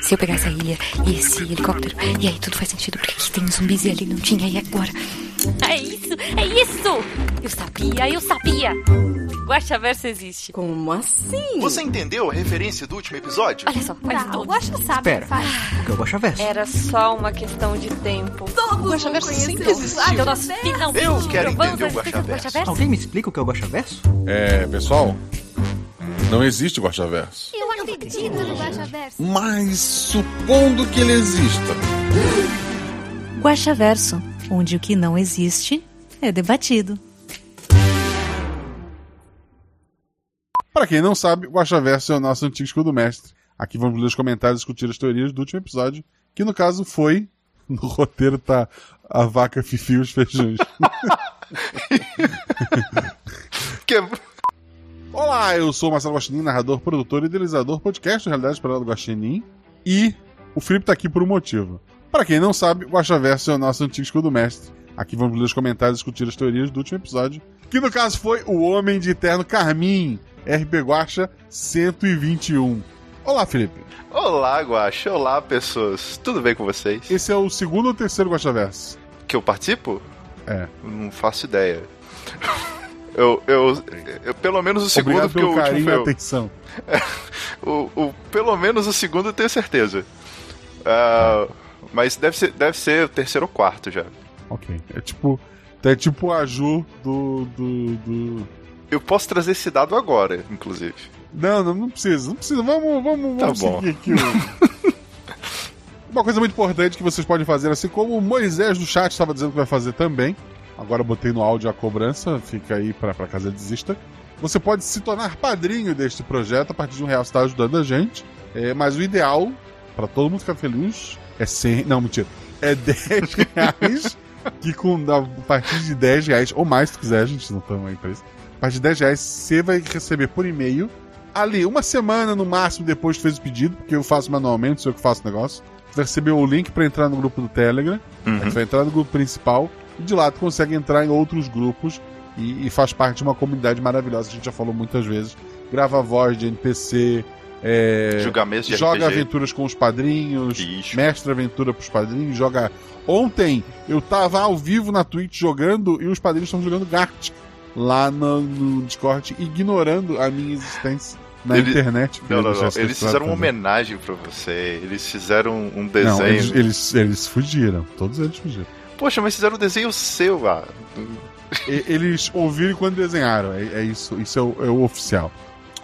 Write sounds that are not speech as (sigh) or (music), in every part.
Se eu pegar essa ilha e esse helicóptero, e aí tudo faz sentido, porque aqui tem zumbis e ali não tinha, e agora? É isso, é isso! Eu sabia, eu sabia! Guaxaverso existe. Como assim? Você entendeu a referência do último episódio? Olha só, olha Tá, o todos. Guaxa sabe Espera. o que. O é o Guaxaverso? Era só uma questão de tempo. Todo Guaxaverso mundo sempre existiu. Ah, então nós finalmente Eu quero entender o Guaxaverso. Alguém me explica o que é o Guaxaverso? É, pessoal, não existe Guaxaverso. Guaxaverso. Mas supondo que ele exista. Guaxaverso, onde o que não existe é debatido. Para quem não sabe, o Guaxaverso é o nosso antigo escudo mestre. Aqui vamos ler os comentários e discutir as teorias do último episódio, que no caso foi. No roteiro tá a vaca Fifi e os feijões. (laughs) Que... Olá, eu sou o Marcelo Guaxinim, narrador, produtor e idealizador podcast Realidade Esperada do Guaxinim. E o Felipe tá aqui por um motivo. Para quem não sabe, o Guaxaverso é o nosso antigo escudo mestre. Aqui vamos ler os comentários e discutir as teorias do último episódio, que no caso foi o Homem de Eterno Carmim, RP Guaxa 121. Olá, Felipe. Olá, Guaxa. Olá, pessoas. Tudo bem com vocês? Esse é o segundo ou terceiro Guaxaverso? Que eu participo? É. Não faço ideia. Eu, eu, eu- pelo menos o segundo, Obrigado porque o último foi eu. atenção. (laughs) O, o- pelo menos o segundo eu tenho certeza. Ah, mas deve ser, deve ser o terceiro ou quarto já. Ok. É tipo. É tipo a Ju do. do, do... Eu posso trazer esse dado agora, inclusive. Não, não, não precisa, não precisa. Vamos, vamos, Tá vamos bom. seguir aqui. o- (laughs) Uma coisa muito importante que vocês podem fazer, assim como o Moisés do chat estava dizendo que vai fazer também. Agora botei no áudio a cobrança, fica aí caso ele desista. Você pode se tornar padrinho deste projeto a partir de um real, você está ajudando a gente. É, mas o ideal, pra todo mundo ficar feliz, é 100. Não, mentira. É (laughs) 10 reais. que com a partir de 10 reais, ou mais se quiser, a gente não aí pra isso. A partir de 10 reais, você vai receber por e-mail ali, uma semana no máximo depois que fez o pedido, porque eu faço manualmente, sou eu que faço o negócio. Você vai receber o link pra entrar no grupo do Telegram, Uhum. você vai entrar no grupo principal, de lá tu consegue entrar em outros grupos e, e faz parte de uma comunidade maravilhosa, a gente já falou muitas vezes. Grava voz de NPC, é, de joga RPG. aventuras com os padrinhos, Ixi. mestre aventura pros padrinhos, joga. Ontem eu tava ao vivo na Twitch jogando e os padrinhos estão jogando Gart lá no, no Discord, ignorando a minha existência na Ele- internet. Não, não, não. Eles fizeram uma homenagem pra você. Eles fizeram um Não, desenho. eles, eles, eles fugiram. Todos eles fugiram. Poxa, mas fizeram um desenho seu, ah. E- Eles ouviram quando desenharam. É, é isso. Isso é o, é o oficial.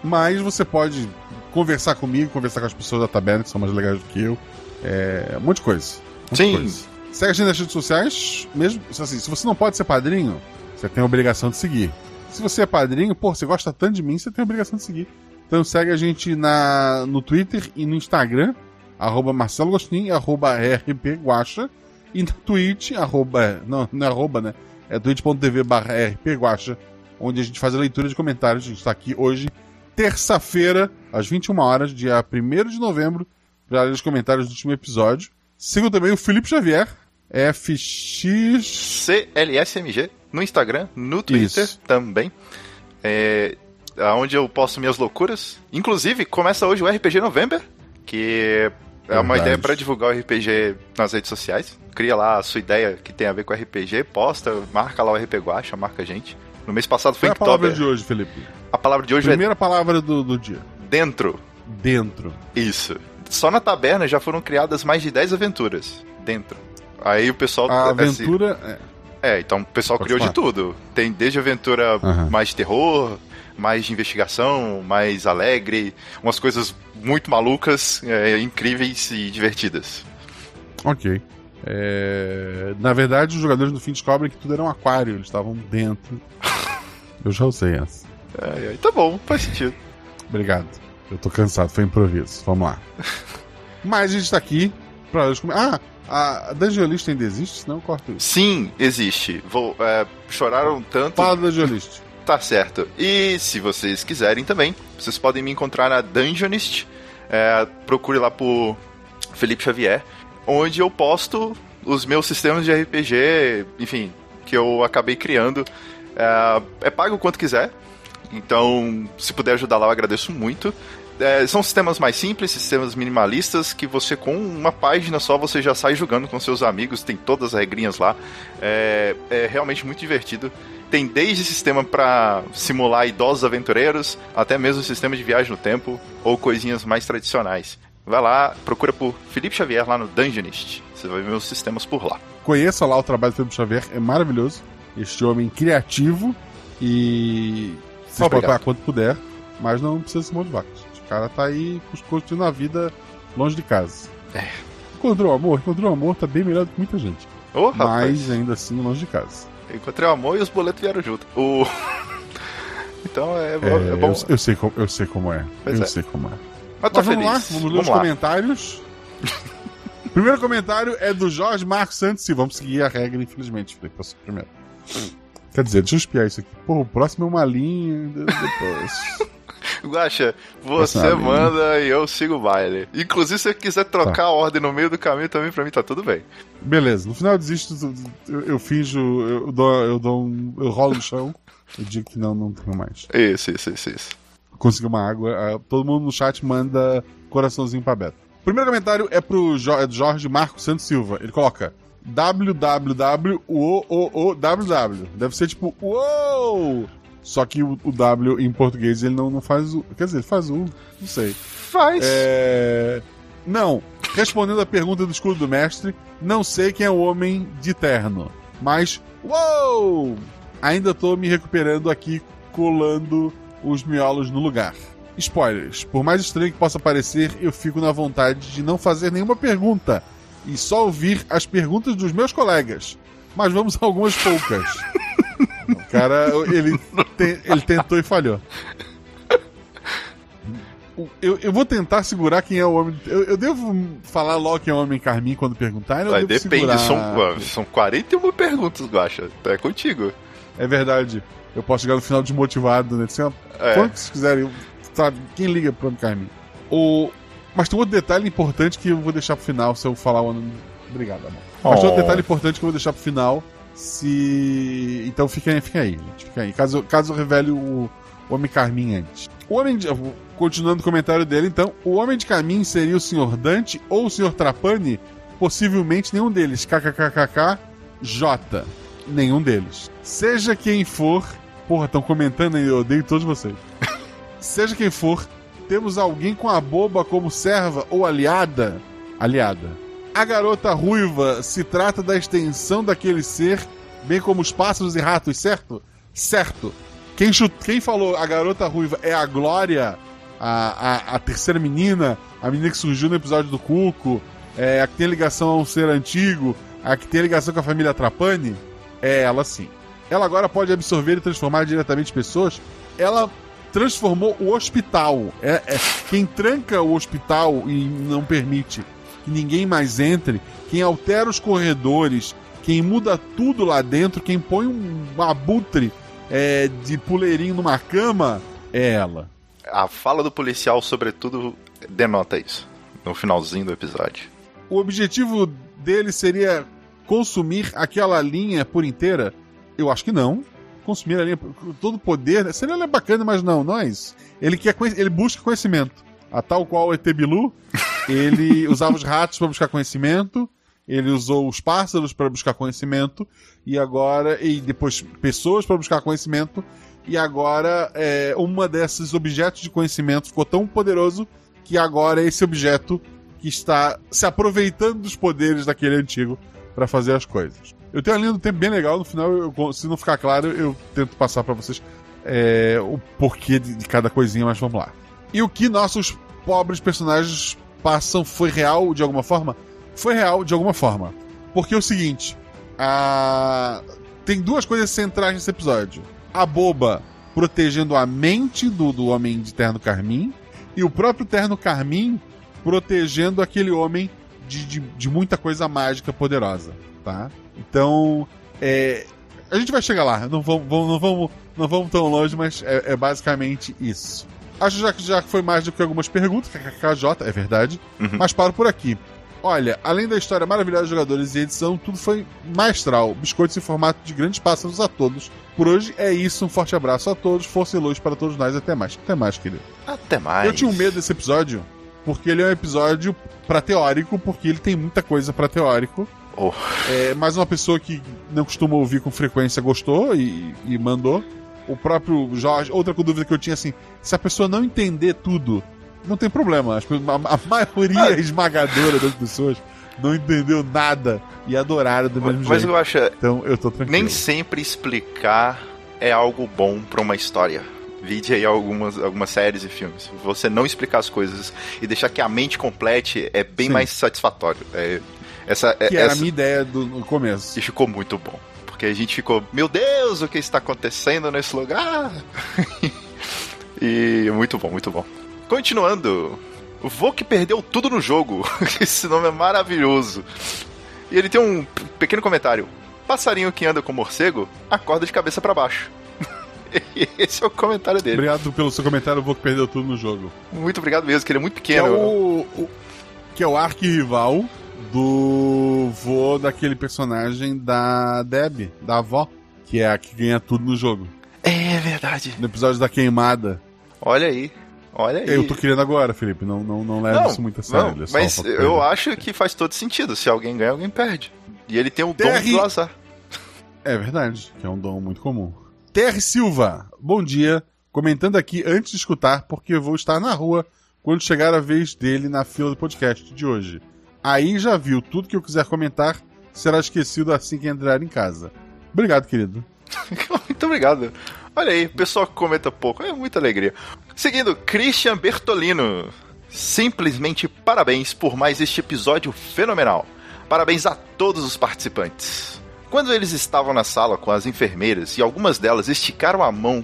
Mas você pode conversar comigo, conversar com as pessoas da taberna, que são mais legais do que eu. É, um monte de coisa. Um monte de Sim. coisa. Segue a gente nas redes sociais. Mesmo assim, se você não pode ser padrinho, você tem a obrigação de seguir. Se você é padrinho, pô, você gosta tanto de mim, você tem a obrigação de seguir. Então segue a gente na, no Twitter e no Instagram, arroba Marcelo Gostin, arroba rpguacha, e na Twitch, arroba, não, não é arroba, né? É twitch.tv barra rpguacha, onde a gente faz a leitura de comentários. A gente está aqui hoje, terça-feira, às 21 horas, dia 1 de novembro, para ler os comentários do último episódio. Sigam também o Felipe Xavier, FX... CLSMG no Instagram, no Twitter Isso. também. É, onde eu posto minhas loucuras. Inclusive, começa hoje o RPG November, que é uma ideia para divulgar o RPG nas redes sociais. Cria lá a sua ideia que tem a ver com RPG, posta, marca lá o RP Guacha, marca a gente. No mês passado foi Qual é a palavra de hoje, Felipe? A palavra de hoje Primeira palavra do, do dia. é dentro. Dentro. Isso. Só na taberna já foram criadas mais de 10 aventuras. Dentro. Aí o pessoal. A assim, aventura... é, É, então o pessoal Pode criou de falar. tudo. Tem desde aventura Aham. mais de terror, mais de investigação, mais alegre, umas coisas muito malucas, é, incríveis e divertidas. Ok. É, Na verdade, os jogadores no fim descobrem que tudo era um aquário, eles estavam dentro. (laughs) Eu já usei essa. É, é, tá bom, faz sentido. Obrigado. Eu tô cansado, foi improviso. Vamos lá. (laughs) Mas a gente tá aqui pra. Ah, a Dungeon List ainda existe? Senão eu corto isso. Sim, existe. Vou, é, choraram tanto. Fala da Dungeon List. Tá certo. E se vocês quiserem também, vocês podem me encontrar na Dungeonist. É, procure lá por Felipe Xavier, onde eu posto os meus sistemas de RPG, enfim, que eu acabei criando. É, é pago quanto quiser. Então, se puder ajudar lá, eu agradeço muito. É, são sistemas mais simples, sistemas minimalistas, que você com uma página só você já sai jogando com seus amigos, tem todas as regrinhas lá. É, é realmente muito divertido. Tem desde sistema para simular idosos aventureiros, até mesmo sistema de viagem no tempo, ou coisinhas mais tradicionais. Vai lá, procura por Felipe Xavier lá no Dungeonist. Você vai ver os sistemas por lá. Conheça lá o trabalho do Felipe Xavier, é maravilhoso. Este homem criativo e. Podem Obrigado. quanto puder, mas não precisa se motivar. O cara tá aí construindo a vida longe de casa. É. Encontrou amor? Encontrou amor, tá bem melhor do que muita gente. Rapaz. Mas ainda assim, longe de casa. Encontrei o amor e os boletos vieram junto. O... (laughs) então é, bom- É, é bom. eu, eu sei como, eu sei como é. Pois eu é. sei como é. Mas tô Mas vamos feliz. lá, vamos ler os lá. comentários. O (laughs) Primeiro comentário é do Jorge Marcos Santos Silva. Vamos seguir a regra, infelizmente. Felipe, você primeiro. Quer dizer, deixa eu espiar isso aqui. Pô, o próximo é uma linha. de- (laughs) Depois. (laughs) Guaxa, você Essa manda e eu sigo o baile. Inclusive, se você quiser trocar Tá. a ordem no meio do caminho também, pra mim tá tudo bem. Beleza, no final eu desisto. Eu, eu finjo, eu dou, eu dou um. Eu rolo no chão. (laughs) Eu digo que não, não tenho mais. Isso, isso, isso, isso. Consegui uma água. ah, Todo mundo no chat manda coraçãozinho pra Beto. O primeiro comentário é pro é Jorge Marcos Santos Silva. Ele coloca www. Deve ser tipo uou! Só que o, o W em português ele não, não faz o. Quer dizer, ele faz o. Não sei. Faz. É... Não. Respondendo a pergunta do escudo do mestre, não sei quem é o homem de terno. Mas. Uou! Ainda tô me recuperando aqui, colando os miolos no lugar. Spoilers. Por mais estranho que possa parecer, eu fico na vontade de não fazer nenhuma pergunta e só ouvir as perguntas dos meus colegas. Mas vamos a algumas poucas. (laughs) o cara, ele, te- ele tentou e falhou. Eu, eu vou tentar segurar quem é o homem. Eu, eu devo falar logo quem é o homem carmim quando Mas devo depende, segurar? são, são 41 perguntas, Guaxa. É contigo. É verdade. Eu posso chegar no final desmotivado, né? Assim, ó, É. Quiserem, sabe? Quem liga pro homem carmim? O... Mas tem outro detalhe importante que eu vou deixar pro final se eu falar o ano. Obrigado, amor. Mas tem outro detalhe importante que eu vou deixar pro final. Se. Então aí, fica aí, gente. Fica aí. Caso, caso revele o, o Homem Carmim antes. O Homem de. Continuando o comentário dele, então. O Homem de Carmim seria o Sr. Dante ou o Sr. Trapani? Possivelmente nenhum deles. KKKKK J. Nenhum deles. Seja quem for. Porra, estão comentando aí, eu odeio todos vocês. (laughs) Seja quem for, temos alguém com a boba como serva ou aliada. Aliada. A garota ruiva se trata da extensão daquele ser, bem como os pássaros e ratos, certo? Certo. Quem, chut... Quem falou a garota ruiva é a Glória, a, a, a terceira menina, a menina que surgiu no episódio do Cuco, é, a que tem ligação a um ser antigo, a que tem ligação com a família Trapani? É ela sim. Ela agora pode absorver e transformar diretamente pessoas. Ela transformou o hospital. É, é- quem tranca o hospital e não permite que ninguém mais entre, quem altera os corredores, quem muda tudo lá dentro, quem põe um abutre é, de puleirinho numa cama, é ela. A fala do policial, sobretudo, denota isso. No finalzinho do episódio. O objetivo dele seria consumir aquela linha por inteira? Eu acho que não. Consumir a linha, todo o poder. Seria ela bacana, mas não, não é isso. Ele, quer, ele busca conhecimento. A tal qual o ET Bilu, ele usava os ratos para buscar conhecimento, ele usou os pássaros para buscar conhecimento, e agora. E depois pessoas para buscar conhecimento, e agora é, uma desses objetos de conhecimento ficou tão poderoso que agora esse objeto que está se aproveitando dos poderes daquele antigo para fazer as coisas. Eu tenho uma linha do tempo bem legal, no final, eu- se não ficar claro, eu tento passar para vocês é, o porquê de, de cada coisinha, mas vamos lá. E o que nossos pobres personagens passam foi real de alguma forma? Foi real de alguma forma. Porque é o seguinte: a... tem duas coisas centrais nesse episódio. A boba protegendo a mente do, do homem de terno carmim, e o próprio terno carmim protegendo aquele homem de, de, de muita coisa mágica poderosa, tá? Então, é, a gente vai chegar lá, não vamos, não vamos, não vamos tão longe, mas é, é basicamente isso. Acho já que já foi mais do que algumas perguntas, KKKJ, é verdade, Uhum. mas paro por aqui. Olha, além da história maravilhosa dos jogadores e edição, tudo foi maestral. Biscoitos em formato de grandes pássaros a todos. Por hoje é isso, um forte abraço a todos, força e luz para todos nós, até mais. Até mais, querido. Até mais. Eu tinha um medo desse episódio, porque ele é um episódio pra teórico, porque ele tem muita coisa pra teórico. Oh. É, mas uma pessoa que não costuma ouvir com frequência gostou e, e mandou. O próprio Jorge, outra dúvida que eu tinha assim, se a pessoa não entender tudo, não tem problema. A, a maioria Ah. (laughs) esmagadora das pessoas não entendeu nada e adoraram do mesmo Mas jeito. eu acho, Então eu tô tranquilo. nem sempre explicar é algo bom pra uma história. Vide aí algumas, algumas séries e filmes. Você não explicar as coisas e deixar que a mente complete é bem Sim. mais satisfatório. É, essa, é- Que era essa- a minha ideia do, no começo. E ficou muito bom. Porque a gente ficou, meu Deus, o que está acontecendo nesse lugar? (laughs) e muito bom, muito bom. Continuando, o Vô que perdeu tudo no jogo. (laughs) Esse nome é maravilhoso. E ele tem um pequeno comentário. Passarinho que anda com morcego, acorda de cabeça para baixo. (laughs) Esse é o comentário dele. Obrigado pelo seu comentário, vou que perdeu tudo no jogo. Muito obrigado mesmo, que ele é muito Que é pequeno. o, o- que é o arquirrival do vô daquele personagem da Deb, da avó, que é a que ganha tudo no jogo. É verdade. No episódio da queimada. Olha aí. Olha aí. Eu tô querendo agora, Felipe, não, não, não leva isso muito a sério. não, é mas eu acho que faz todo sentido. Se alguém ganha, alguém perde. E ele tem o dom do azar. É verdade, que é um dom muito comum. Terry Silva, bom dia. Comentando aqui antes de escutar, porque eu vou estar na rua quando chegar a vez dele na fila do podcast de hoje. Aí já viu, tudo que eu quiser comentar será esquecido assim que entrar em casa. Obrigado, querido. (laughs) Muito obrigado. Olha aí, pessoal que comenta pouco, é muita alegria. Seguindo, Christian Bertolino. Simplesmente parabéns por mais este episódio fenomenal. Parabéns a todos os participantes. Quando eles estavam na sala com as enfermeiras e algumas delas esticaram a mão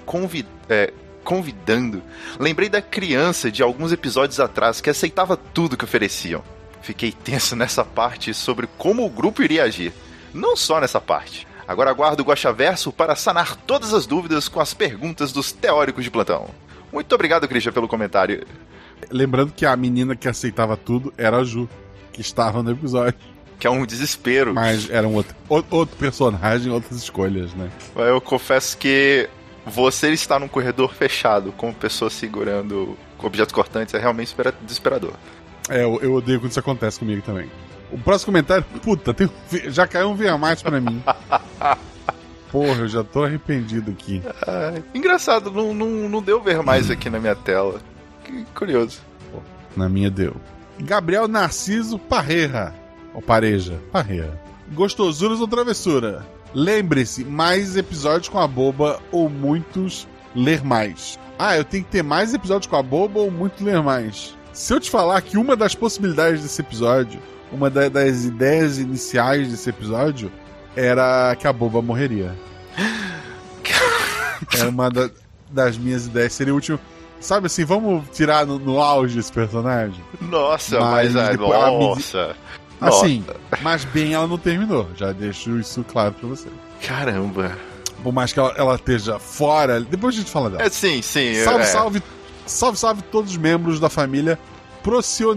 é, convidando, lembrei da criança de alguns episódios atrás que aceitava tudo que ofereciam. Fiquei tenso nessa parte sobre como o grupo iria agir. Não só nessa parte. Agora aguardo o Guaxaverso para sanar todas as dúvidas com as perguntas dos teóricos de plantão. Muito obrigado, Christian, pelo comentário. Lembrando que a menina que aceitava tudo era a Ju, que estava no episódio. Que é um desespero. Mas era um outro, outro personagem, outras escolhas, né? Eu confesso que você estar num corredor fechado com pessoas segurando objetos cortantes é realmente espera- desesperador. É, eu, eu odeio quando isso acontece comigo também. O próximo comentário, puta, tem já caiu um V a mais pra mim. (laughs) Porra, eu já tô arrependido aqui. Ah, engraçado, não, não, não deu ver mais aqui na minha tela. Que curioso. Na minha deu. Gabriel Narciso Parreira. Ou Pareja. Parreira. Gostosuras ou travessura? Lembre-se, mais episódios com a boba ou muitos ler mais. Ah, eu tenho que ter mais episódios com a boba ou muito ler mais. Se eu te falar que uma das possibilidades desse episódio, uma da- das ideias iniciais desse episódio, era que a boba morreria. (laughs) Era uma da- das minhas ideias. Seria útil. Sabe assim, vamos tirar no, no auge esse personagem? Nossa, Mas mas, ah, depois me- nossa. Assim, mas bem ela não terminou. Já deixo isso claro pra você. Caramba. Por mais que ela, ela esteja fora. Depois a gente fala dela. É sim, sim. Salve, é. salve, salve, salve todos os membros da família Procyon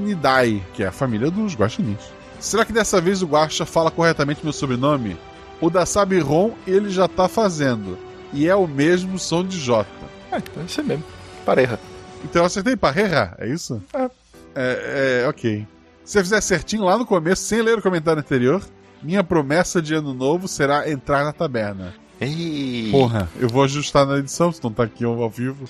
que é a família dos guaxinins. Será que dessa vez o Guaxa fala corretamente meu sobrenome? O da Sabiron ele já tá fazendo. E é o mesmo som de J. É, então é isso mesmo. Pareja. Então eu acertei Parreira, é isso? É. É, ok. Se você fizer certinho lá no começo, sem ler o comentário anterior, minha promessa de ano novo será entrar na taberna. Ei. Porra, eu vou ajustar na edição, se não tá aqui ao vivo.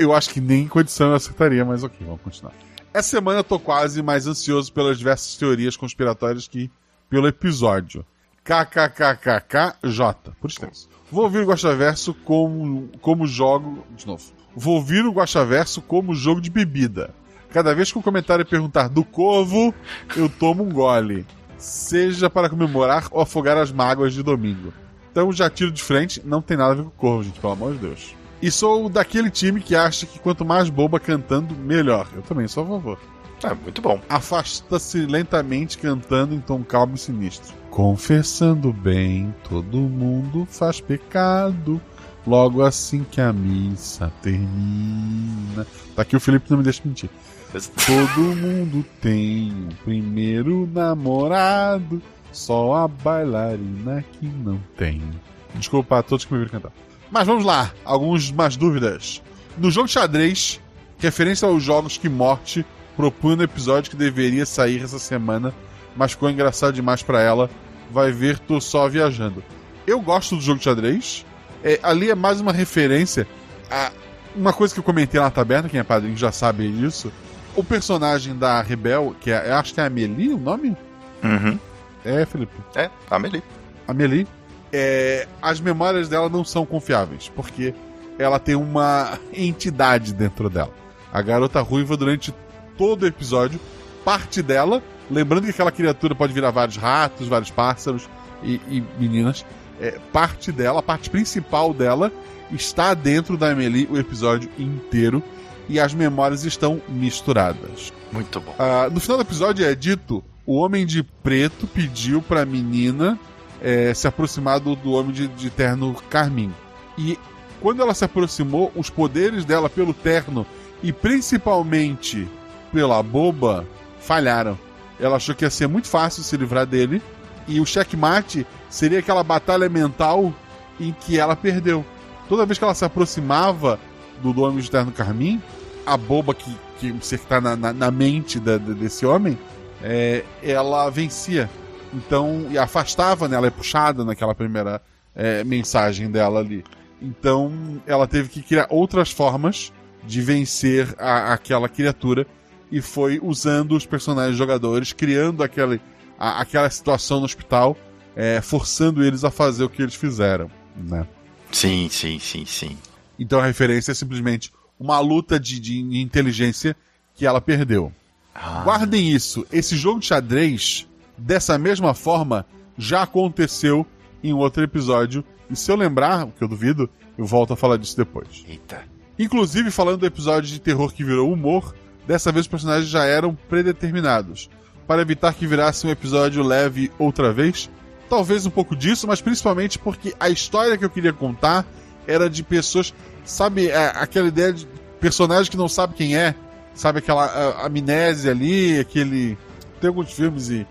Eu acho que nem com edição eu acertaria, mas ok, vamos continuar. Essa semana eu tô quase mais ansioso pelas diversas teorias conspiratórias que pelo episódio. KKKKKJ, por extenso. Vou ouvir o Guaxaverso como, como jogo. De novo. Vou ouvir o Guaxaverso como jogo de bebida. Cada vez que o comentário perguntar do corvo, eu tomo um gole. Seja para comemorar ou afogar as mágoas de domingo. Então já tiro de frente, não tem nada a ver com o corvo, gente, pelo amor de Deus. E sou daquele time que acha que quanto mais boba cantando, melhor. Eu também sou a favor. É muito bom. Afasta-se lentamente cantando em tom calmo e sinistro. Confessando bem, todo mundo faz pecado. Logo assim que a missa termina. Tá aqui o Felipe não me deixa mentir. Todo mundo tem um primeiro namorado, só a bailarina que não tem. Desculpa a todos que me viram cantar. Mas vamos lá, algumas mais dúvidas. No jogo de xadrez, referência aos jogos que Morte propunha no episódio que deveria sair essa semana, mas ficou engraçado demais para ela. Vai ver, tô só viajando. Eu gosto do jogo de xadrez. É, ali é mais uma referência a uma coisa que eu comentei na taberna, quem é padrinho já sabe disso. O personagem da Rebel, que é, eu acho que é a Amelie o nome? Uhum. É, Felipe. É, Amelie. Amelie. É, as memórias dela não são confiáveis, porque ela tem uma (laughs) entidade dentro dela. A garota ruiva, durante todo o episódio, parte dela, lembrando que aquela criatura pode virar vários ratos, vários pássaros e, e meninas, é, parte dela, a parte principal dela, está dentro da Amelie o episódio inteiro e as memórias estão misturadas. Muito bom. Ah, no final do episódio é dito: o homem de preto pediu para a menina é, se aproximar do, homem de, de terno carmim. E quando ela se aproximou, os poderes dela pelo terno e principalmente pela boba falharam. Ela achou que ia ser muito fácil se livrar dele e o checkmate seria aquela batalha mental em que ela perdeu. Toda vez que ela se aproximava do, homem de terno carmim, a boba que, que está na, na, na mente da- desse homem, é, ela vencia. Então, e afastava, né? Ela é puxada naquela primeira é, mensagem dela ali. Então, ela teve que criar outras formas de vencer a- aquela criatura e foi usando os personagens jogadores, criando aquele, a- aquela situação no hospital, é, forçando eles a fazer o que eles fizeram, né? Sim, sim, sim, sim. Então a referência é simplesmente uma luta de, de inteligência que ela perdeu. Guardem isso. Esse jogo de xadrez, dessa mesma forma, já aconteceu em outro episódio. E se eu lembrar, o que eu duvido, eu volto a falar disso depois. Eita. Inclusive, falando do episódio de terror que virou humor, dessa vez os personagens já eram predeterminados. Para evitar que virasse um episódio leve outra vez, talvez um pouco disso, mas principalmente porque a história que eu queria contar era de pessoas, sabe, é, aquela ideia de personagem que não sabe quem é, sabe, aquela a- amnésia ali, aquele. Tem alguns filmes e,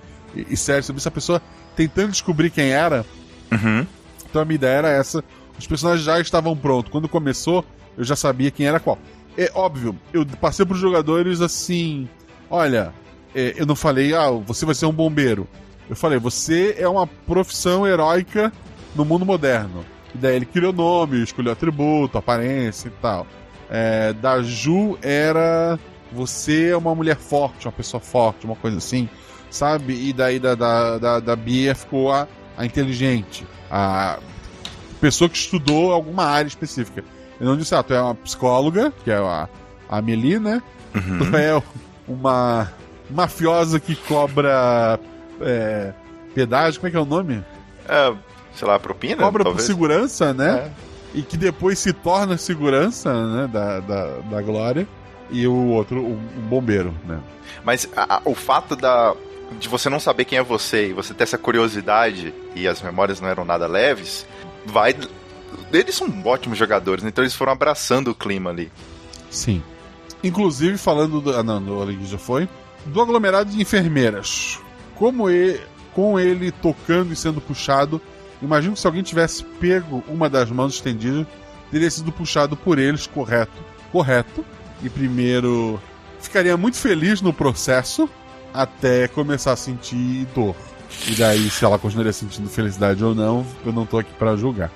e, e séries sobre isso, a pessoa tentando descobrir quem era. Uhum. Então a minha ideia era essa. Os personagens já estavam prontos. Quando começou, eu já sabia quem era qual. É óbvio, eu passei pros jogadores assim: olha, é, eu não falei, ah, você vai ser um bombeiro. Eu falei, você é uma profissão heróica no mundo moderno. E daí ele criou nome, escolheu atributo, aparência e tal. É, da Ju era. Você é uma mulher forte, uma pessoa forte, uma coisa assim, sabe? E daí da, da, da, da Bia ficou a, a inteligente, a pessoa que estudou alguma área específica. Eu não disse, ah, tu é uma psicóloga, que é a, a Amelie, né? Tu é uma mafiosa que cobra é, pedágio, como é que é o nome? É, sei lá, propina? Cobra por talvez? segurança, né? É. E que depois se torna segurança, né? Da, da, da Glória. E o outro, o, o bombeiro, né? Mas a- a- o fato da, de você não saber quem é você e você ter essa curiosidade e as memórias não eram nada leves, vai. Eles são ótimos jogadores, então eles foram abraçando o clima ali. Sim. Inclusive, falando do. Ah, não, do já foi. Do aglomerado de enfermeiras. Como ele, com ele tocando e sendo puxado, imagino que se alguém tivesse pego uma das mãos estendidas, teria sido puxado por eles, correto. Correto. E primeiro ficaria muito feliz no processo até começar a sentir dor. E daí, se ela continuaria sentindo felicidade ou não, eu não tô aqui pra julgar.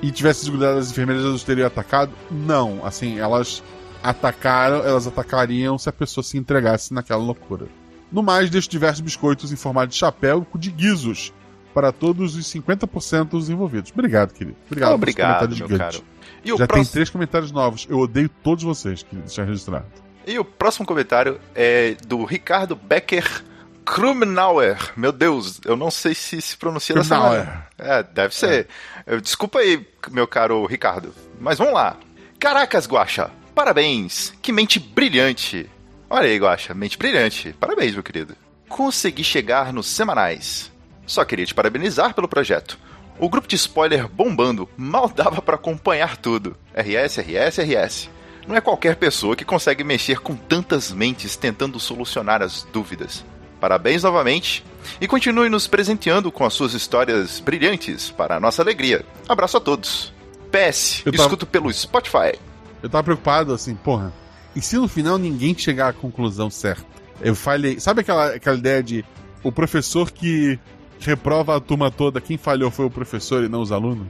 E tivesse desgrudado as enfermeiras, elas teriam atacado? Não. Assim, elas atacaram, elas atacariam se a pessoa se entregasse naquela loucura. No mais, deixo diversos biscoitos em formato de chapéu de guizos para todos os 50% dos envolvidos. Obrigado, querido. Obrigado, Obrigado, comentários meu gigantes. caro. E o, Já tem próximo, três comentários novos. Eu odeio todos vocês que deixaram registrado. E o próximo comentário é do Ricardo Becker Krumnauer. Meu Deus, eu não sei se se pronuncia dessa maneira. É, deve ser. Eu- Desculpa aí, meu caro Ricardo. Mas vamos lá. Caracas, Guaxa. Parabéns. Que mente brilhante. Olha aí, Guaxa, mente brilhante. Parabéns, meu querido. Consegui chegar nos semanais. Só queria te parabenizar pelo projeto. O grupo de spoiler bombando mal dava pra acompanhar tudo. RS, RS, RS. Não é qualquer pessoa que consegue mexer com tantas mentes tentando solucionar as dúvidas. Parabéns novamente e continue nos presenteando com as suas histórias brilhantes para a nossa alegria. Abraço a todos. PS, Eu tava- escuto pelo Spotify. Eu tava preocupado assim, porra. E se no final ninguém chegar à conclusão certa? Eu falhei. Sabe aquela, aquela ideia de o professor que reprova a turma toda, quem falhou foi o professor e não os alunos?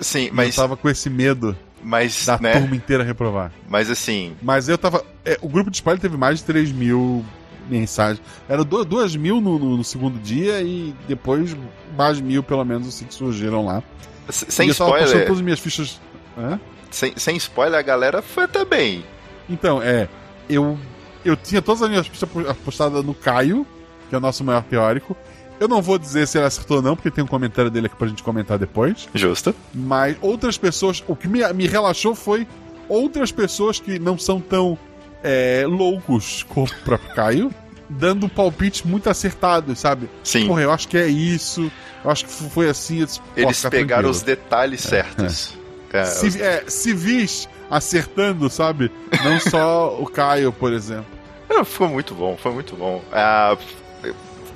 Sim, Eu mas, tava com esse medo mas, da né? turma inteira reprovar. Mas assim, Mas eu tava. é, o grupo de spoiler teve mais de 3 mil mensagens. Era 2 mil no, no- no segundo dia e depois mais mil, pelo menos, assim, que surgiram lá. s- sem e eu tava spoiler, todas as minhas fichas. Hã? sem, sem spoiler, a galera foi até bem. Então, é. Eu, eu tinha todas as minhas pistas postadas no Caio, que é o nosso maior teórico. Eu não vou dizer se ele acertou ou não, porque tem um comentário dele aqui pra gente comentar depois. Justo. Mas outras pessoas. O que me, me relaxou foi outras pessoas que não são tão é, loucos como o próprio Caio, dando palpites muito acertados, sabe? Sim. Porra, eu acho que é isso. Eu acho que foi assim. eu disse, "Pô, Eles pegaram tranquilo." os detalhes certos. É, os- Civi- é, civis acertando, sabe? Não só o Caio, por exemplo. (laughs) Não, Ficou muito bom, foi muito bom. Ah,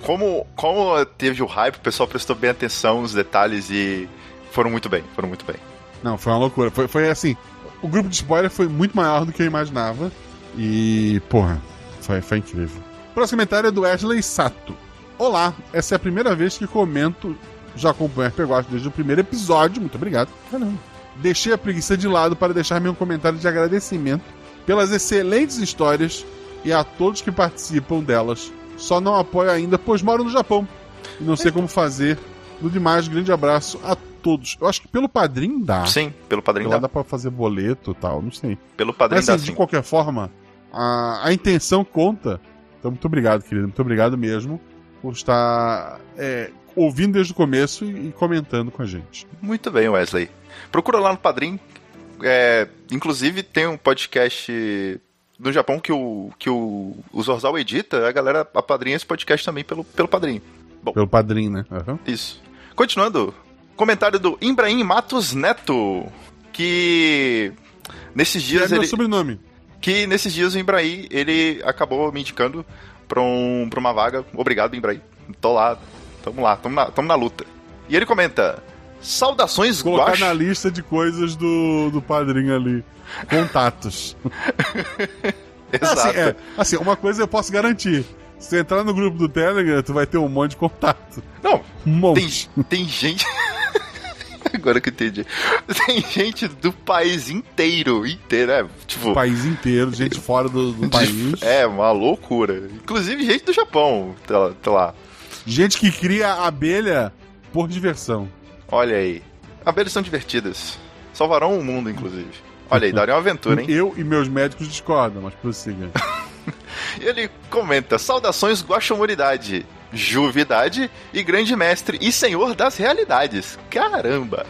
como, como teve o hype, o pessoal prestou bem atenção nos detalhes e foram muito bem, foram muito bem. Não, foi uma loucura. Foi, foi assim. O grupo de spoiler foi muito maior do que eu imaginava. E, porra, foi, foi incrível. O próximo comentário é do Ashley Sato. Olá, essa é a primeira vez que comento. Já acompanho RPG Watch desde o primeiro episódio. Muito obrigado. Caramba. Deixei a preguiça de lado para deixar meu comentário de agradecimento pelas excelentes histórias e a todos que participam delas. Só não apoio ainda, pois moro no Japão e não sei como fazer. No demais, grande abraço a todos. Eu acho que pelo padrinho dá. Sim, pelo padrinho dá. dá pra fazer boleto e tal, não sei. Pelo padrinho Mas dá assim, de qualquer forma, a, a intenção conta. Então, muito obrigado, querido. Muito obrigado mesmo por estar é, ouvindo desde o começo e, e comentando com a gente. Muito bem, Wesley. Procura lá no Padrim. É, inclusive, tem um podcast no Japão que o, que o, o Zorzal edita. A galera apadrinha esse podcast também pelo, pelo Padrim. Pelo padrinho, né? Aham. Isso. Continuando. Comentário do Imbraim Matos Neto. Que. Nesses Que é dias ele. sobrenome. Que nesses dias o Imbraí, ele acabou me indicando pra, um, pra uma vaga. Obrigado, Imbraí. Tô lá. Tamo lá, tamo na, tamo na luta. E ele comenta: Saudações, Colocar na lista de coisas do, do padrinho ali. Contatos. (laughs) Exato. Assim, é, assim, uma coisa eu posso garantir. Se você entrar no grupo do Telegram, tu vai ter um monte de contato. Não, Um monte. tem, tem gente. (laughs) Agora que eu entendi. Tem gente do país inteiro. Inteiro, é. Tipo. O país inteiro, gente fora do, do (laughs) de- país. É, uma loucura. Inclusive gente do Japão. Tá, tá lá. Gente que cria abelha por diversão. Olha aí. Abelhas são divertidas. Salvarão o mundo, inclusive. Olha aí, daria uma aventura, hein? Eu e meus médicos discordam, mas prossiga. (laughs) Ele comenta: Saudações, Guaxamuridade, Juvidade e Grande Mestre e Senhor das Realidades. Caramba!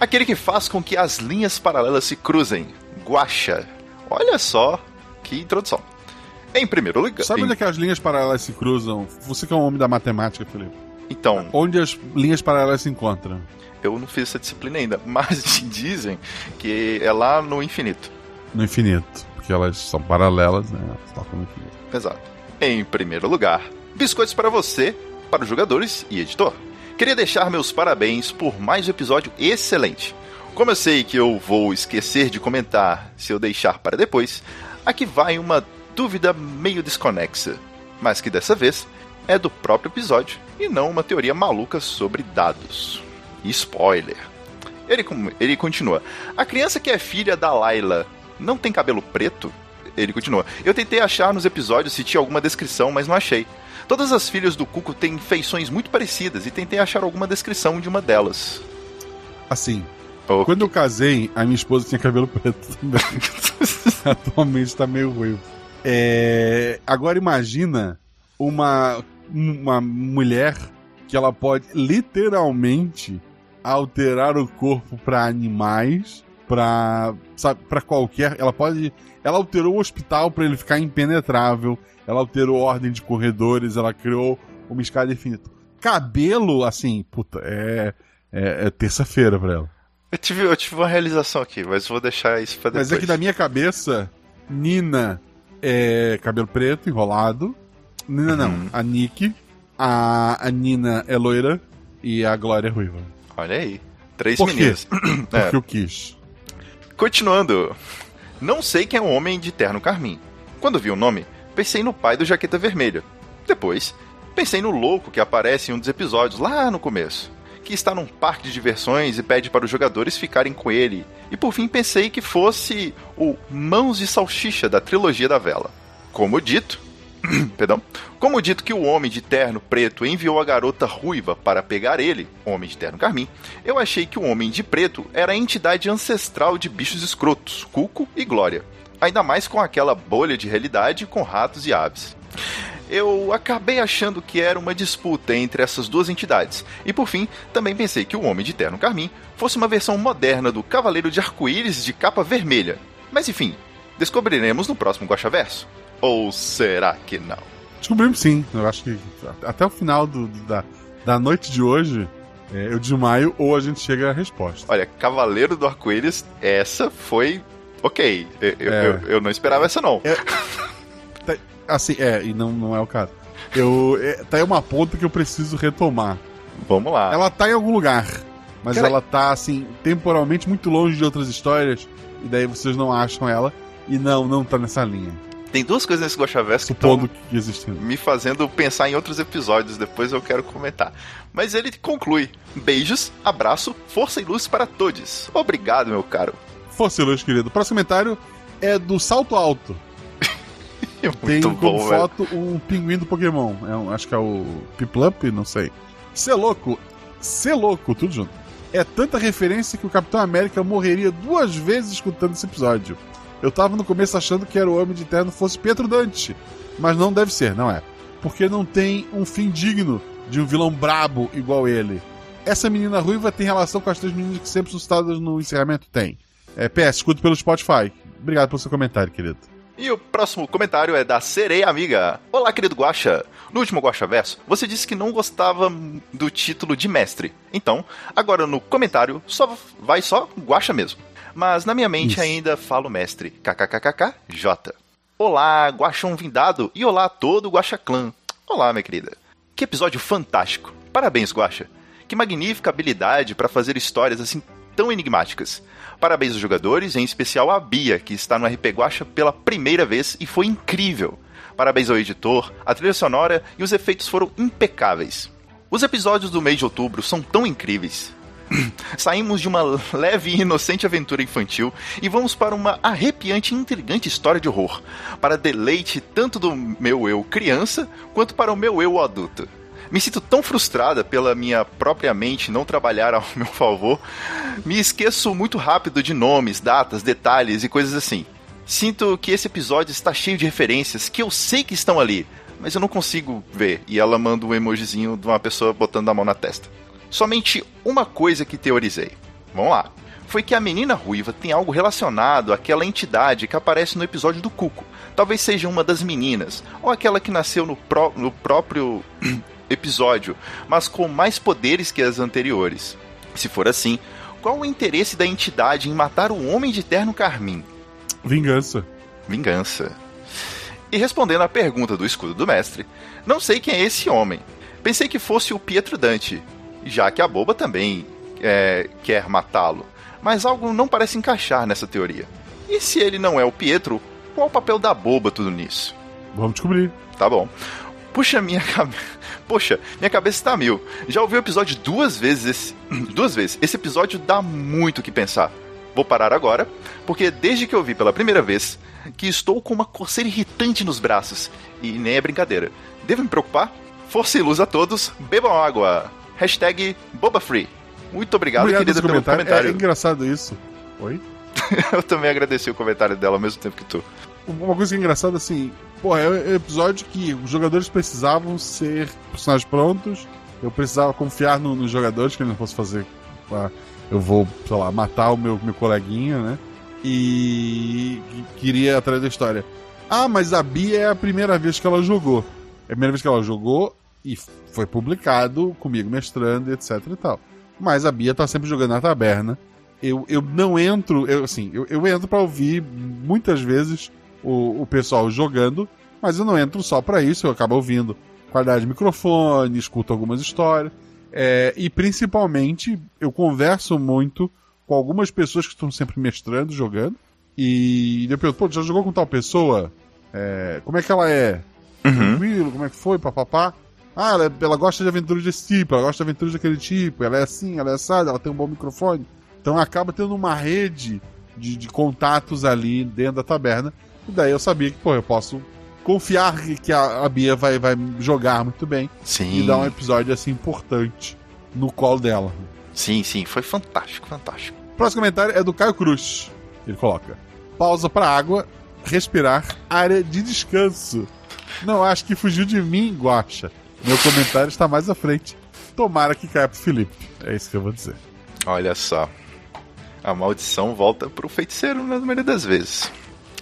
Aquele que faz com que as linhas paralelas se cruzem. Guaxa. Olha só que introdução. Em primeiro lugar. Sabe em- onde é que as linhas paralelas se cruzam? Você que é um homem da matemática, Felipe. Então, Onde as linhas paralelas se encontram? eu não fiz essa disciplina ainda, (laughs) mas dizem que é lá no infinito. No infinito. Porque elas são paralelas, né? Elas tocam no infinito. Exato. Em primeiro lugar, biscoitos para você, para os jogadores e editor. Queria deixar meus parabéns por mais um episódio excelente. Como eu sei que eu vou esquecer de comentar se eu deixar para depois, aqui vai uma dúvida meio desconexa, mas que dessa vez é do próprio episódio e não uma teoria maluca sobre dados. Spoiler. Ele, ele continua. A criança que é filha da Layla não tem cabelo preto? Ele continua. Eu tentei achar nos episódios se tinha alguma descrição, mas não achei. Todas as filhas do Cuco têm feições muito parecidas e tentei achar alguma descrição de uma delas. Assim, Oh, quando eu casei, a minha esposa tinha cabelo preto também. (laughs) Atualmente tá meio ruivo. É, Agora imagina uma, uma mulher que ela pode literalmente alterar o corpo para animais, para sabe, para qualquer, ela pode, ela alterou o hospital para ele ficar impenetrável, ela alterou a ordem de corredores, ela criou uma escada infinita. Cabelo, assim, puta, é é, é terça-feira pra ela. Eu tive, eu tive uma realização aqui, mas vou deixar isso pra depois. Mas é que na minha cabeça, Nina é cabelo preto, enrolado. Nina não, Uhum. a Nick. A, a Nina é loira e a Glória é ruiva. Olha aí. Três Por quê? meninas. (clears throat) Porque É. eu quis. Continuando. Não sei quem é o homem de terno carmim. Quando vi o nome, pensei no pai do Jaqueta Vermelha. Depois, pensei no louco que aparece em um dos episódios lá no começo, que está num parque de diversões e pede para os jogadores ficarem com ele. E por fim pensei que fosse o Mãos de Salsicha da trilogia da vela. Como dito, (coughs) perdão, como dito que o homem de terno preto enviou a garota ruiva para pegar ele, homem de terno carmim, eu achei que o homem de preto era a entidade ancestral de bichos escrotos, Cuco e Glória. Ainda mais com aquela bolha de realidade com ratos e aves. Eu acabei achando que era uma disputa entre essas duas entidades. E por fim, também pensei que o Homem de Terno Carmim fosse uma versão moderna do Cavaleiro de Arco-Íris de capa vermelha. Mas enfim, descobriremos no próximo Guaxaverso. Ou será que não? Descobrimos sim. Eu acho que até o final do- da, da noite de hoje, é, eu desmaio ou a gente chega à resposta. Olha, Cavaleiro do Arco-Íris, essa foi. Ok. Eu, eu- É. eu- eu não esperava essa, não. Tá- assim, é, e não, não é o caso. Eu, é, tá aí uma ponta que eu preciso retomar. Vamos lá. Ela tá em algum lugar, mas Cara- ela tá, assim, temporalmente muito longe de outras histórias, e daí vocês não acham ela, e não, não tá nessa linha. Tem duas coisas nesse Guaxaverso que estão me fazendo pensar em outros episódios, depois eu quero comentar. Mas ele conclui: Beijos, abraço, força e luz para todos. Obrigado, meu caro. Força e luz, querido. O próximo comentário é do Salto Alto. (laughs) É Tem muito como bom, velho. foto um pinguim do Pokémon. É um- acho que é o Piplup, não sei. Ser louco, ser louco, tudo junto. É tanta referência que o Capitão América morreria duas vezes escutando esse episódio. Eu tava no começo achando que era o Homem de Terno fosse Pietro Dante, mas não deve ser, não é. Porque não tem um fim digno de um vilão brabo igual ele. Essa menina ruiva tem relação com as três meninas que sempre são no encerramento? Tem. É, PS, escuto pelo Spotify. Obrigado pelo seu comentário, querido. E o próximo comentário é da Sereia Amiga. Olá, querido Guaxa. No último Guaxa Verso, você disse que não gostava do título de mestre. Então, agora no comentário, só vai só Guaxa mesmo. Mas na minha mente Isso. ainda falo mestre. KKKKK Olá, Guaxão Vindado. E olá a todo o Guaxa Clã. Olá, minha querida. Que episódio fantástico. Parabéns, Guaxa. Que magnífica habilidade para fazer histórias assim tão enigmáticas. Parabéns aos jogadores, em especial a Bia, que está no RP Guacha pela primeira vez e foi incrível. Parabéns ao editor, a trilha sonora e os efeitos foram impecáveis. Os episódios do mês de outubro são tão incríveis. (clears throat) Saímos de uma leve e inocente aventura infantil e vamos para uma arrepiante e intrigante história de horror, para deleite tanto do meu eu criança quanto para o meu eu adulto. Me sinto tão frustrada pela minha própria mente não trabalhar ao (laughs) meu favor, me esqueço muito rápido de nomes, datas, detalhes e coisas assim. Sinto que esse episódio está cheio de referências que eu sei que estão ali, mas eu não consigo ver. E ela manda um emojizinho de uma pessoa botando a mão na testa. Somente uma coisa que teorizei. Vamos lá. Foi que a menina ruiva tem algo relacionado àquela entidade que aparece no episódio do Cuco. Talvez seja uma das meninas, ou aquela que nasceu no, pró- no próprio (clears throat) episódio, mas com mais poderes que as anteriores. Se for assim, qual o interesse da entidade em matar o Homem de Terno Carmim? Vingança. Vingança. E respondendo à pergunta do escudo do mestre, não sei quem é esse homem. Pensei que fosse o Pietro Dante, já que a boba também é, quer matá-lo. Mas algo não parece encaixar nessa teoria. E se ele não é o Pietro, qual o papel da boba tudo nisso? Vamos descobrir. Tá bom. Puxa, minha cabeça. (laughs) Poxa, minha cabeça tá mil. Já ouvi o episódio duas vezes. Esse... (clears throat) Duas vezes. Esse episódio dá muito o que pensar. Vou parar agora, porque desde que eu vi pela primeira vez, que estou com uma coceira irritante nos braços. E nem é brincadeira. Devo me preocupar? Força e luz a todos, bebam água. Hashtag BobaFree. Muito obrigado, Obrigado querida, pelo comentário. comentário. É, é engraçado isso. Oi? (laughs) Eu também agradeci o comentário dela ao mesmo tempo que tu. Uma coisa que é engraçada, assim, pô, é um episódio que os jogadores precisavam ser personagens prontos. Eu precisava confiar no- nos jogadores, que ele não fosse fazer. ah, eu vou, sei lá, matar o meu, meu coleguinha, né? E, e queria atrás da história. Ah, mas a Bia é a primeira vez que ela jogou. É a primeira vez que ela jogou e foi publicado comigo mestrando, etc e tal. Mas a Bia tá sempre jogando na taberna. eu, eu não entro, eu, assim, eu, eu entro para ouvir muitas vezes o, o pessoal jogando, mas eu não entro só para isso, eu acabo ouvindo qualidade de microfone, escuto algumas histórias, é, e principalmente eu converso muito com algumas pessoas que estão sempre mestrando, jogando, e eu pergunto, pô, já jogou com tal pessoa? É, como é que ela é? Tranquilo? Como é que foi? Papapá. Ah, ela, ela gosta de aventuras desse tipo, ela gosta de aventuras daquele tipo, ela é assim, ela é assada, ela tem um bom microfone. Então acaba tendo uma rede de, de contatos ali dentro da taberna. E daí eu sabia que, pô, eu posso confiar que- a, a Bia vai, vai jogar muito bem Sim. e dar um episódio assim importante no colo dela. Sim, sim, foi fantástico, fantástico. Próximo comentário é do Caio Cruz. Ele coloca: pausa para água, respirar, área de descanso. Não acho que fugiu de mim, Guacha. Meu comentário está mais à frente. Tomara que caia pro Felipe. É isso que eu vou dizer. Olha só. A maldição volta pro feiticeiro na maioria das vezes.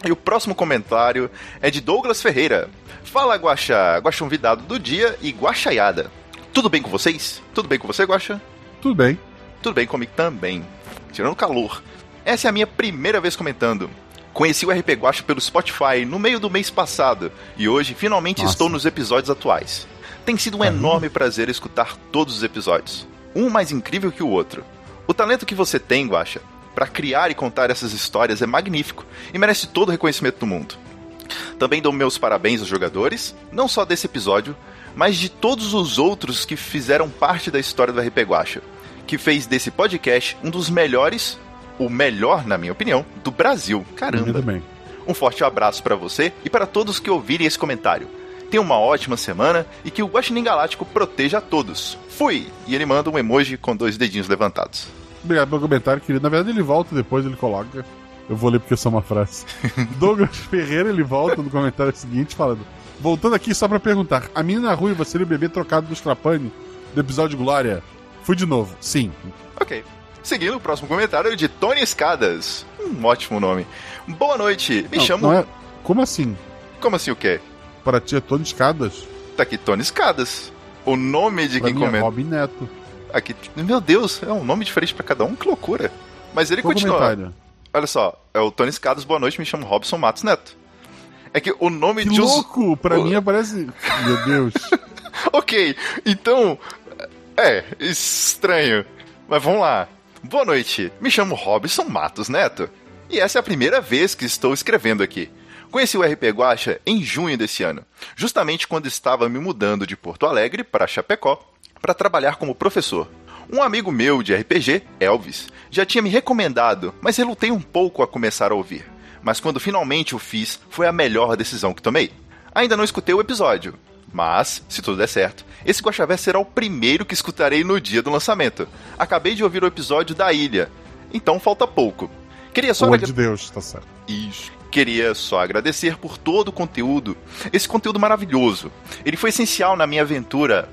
E o próximo comentário é de Douglas Ferreira. Fala, Guaxa. Guaxa convidado do dia e Guaxaiada. Tudo bem com vocês? Tudo bem com você, Guaxa? Tudo bem. Tudo bem comigo também. Tirando calor. Essa é a minha primeira vez comentando. Conheci o RP Guacha pelo Spotify no meio do mês passado e hoje finalmente Nossa. estou nos episódios atuais. Tem sido um enorme prazer escutar todos os episódios, um mais incrível que o outro. O talento que você tem, Guacha, para criar e contar essas histórias é magnífico e merece todo o reconhecimento do mundo. Também dou meus parabéns aos jogadores, não só desse episódio, mas de todos os outros que fizeram parte da história do RP Guacha, que fez desse podcast um dos melhores, o melhor, na minha opinião, do Brasil. Caramba. Um forte abraço para você e para todos que ouvirem esse comentário. Tenha uma ótima semana e que o Guaxinim Galáctico proteja a todos. Fui! E ele manda um emoji com dois dedinhos levantados. Obrigado pelo comentário, querido. Na verdade, ele volta depois, ele coloca. Eu vou ler porque é só uma frase. (laughs) Douglas Ferreira, ele volta no comentário seguinte, falando: Voltando aqui só pra perguntar: a menina ruiva seria o bebê trocado do Strapani do episódio Glória? Fui de novo. Sim. Ok. Seguindo o próximo comentário é de Tony Escadas. Um ótimo nome. Boa noite, me Não, chamo. não é- Como assim? Como assim o quê? Para ti é Tony Escadas? Tá aqui Tony Escadas. O nome de Pra quem é comenta. Robin Neto. Aqui. Meu Deus, é um nome diferente pra cada um, que loucura. Mas ele Qual continua. comentário? Olha só, é o Tony Escadas, boa noite, me chamo Robson Matos Neto. É que o nome Que de louco! Pra o- mim aparece. Meu Deus. (laughs) Ok, então. É, estranho. Mas vamos lá. Boa noite, me chamo Robson Matos Neto. E essa é a primeira vez que estou escrevendo aqui. Conheci o RP Guacha em junho desse ano, justamente quando estava me mudando de Porto Alegre para Chapecó para trabalhar como professor. Um amigo meu de RPG, Elvis, já tinha me recomendado, mas relutei um pouco a começar a ouvir. Mas quando finalmente o fiz, foi a melhor decisão que tomei. Ainda não escutei o episódio, mas, se tudo der certo, esse Guaxavé será o primeiro que escutarei no dia do lançamento. Acabei de ouvir o episódio da ilha, então falta pouco. Queria só agra- de Deus, tá certo. isso. Queria só agradecer por todo o conteúdo, esse conteúdo maravilhoso. Ele foi essencial na minha aventura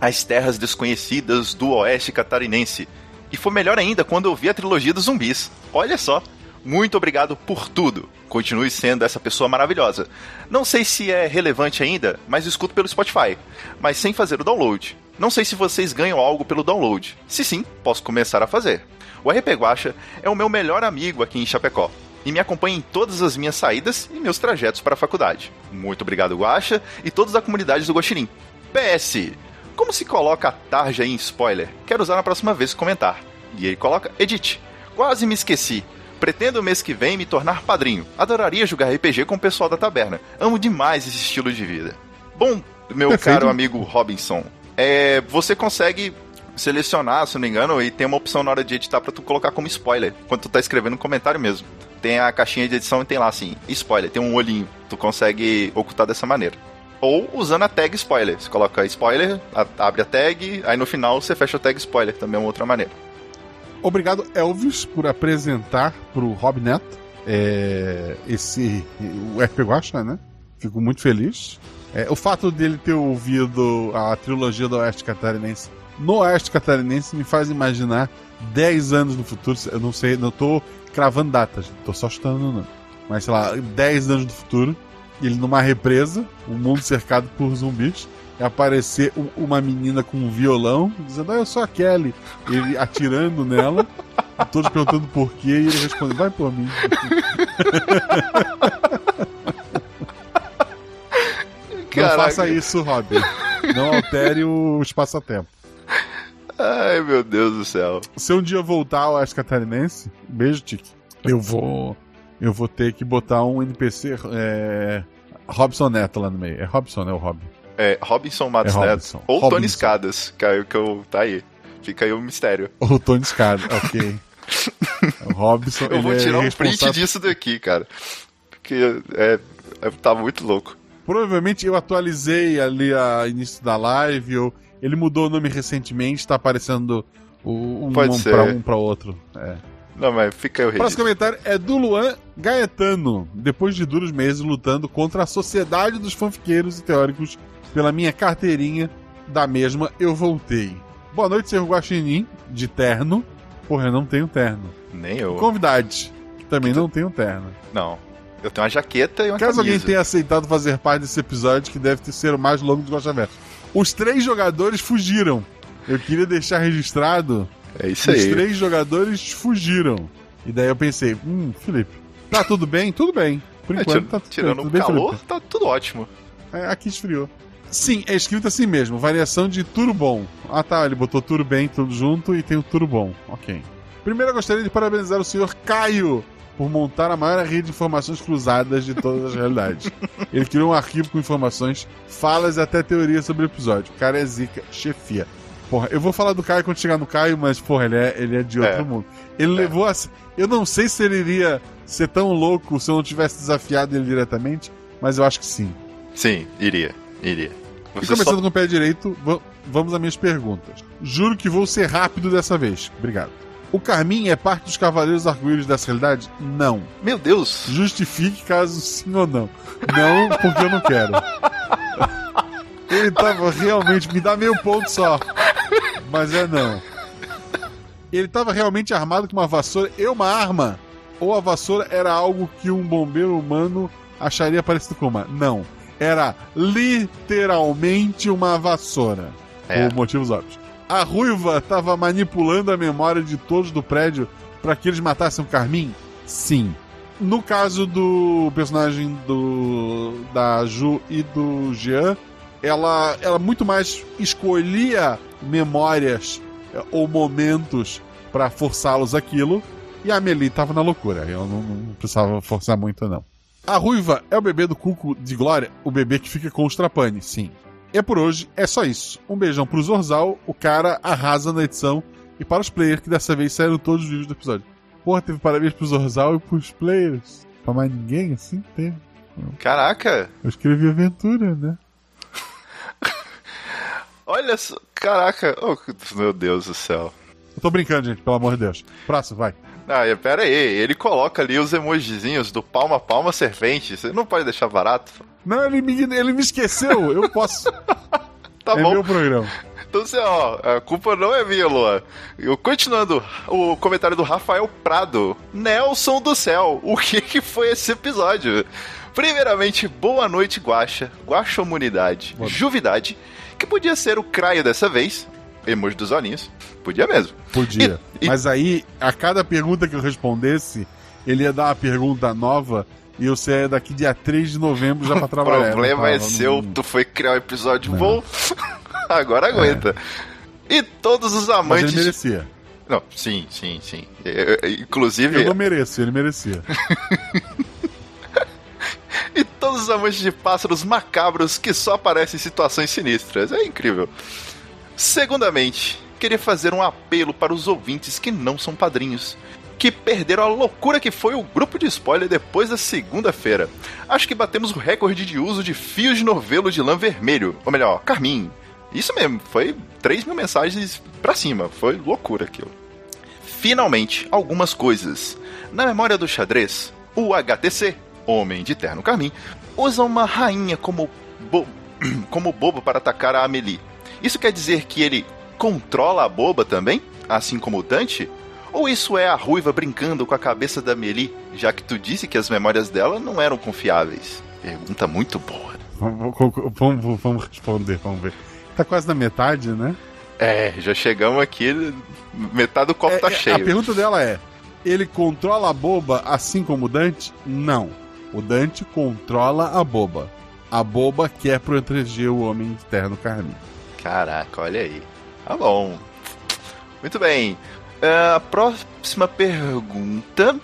às terras desconhecidas do oeste catarinense. E foi melhor ainda quando eu vi a trilogia dos zumbis. Olha só. Muito obrigado por tudo. Continue sendo essa pessoa maravilhosa. Não sei se é relevante ainda, mas escuto pelo Spotify, mas sem fazer o download. Não sei se vocês ganham algo pelo download. Se sim, posso começar a fazer. O RP Guacha é o meu melhor amigo aqui em Chapecó e me acompanha em todas as minhas saídas e meus trajetos para a faculdade. Muito obrigado, Guacha, e todos da comunidade do Guaxinim. PS, como se coloca a tarja em spoiler? Quero usar na próxima vez comentar. E ele coloca Edit. Quase me esqueci. Pretendo mês que vem me tornar padrinho. Adoraria jogar RPG com o pessoal da taberna. Amo demais esse estilo de vida. Bom, meu Perfeito. caro amigo Robinson, é, você consegue selecionar, se não me engano, e tem uma opção na hora de editar pra tu colocar como spoiler, quando tu tá escrevendo um comentário mesmo. Tem a caixinha de edição e tem lá assim, spoiler, tem um olhinho. Tu consegue ocultar dessa maneira. Ou usando a tag spoiler. Você coloca spoiler, abre a tag, aí no final você fecha a tag spoiler, também é uma outra maneira. Obrigado, Elvis, por apresentar pro Rob Neto é, esse o RP Guacha, né? Fico muito feliz. É, o fato dele ter ouvido a trilogia do Oeste Catarinense no Oeste Catarinense me faz imaginar 10 anos no futuro. Eu não sei, não tô cravando datas, tô só chutando, não. Mas sei lá, 10 anos no futuro, ele numa represa, o mundo cercado por zumbis, e aparecer uma menina com um violão, dizendo, ah, eu sou a Kelly. Ele atirando (laughs) nela, Todos perguntando por quê e ele responde: vai por mim. (laughs) Não Caraca. faça isso, Robin. Não altere o espaço-tempo. Ai, meu Deus do céu. Se um dia eu voltar ao Oeste Catarinense, beijo, Tiki. Eu vou. Eu vou ter que botar um NPC. É, Robson Neto lá no meio. É Robson, né? O Robin. É Robinson Matos É Neto. Robinson. Ou Tony Robinson. Escadas, que, é- que eu, tá aí. Fica aí o mistério. (laughs) O Tony Scada, ok. (laughs) o Robson. Eu vou é tirar um print disso daqui, cara. Porque é, é, tá muito louco. Provavelmente eu atualizei ali a início da live. Ou ele mudou o nome recentemente, tá aparecendo o, um, Pode ser. pra um pra outro. É. Não, mas fica aí o Próximo comentário é do Luan Gaetano. Depois de duros meses lutando contra a sociedade dos fanfiqueiros e teóricos pela minha carteirinha da mesma, eu voltei. Boa noite, senhor Guaxinim, de terno. Porra, eu não tenho terno. Nem eu. Convidade, que também não tenho terno. Não. Eu tenho uma jaqueta e uma Caso alguém camisa. tenha aceitado fazer parte desse episódio, que deve ter ser o mais longo do Guaxaverso. Os três jogadores fugiram. Eu queria deixar registrado É isso os aí. três jogadores fugiram. E daí eu pensei, hum, Felipe, tá tudo bem? Tudo bem. Por É, enquanto tira- tá tudo tirando bem. o Tudo bem, calor, Felipe? tá tudo ótimo. É, aqui esfriou. Sim, é escrito assim mesmo, variação de tudo bom. Ah tá, ele botou tudo bem, tudo junto e tem o tudo bom. Ok. Primeiro eu gostaria de parabenizar o senhor Caio por montar a maior rede de informações cruzadas de todas as realidades. Ele criou um arquivo com informações, falas e até teorias sobre o episódio. O cara é zica, chefia. Porra, eu vou falar do Caio quando chegar no Caio, mas, porra, ele é, ele é de outro É. mundo. Ele levou a. Eu não sei se ele iria ser tão louco se eu não tivesse desafiado ele diretamente, mas eu acho que sim. Sim, iria. Iria. E Você começando só... com o pé direito, va- vamos às minhas perguntas. Juro que vou ser rápido dessa vez. Obrigado. O Carmin é parte dos Cavaleiros Arco-Íris dessa realidade? Não. Meu Deus! Justifique caso sim ou não. Não, porque eu não quero. Ele tava realmente. Me dá meio ponto só. Mas é não. Ele tava realmente armado com uma vassoura e uma arma? Ou a vassoura era algo que um bombeiro humano acharia parecido com uma? Não. Era literalmente uma vassoura. É. Por motivos óbvios. A ruiva tava manipulando a memória de todos do prédio para que eles matassem o Carmin? Sim. No caso do personagem do da Ju e do Jean, ela, ela muito mais escolhia memórias eh, ou momentos para forçá-los aquilo, e a Amelie tava na loucura. Eu não, não precisava forçar muito, não. A Ruiva é o bebê do Cuco de Glória, o bebê que fica com os Trapani, sim. E por hoje é só isso. Um beijão pro Zorzal, o cara arrasa na edição, e para os players que dessa vez saíram todos os vídeos do episódio. Porra, teve parabéns pro Zorzal e pros players. Pra mais ninguém, assim, teve. Caraca! Eu escrevi aventura, né? (laughs) Olha só. Caraca! Oh, meu Deus do céu. Eu tô brincando, gente, pelo amor de Deus. Próximo, vai. Ah, e pera aí, ele coloca ali os emojizinhos do palma palma servente. Você não pode deixar barato? Não, ele me, ele me esqueceu. Eu posso. (laughs) Tá é bom. meu programa. Então, assim, ó, a culpa não é minha, Luan. Eu, continuando, o comentário do Rafael Prado. Nelson do céu, o que que foi esse episódio? Primeiramente, boa noite, Guaxa, Guaxomunidade, Juvidade, que podia ser o Craio dessa vez, emoji dos olhinhos, podia mesmo. Podia. E- e- Mas aí, a cada pergunta que eu respondesse, ele ia dar uma pergunta nova e eu saia daqui dia 3 de novembro já pra (laughs) O trabalhar. problema Eu é tava seu, num- tu foi criar um episódio Não. bom, (laughs) agora aguenta. E todos os Mas amantes... ele merecia. Não, sim, sim, sim. Eu- eu- inclusive... Eu não mereço, ele merecia. (laughs) E todos os amantes de pássaros macabros que só aparecem em situações sinistras. É incrível. Segundamente, queria fazer um apelo para os ouvintes que não são padrinhos. Que perderam a loucura que foi o grupo de spoiler depois da segunda-feira. Acho que batemos o recorde de uso de fios de novelo de lã vermelho. Ou melhor, carmim. Isso mesmo, foi 3 mil mensagens pra cima. Foi loucura aquilo. Finalmente, algumas coisas. Na memória do xadrez, o HTC, Homem de Terno Carmim, usa uma rainha como, bo (clears throat) como bobo para atacar a Amelie. Isso quer dizer que ele controla a boba também? Assim como o Dante? Ou isso é a ruiva brincando com a cabeça da Amelie, já que tu disse que as memórias dela não eram confiáveis? Pergunta muito boa. Vamos, vamos- vamos- responder, vamos ver. Tá quase na metade, né? É, já chegamos aqui, metade do copo É, tá é, cheio. A pergunta dela é: ele controla a boba assim como o Dante? Não. O Dante controla a boba. A boba quer proteger o homem de terno carmim. Caraca, olha aí. Tá bom. Muito bem. É, A próxima pergunta.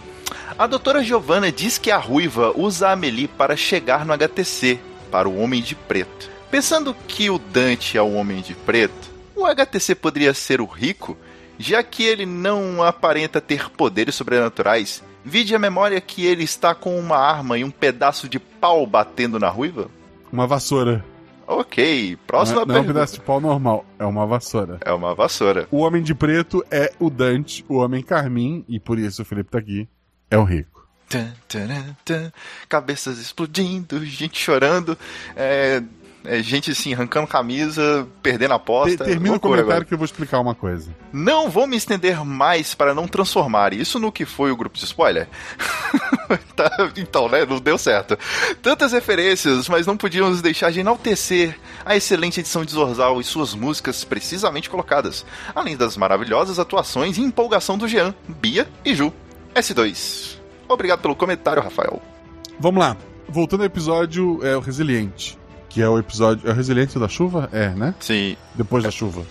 A doutora Giovanna diz que a ruiva usa a Amelie para chegar no HTC, para o Homem de Preto. Pensando que o Dante é o Homem de Preto, o HTC poderia ser o rico, já que ele não aparenta ter poderes sobrenaturais. Vide a memória que ele está com uma arma e um pedaço de pau batendo na ruiva? Uma vassoura. Ok, próxima não, é- não é um pergunta. pedaço de pau normal, é uma vassoura. É uma vassoura. O homem de preto é o Dante, o homem carmim, e por isso o Felipe tá aqui, é o rico. Tan, taran, tan. Cabeças explodindo, gente chorando, é, é, gente assim, arrancando camisa, perdendo a aposta. termina o comentário agora. que eu vou explicar uma coisa. Não vou me estender mais para não transformar isso no que foi o grupo de spoiler. (laughs) Tá, então, né? Não deu certo. Tantas referências, mas não podíamos deixar de enaltecer a excelente edição de Zorzal e suas músicas precisamente colocadas, além das maravilhosas atuações e empolgação do Jean, Bia e Ju. S2. Obrigado pelo comentário, Rafael. Vamos lá. Voltando ao episódio, é o Resiliente. Que é o episódio. É o Resiliente da chuva? É, né? Sim, Depois da chuva.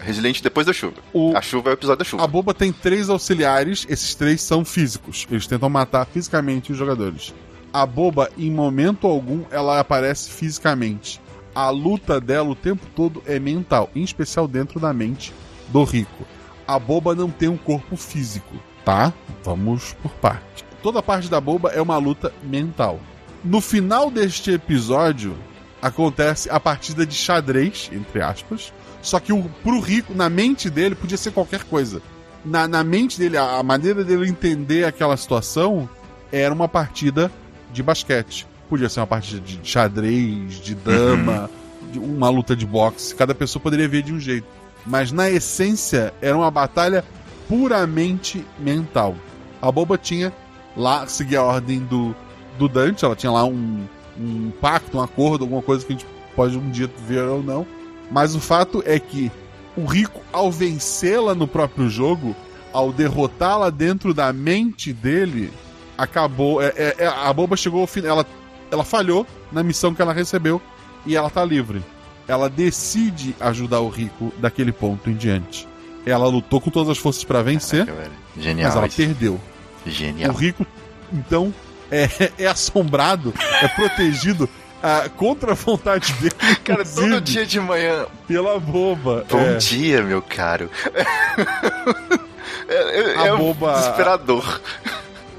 Resiliente depois da chuva. O- A chuva é o episódio da chuva. A boba tem três auxiliares, esses três são físicos. Eles tentam matar fisicamente os jogadores. A boba, em momento algum, ela aparece fisicamente. A luta dela o tempo todo é mental, em especial dentro da mente do rico. A boba não tem um corpo físico, tá? Vamos por parte. Toda parte da boba é uma luta mental. No final deste episódio, acontece a partida de xadrez, entre aspas. Só que o, pro rico, na mente dele, podia ser qualquer coisa. Na, na mente dele, a, a maneira dele entender aquela situação era uma partida de basquete. Podia ser uma partida de xadrez, de dama, de uma luta de boxe. Cada pessoa poderia ver de um jeito. Mas na essência, era uma batalha puramente mental. A boba tinha lá, seguia a ordem do, do Dante, ela tinha lá um, um pacto, um acordo, alguma coisa que a gente pode um dia ver ou não. Mas o fato é que o rico, ao vencê-la no próprio jogo, ao derrotá-la dentro da mente dele, acabou. é- é- é- a boba chegou ao final. Ela, ela falhou na missão que ela recebeu e ela tá livre. Ela decide ajudar o rico daquele ponto em diante. Ela lutou com todas as forças para vencer, Caraca. Genial. mas ela isso. perdeu. Genial. O rico, então, é, é assombrado, é protegido ah, contra a vontade dele. (laughs) Cara, todo dia de manhã. Pela boba. Bom é. dia, meu caro. (laughs) é é, A é um boba- desesperador.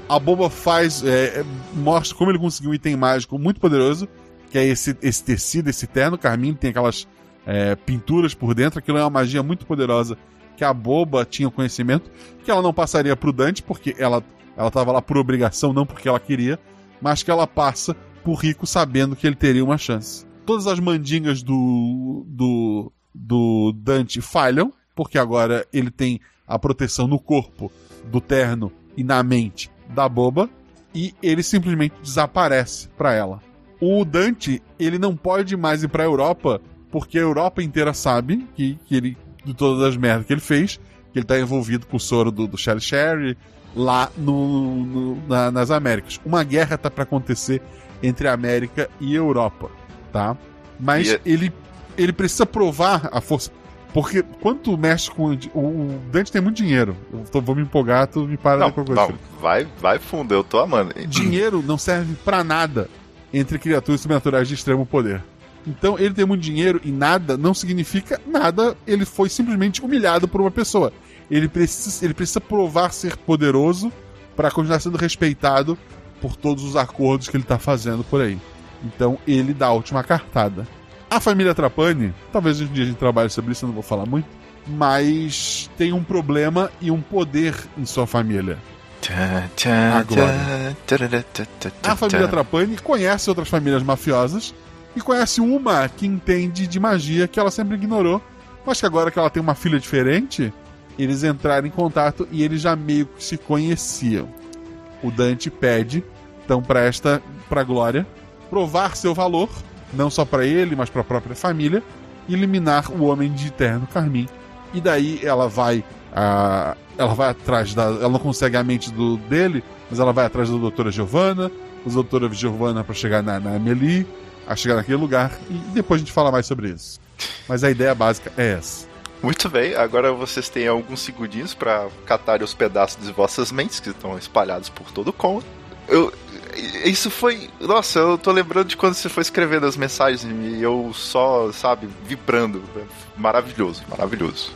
A boba faz. é, é, mostra como ele conseguiu um item mágico muito poderoso, que é esse, esse tecido, esse terno carmim, tem aquelas é, pinturas por dentro. Aquilo é uma magia muito poderosa que a boba tinha conhecimento, que ela não passaria pro Dante, porque ela, ela tava lá por obrigação, não porque ela queria, mas que ela passa pro rico sabendo que ele teria uma chance. Todas as mandingas do, do, do Dante falham, porque agora ele tem a proteção no corpo do terno e na mente da boba, e ele simplesmente desaparece pra ela. O Dante, ele não pode mais ir pra Europa, porque a Europa inteira sabe que, que ele, de todas as merdas que ele fez, que ele tá envolvido com o soro do, do Sherry Sherry lá no, no- na- nas Américas. Uma guerra tá pra acontecer entre a América e Europa, tá? Mas E é- ele, ele precisa provar a força. Porque quando tu mexe com. O, o Dante tem muito dinheiro. Eu tô- vou me empolgar, tu me para Não, coisa. não, vai, vai fundo, eu tô amando. Dinheiro não serve pra nada entre criaturas sobrenaturais de extremo poder. Então, ele ter muito dinheiro e nada não significa nada. Ele foi simplesmente humilhado por uma pessoa. Ele precisa, ele precisa provar ser poderoso para continuar sendo respeitado por todos os acordos que ele tá fazendo por aí. Então, ele dá a última cartada. A família Trapani, talvez um dia a gente trabalhe sobre isso, eu não vou falar muito, mas tem um problema e um poder em sua família. Agora. A família Trapani conhece outras famílias mafiosas e conhece uma que entende de magia que ela sempre ignorou, mas que agora que ela tem uma filha diferente, eles entraram em contato e eles já meio que se conheciam. O Dante pede, então, para esta, para Glória, provar seu valor, não só para ele, mas para a própria família, eliminar o homem de terno carmim E daí ela vai. ah, ela vai atrás da. Ela não consegue a mente do dele, mas ela vai atrás da doutora Giovanna, a doutora Giovanna pra chegar na, na Amelie, a chegar naquele lugar, e depois a gente fala mais sobre isso. Mas a ideia básica é essa. Muito bem, agora vocês têm alguns segundinhos pra catar os pedaços de vossas mentes que estão espalhados por todo o cômodo. Eu, isso foi. Nossa, eu tô lembrando de quando você foi escrevendo as mensagens e eu só, sabe, vibrando. Maravilhoso, maravilhoso.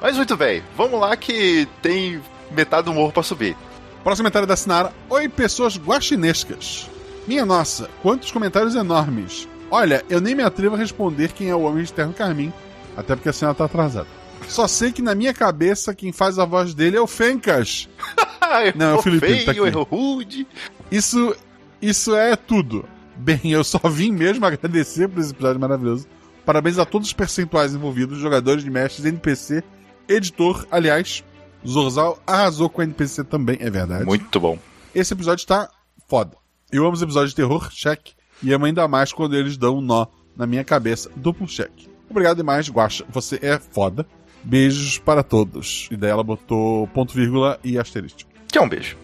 Mas muito bem, vamos lá que tem metade do morro pra subir. Próximo comentário da Sinara. Oi, pessoas guaxinescas. Minha nossa, quantos comentários enormes. Olha, eu nem me atrevo a responder quem é o homem de terno carmim, até porque a senhora tá atrasada. Só sei que na minha cabeça quem faz a voz dele é o Fencas. (laughs) Não, é o Felipe, tá feio, aqui. errou rude. Isso, isso é tudo. Bem, eu só vim mesmo agradecer por esse episódio maravilhoso. Parabéns a todos os percentuais envolvidos, jogadores de mestres, NPC, editor. Aliás, Zorzal arrasou com a NPC também, é verdade. Muito bom. Esse episódio tá foda. Eu amo os episódios de terror, check. E amo ainda mais quando eles dão um nó na minha cabeça, duplo check. Obrigado demais, Guaxa. Você é foda. Beijos para todos. E daí ela botou ponto vírgula e asterisco. Que é um beijo.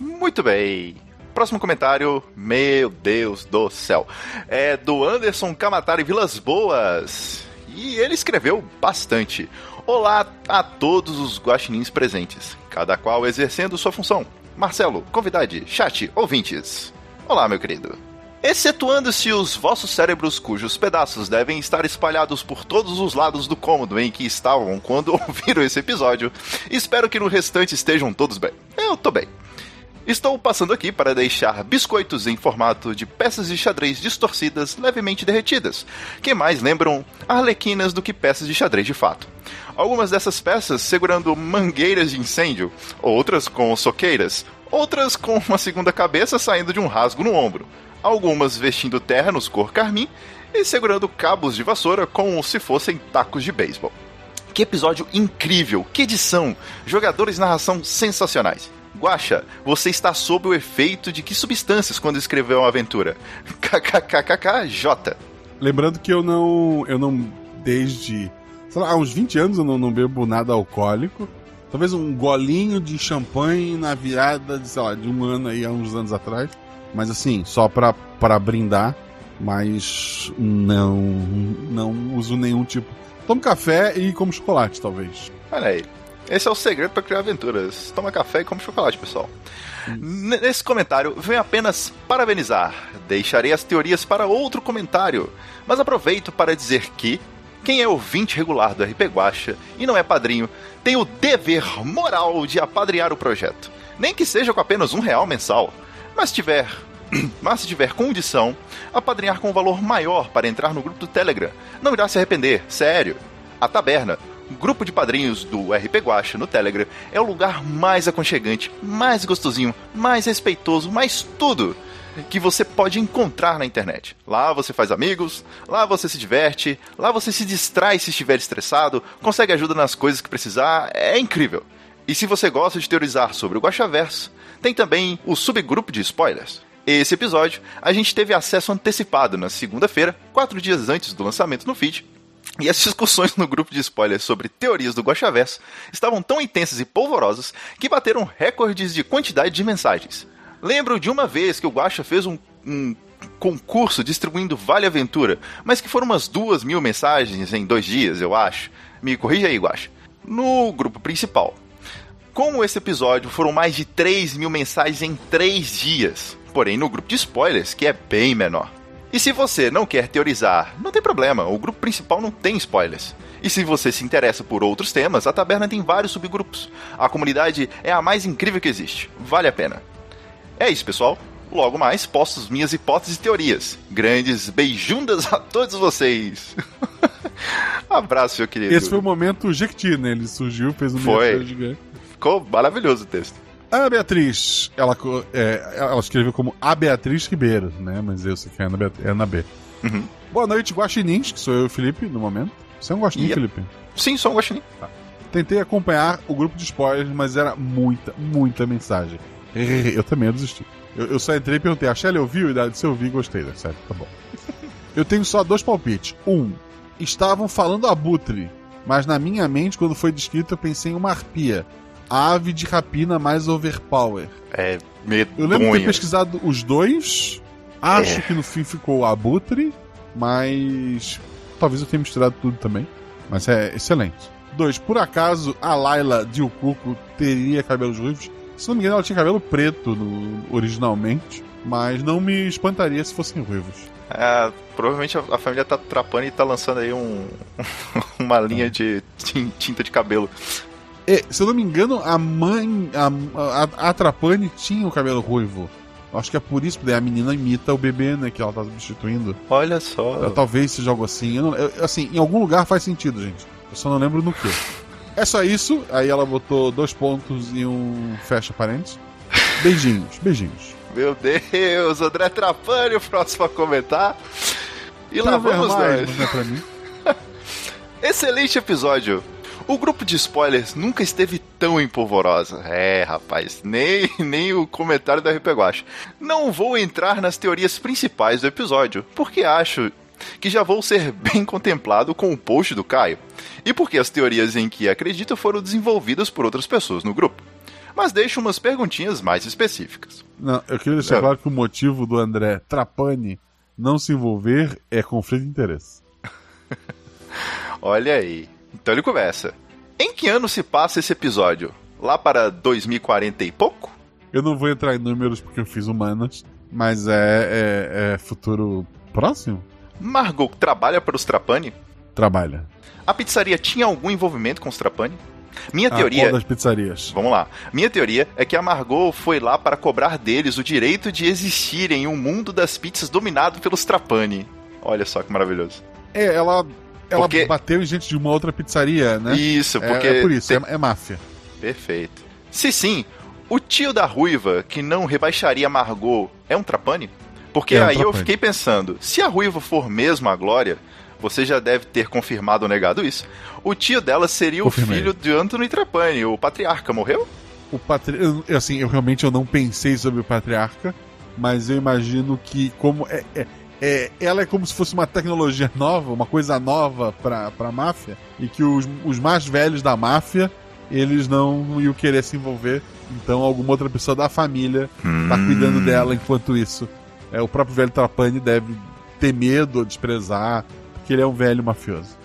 Muito bem. Próximo comentário, meu Deus do céu. É do Anderson Camatari Vilas Boas. E ele escreveu bastante. Olá a todos os guaxinins presentes, cada qual exercendo sua função. Marcelo, convidade, chat, ouvintes. Olá, meu querido. Excetuando-se os vossos cérebros, cujos pedaços devem estar espalhados por todos os lados do cômodo em que estavam quando (laughs) ouviram esse episódio, espero que no restante estejam todos bem. Eu tô bem. Estou passando aqui para deixar biscoitos em formato de peças de xadrez distorcidas levemente derretidas, que mais lembram arlequinas do que peças de xadrez de fato. Algumas dessas peças segurando mangueiras de incêndio, outras com soqueiras, outras com uma segunda cabeça saindo de um rasgo no ombro, algumas vestindo ternos cor carmim e segurando cabos de vassoura como se fossem tacos de beisebol. Que episódio incrível! Que edição! Jogadores de narração sensacionais. Guaxa, você está sob o efeito de que substâncias quando escreveu uma aventura? (laughs) KKKKJ. Lembrando que eu não. Eu não. Desde. Sei lá, há uns 20 anos eu não, não bebo nada alcoólico. Talvez um golinho de champanhe na virada de, sei lá, de um ano aí, há uns anos atrás. Mas assim, só pra, pra brindar. Mas não. Não uso nenhum tipo. Tomo café e como chocolate, talvez. Olha aí. Esse é o segredo para criar aventuras. Toma café e come chocolate, pessoal. Nesse comentário, venho apenas parabenizar. Deixarei as teorias para outro comentário. Mas aproveito para dizer que quem é ouvinte regular do RP Guacha e não é padrinho, tem o dever moral de apadrinhar o projeto. Nem que seja com apenas um real mensal. Mas tiver. (clears throat) Mas se tiver condição, apadrinhar com um valor maior para entrar no grupo do Telegram. Não irá se arrepender, sério. A Taberna, grupo de padrinhos do RP Guacha no Telegram, é o lugar mais aconchegante, mais gostosinho, mais respeitoso, mais tudo que você pode encontrar na internet. Lá você faz amigos, lá você se diverte, lá você se distrai se estiver estressado, consegue ajuda nas coisas que precisar, é incrível. E se você gosta de teorizar sobre o Guaxaverso, tem também o subgrupo de spoilers. Esse episódio a gente teve acesso antecipado na segunda-feira, quatro dias antes do lançamento no feed, e as discussões no grupo de spoilers sobre teorias do Guaxaverso estavam tão intensas e polvorosas que bateram recordes de quantidade de mensagens. Lembro de uma vez que o Guaxa fez um, um concurso distribuindo Vale Aventura, mas que foram umas duas mil mensagens em dois dias, eu acho. Me corrija aí, Guaxa. No grupo principal. Como esse episódio foram mais de 3 mil mensagens em 3 dias, porém no grupo de spoilers, que é bem menor. E se você não quer teorizar, não tem problema, o grupo principal não tem spoilers. E se você se interessa por outros temas, a taberna tem vários subgrupos. A comunidade é a mais incrível que existe. Vale a pena. É isso, pessoal. Logo mais, posto minhas hipóteses e teorias. Grandes beijundas a todos vocês. (laughs) Abraço, meu querido. Esse foi o momento Jequiti, né? Ele surgiu, fez um Foi. gigante. Ficou maravilhoso o texto. Ana Beatriz, ela, é, ela escreveu como A Beatriz Ribeiro, né? Mas eu sei que é Ana, é Ana B. Uhum. Boa noite, Guaxinins, que sou eu e o Felipe, no momento. Você é um Guaxinim, Yep. Felipe? Sim, sou um guaxinim. Tentei acompanhar o grupo de spoilers, mas era muita, muita mensagem. (laughs) Eu também eu desisti. Eu, eu só entrei e perguntei, a Shelly ouviu? E se eu vi, gostei, né? Certo, tá bom. (laughs) Eu tenho só dois palpites. Um, estavam falando abutre. mas na minha mente, quando foi descrito, eu pensei em uma arpia. Ave de rapina mais overpower. É Eu lembro de ter pesquisado os dois. Acho É. que no fim ficou o abutre, mas talvez eu tenha misturado tudo também. Mas é excelente. Dois, por acaso a Laila de Ukuko teria cabelos ruivos? Se não me engano, ela tinha cabelo preto no- originalmente, mas não me espantaria se fossem ruivos. É, provavelmente a, a família tá trapando e tá lançando aí um, (laughs) uma linha de tin- tinta de cabelo. É, se eu não me engano, a mãe, a, a, a Trapani tinha o cabelo ruivo. Acho que é por isso, porque a menina imita o bebê, né, que ela tá substituindo. Olha só. É, Talvez seja algo assim. Eu não- eu- assim, em algum lugar faz sentido, gente. Eu só não lembro no que. É só isso. Aí ela botou dois pontos e um fecha parênteses. Beijinhos, beijinhos. Meu Deus, André Trapani, o próximo a comentar. E lá vamos nós. é mim. (laughs) Excelente episódio. O grupo de spoilers nunca esteve tão empolvorosa. É, rapaz, nem, nem o comentário da RP Guacha. Não vou entrar nas teorias principais do episódio, porque acho que já vou ser (laughs) bem contemplado com o post do Caio. E porque as teorias em que acredito foram desenvolvidas por outras pessoas no grupo. Mas deixo umas perguntinhas mais específicas. Não, eu queria deixar É. claro que o motivo do André Trapani não se envolver é conflito de interesse. (laughs) Olha aí. Então ele começa. Em que ano se passa esse episódio? Lá para 2040 e pouco? Eu não vou entrar em números porque eu fiz humanas, mas é, é, é futuro próximo? Margot trabalha para os Trapani? Trabalha. A pizzaria tinha algum envolvimento com os Trapani? Minha A teoria. qual das pizzarias? Vamos lá. Minha teoria é que a Margot foi lá para cobrar deles o direito de existir em um mundo das pizzas dominado pelos Trapani. Olha só que maravilhoso. É, ela, ela Porque- bateu em gente de uma outra pizzaria, né? Isso, É- porque. é, por isso, tem- é, é máfia. Perfeito. Se sim, o tio da ruiva que não rebaixaria Margot é um Trapani? Porque É um aí eu Trapani. fiquei pensando, se a ruiva for mesmo a Glória, você já deve ter confirmado ou negado isso. O tio dela seria Confirmei. o filho de Anthony Trapani, o patriarca morreu? O patri... eu- eu, assim, eu realmente eu não pensei sobre o patriarca, mas eu imagino que como é, é- é- ela é como se fosse uma tecnologia nova, uma coisa nova pra, pra máfia, e que os, os mais velhos da máfia, eles não iam querer se envolver, então alguma outra pessoa da família tá Hum. cuidando dela enquanto isso. É, o próprio velho Trapani deve ter medo ou desprezar, porque ele é um velho mafioso.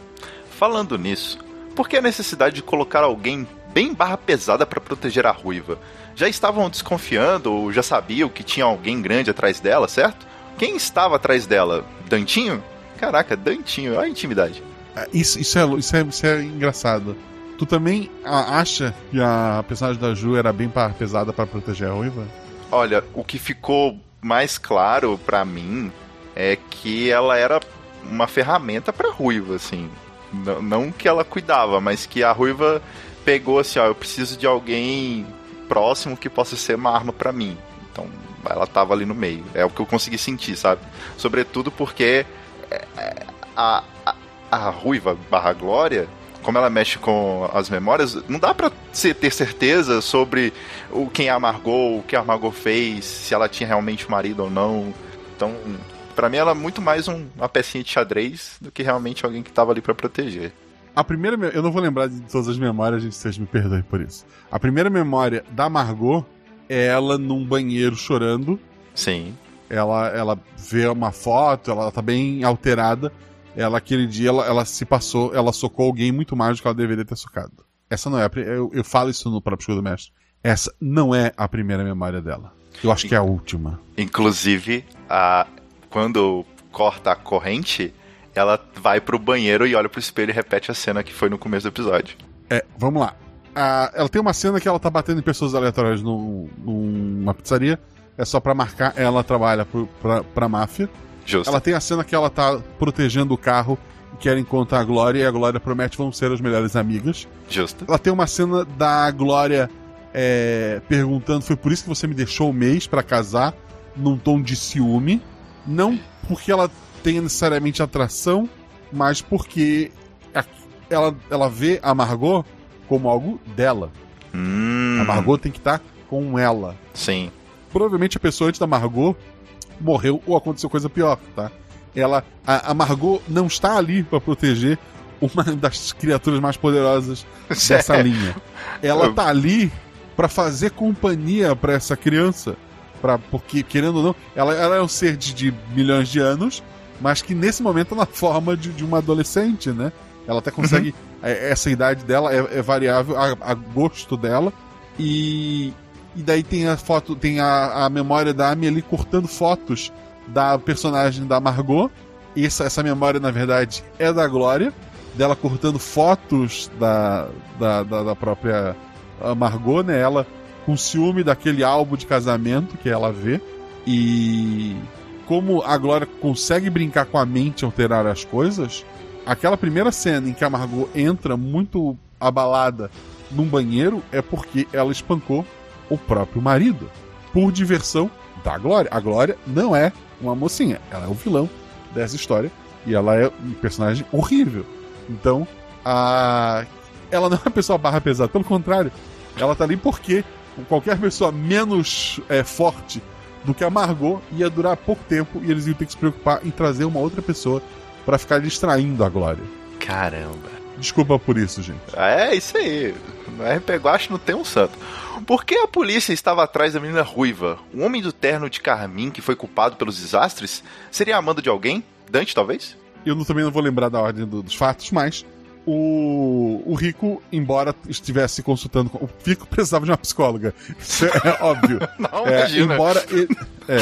Falando nisso, por que a necessidade de colocar alguém bem barra pesada pra proteger a ruiva? Já estavam desconfiando ou já sabiam que tinha alguém grande atrás dela, certo? Quem estava atrás dela? Dantinho? Caraca, Dantinho, olha a intimidade. Ah, Isso, isso, é, isso, é, isso é engraçado. Tu também acha que a personagem da Ju era bem pesada pra proteger a ruiva? Olha, o que ficou mais claro pra mim é que ela era uma ferramenta pra ruiva, assim. N- não que ela cuidava, mas que a ruiva pegou assim, ó, eu preciso de alguém próximo que possa ser uma arma pra mim. Então, ela tava ali no meio. É o que eu consegui sentir, sabe? Sobretudo porque é, é, a, a, a ruiva barra glória, como ela mexe com as memórias, não dá pra ter certeza sobre o quem a Margot, o que a Margot fez, se ela tinha realmente marido ou não. Então, pra mim ela é muito mais um- uma pecinha de xadrez do que realmente alguém que tava ali pra proteger. A primeira. me- Eu não vou lembrar de todas as memórias, gente, vocês me perdoem por isso. A primeira memória da Margot é ela num banheiro chorando. Sim. Ela, ela vê uma foto, ela tá bem alterada. Ela, aquele dia, ela, ela se passou, ela socou alguém muito mais do que ela deveria ter socado. Essa não é a. Eu, eu falo isso no próprio Escudo do Mestre. Essa não é a primeira memória dela. Eu acho que é a última. Inclusive, a, quando corta a corrente, ela vai pro banheiro e olha pro espelho e repete a cena que foi no começo do episódio. É, vamos lá. A- ela tem uma cena que ela tá batendo em pessoas aleatórias num- numa pizzaria. É só pra marcar, ela trabalha pro, pra, pra máfia. Justo. Ela tem a cena que ela tá protegendo o carro e quer encontrar a Glória e a Glória promete vão ser as melhores amigas. Justo. Ela tem uma cena da Glória é, perguntando: foi por isso que você me deixou o mês pra casar? Num tom de ciúme. Não porque ela tenha necessariamente atração, mas porque a- ela, ela vê a Margot como algo dela. Hum, A Margot tem que estar com ela. Sim. Provavelmente a pessoa antes da Margot morreu ou aconteceu coisa pior, tá? Ela, a, a Margot não está ali pra proteger uma (laughs) das criaturas mais poderosas (laughs) dessa linha. Ela tá ali para fazer companhia para essa criança, para porque querendo ou não, ela, ela é um ser de, de, milhões de anos, mas que nesse momento é na forma de, de uma adolescente, né? Ela até consegue uhum. é, essa idade dela é, é variável a, a, gosto dela e e daí tem a foto, tem a, a memória da Amelie cortando fotos da personagem da Margot. E essa, essa memória, na verdade, é da Glória, dela cortando fotos da, da, da, da própria Margot, né? Ela com ciúme daquele álbum de casamento que ela vê. E como a Glória consegue brincar com a mente e alterar as coisas, aquela primeira cena em que a Margot entra muito abalada num banheiro é porque ela espancou o próprio marido. Por diversão da Glória. A Glória não é uma mocinha, ela é o vilão dessa história. E ela é um personagem horrível. Então, a... ela não é uma pessoa barra pesada, pelo contrário, ela tá ali porque qualquer pessoa menos é, forte do que a Margot ia durar pouco tempo e eles iam ter que se preocupar em trazer uma outra pessoa para ficar distraindo a Glória. Caramba. Desculpa por isso, gente. É, isso aí. No RP Guache não tem um santo. Por que a polícia estava atrás da menina ruiva? O homem do terno de carmim que foi culpado pelos desastres? Seria amando de alguém? Dante, talvez? Eu também não vou lembrar da ordem do, dos fatos, mas o, o Rico, embora estivesse consultando. O Rico precisava de uma psicóloga. Isso é (laughs) óbvio. (laughs) Não, é, imagina. Embora ele, é,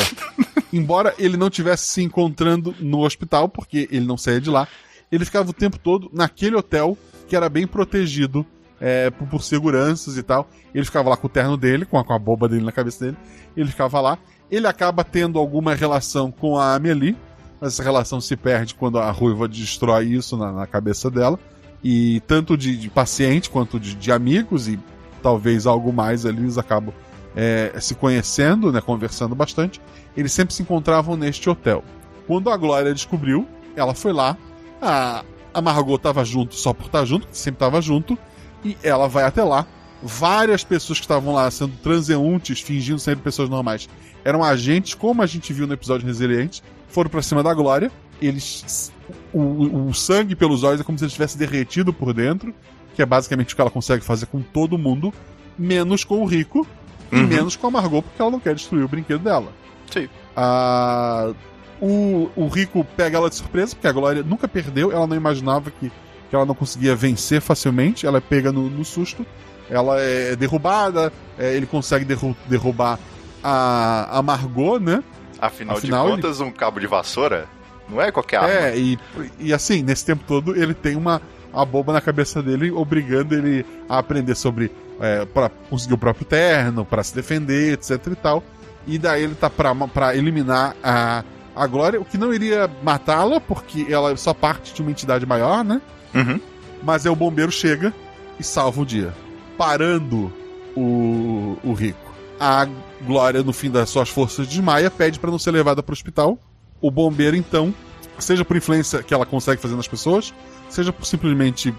embora ele não tivesse se encontrando no hospital, porque ele não saía de lá, ele ficava o tempo todo naquele hotel que era bem protegido é, por, por, seguranças e tal. Ele ficava lá com o terno dele, com a, com a boba dele na cabeça dele. Ele ficava lá. Ele acaba tendo alguma relação com a Amelie. Mas essa relação se perde quando a ruiva destrói isso na, na cabeça dela. E tanto de, de paciente quanto de, de, amigos e talvez algo mais ali, eles acabam é, se conhecendo, né, conversando bastante. Eles sempre se encontravam neste hotel. Quando a Glória descobriu, ela foi lá, a, a Margot tava junto só por estar junto, sempre tava junto, e ela vai até lá. Várias pessoas que estavam lá sendo transeuntes, fingindo ser pessoas normais, eram agentes, como a gente viu no episódio Resiliente, foram para cima da Glória. Eles. O, o sangue pelos olhos é como se ele tivesse derretido por dentro, que é basicamente o que ela consegue fazer com todo mundo, menos com o Rico uhum. e menos com a Margot, porque ela não quer destruir o brinquedo dela. Sim. Ah. O, o Rico pega ela de surpresa, porque a Glória nunca perdeu, ela não imaginava que, que ela não conseguia vencer facilmente, ela é pega no, no susto, ela é derrubada, é, ele consegue derru derrubar a, a Margot, né? Afinal, Afinal de contas, ele... um cabo de vassoura não é qualquer arma. É, e, e assim, nesse tempo todo, ele tem uma a boba na cabeça dele, obrigando ele a aprender sobre. É, para conseguir o próprio terno, para se defender, etc e tal. E daí ele tá pra, pra eliminar a, a Glória, o que não iria matá-la, porque ela é só parte de uma entidade maior, né? Uhum. Mas é o bombeiro chega e salva o dia, parando o, o rico. A Glória, no fim das suas forças, desmaia, pede para não ser levada para o hospital. O bombeiro, então, seja por influência que ela consegue fazer nas pessoas, seja por simplesmente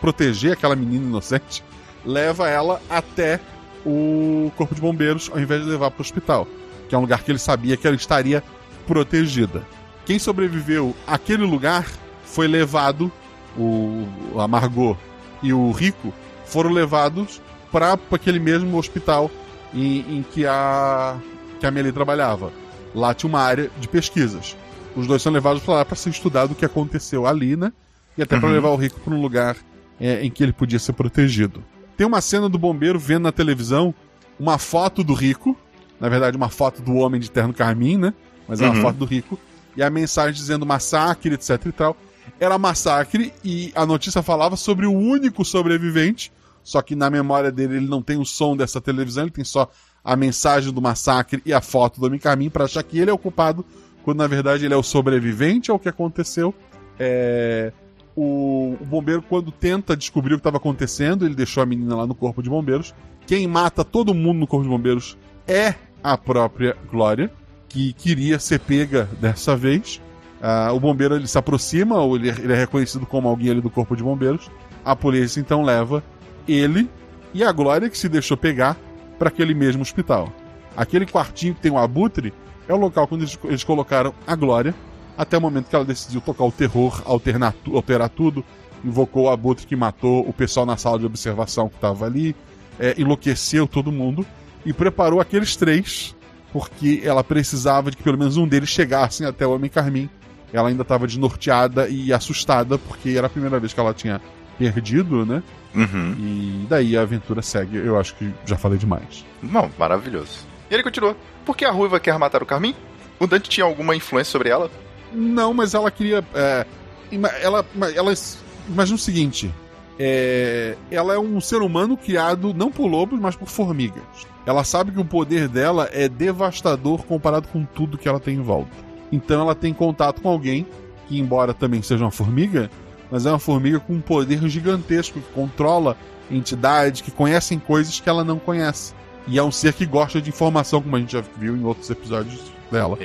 proteger aquela menina inocente, leva ela até o corpo de bombeiros ao invés de levar para o hospital, que é um lugar que ele sabia que ela estaria protegida. Quem sobreviveu àquele lugar foi levado, o, a Margot e o Rico foram levados para aquele mesmo hospital em, em, que a que a Amelie trabalhava. Lá tinha uma área de pesquisas. Os dois são levados para lá para ser estudado o que aconteceu ali, né? E até uhum. para levar o Rico para um lugar é, em que ele podia ser protegido. Tem uma cena do bombeiro vendo na televisão uma foto do Rico, na verdade uma foto do homem de terno carmim, né? mas é uma uhum. foto do rico. E a mensagem dizendo massacre, etc e tal. Era massacre e a notícia falava sobre o único sobrevivente. Só que na memória dele ele não tem o som dessa televisão, ele tem só a mensagem do massacre e a foto do Homem para achar que ele é o culpado, quando na verdade ele é o sobrevivente ao que aconteceu. É... O, o, bombeiro, quando tenta descobrir o que estava acontecendo, ele deixou a menina lá no corpo de bombeiros. Quem mata todo mundo no corpo de bombeiros é a própria Glória que queria ser pega dessa vez. Uh, o bombeiro ele se aproxima, ou ele, ele, é reconhecido como alguém ali do corpo de bombeiros. A polícia então leva ele e a Glória, que se deixou pegar, para aquele mesmo hospital. Aquele quartinho que tem o abutre é o local onde eles, eles colocaram a Glória, até o momento que ela decidiu tocar o terror, alterar tudo, invocou o abutre que matou o pessoal na sala de observação que estava ali, é, enlouqueceu todo mundo e preparou aqueles três porque ela precisava de que pelo menos um deles chegassem até o Homem Carmim. Ela ainda estava desnorteada e assustada porque era a primeira vez que ela tinha perdido, né? Uhum. E daí a aventura segue. Eu acho que já falei demais. Não, maravilhoso. E ele continua. Por que a Ruiva quer matar o Carmim? O Dante tinha alguma influência sobre ela? Não, mas ela queria. É, ela, ela. Imagina o seguinte: é, ela é um ser humano criado não por lobos, mas por formigas. Ela sabe que o poder dela é devastador comparado com tudo que ela tem em volta. Então ela tem contato com alguém que, embora também seja uma formiga, mas é uma formiga com um poder gigantesco que controla entidades que conhecem coisas que ela não conhece. E é um ser que gosta de informação, como a gente já viu em outros episódios dela.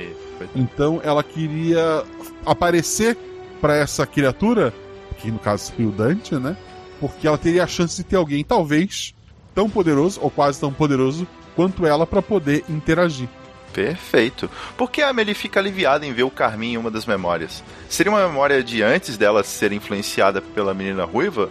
Então ela queria aparecer para essa criatura, que no caso seria o Dante, né? Porque ela teria a chance de ter alguém, talvez, tão poderoso, ou quase tão poderoso, quanto ela para poder interagir. Perfeito. Por que a Amelie fica aliviada em ver o Carmin em uma das memórias? Seria uma memória de antes dela ser influenciada pela menina ruiva?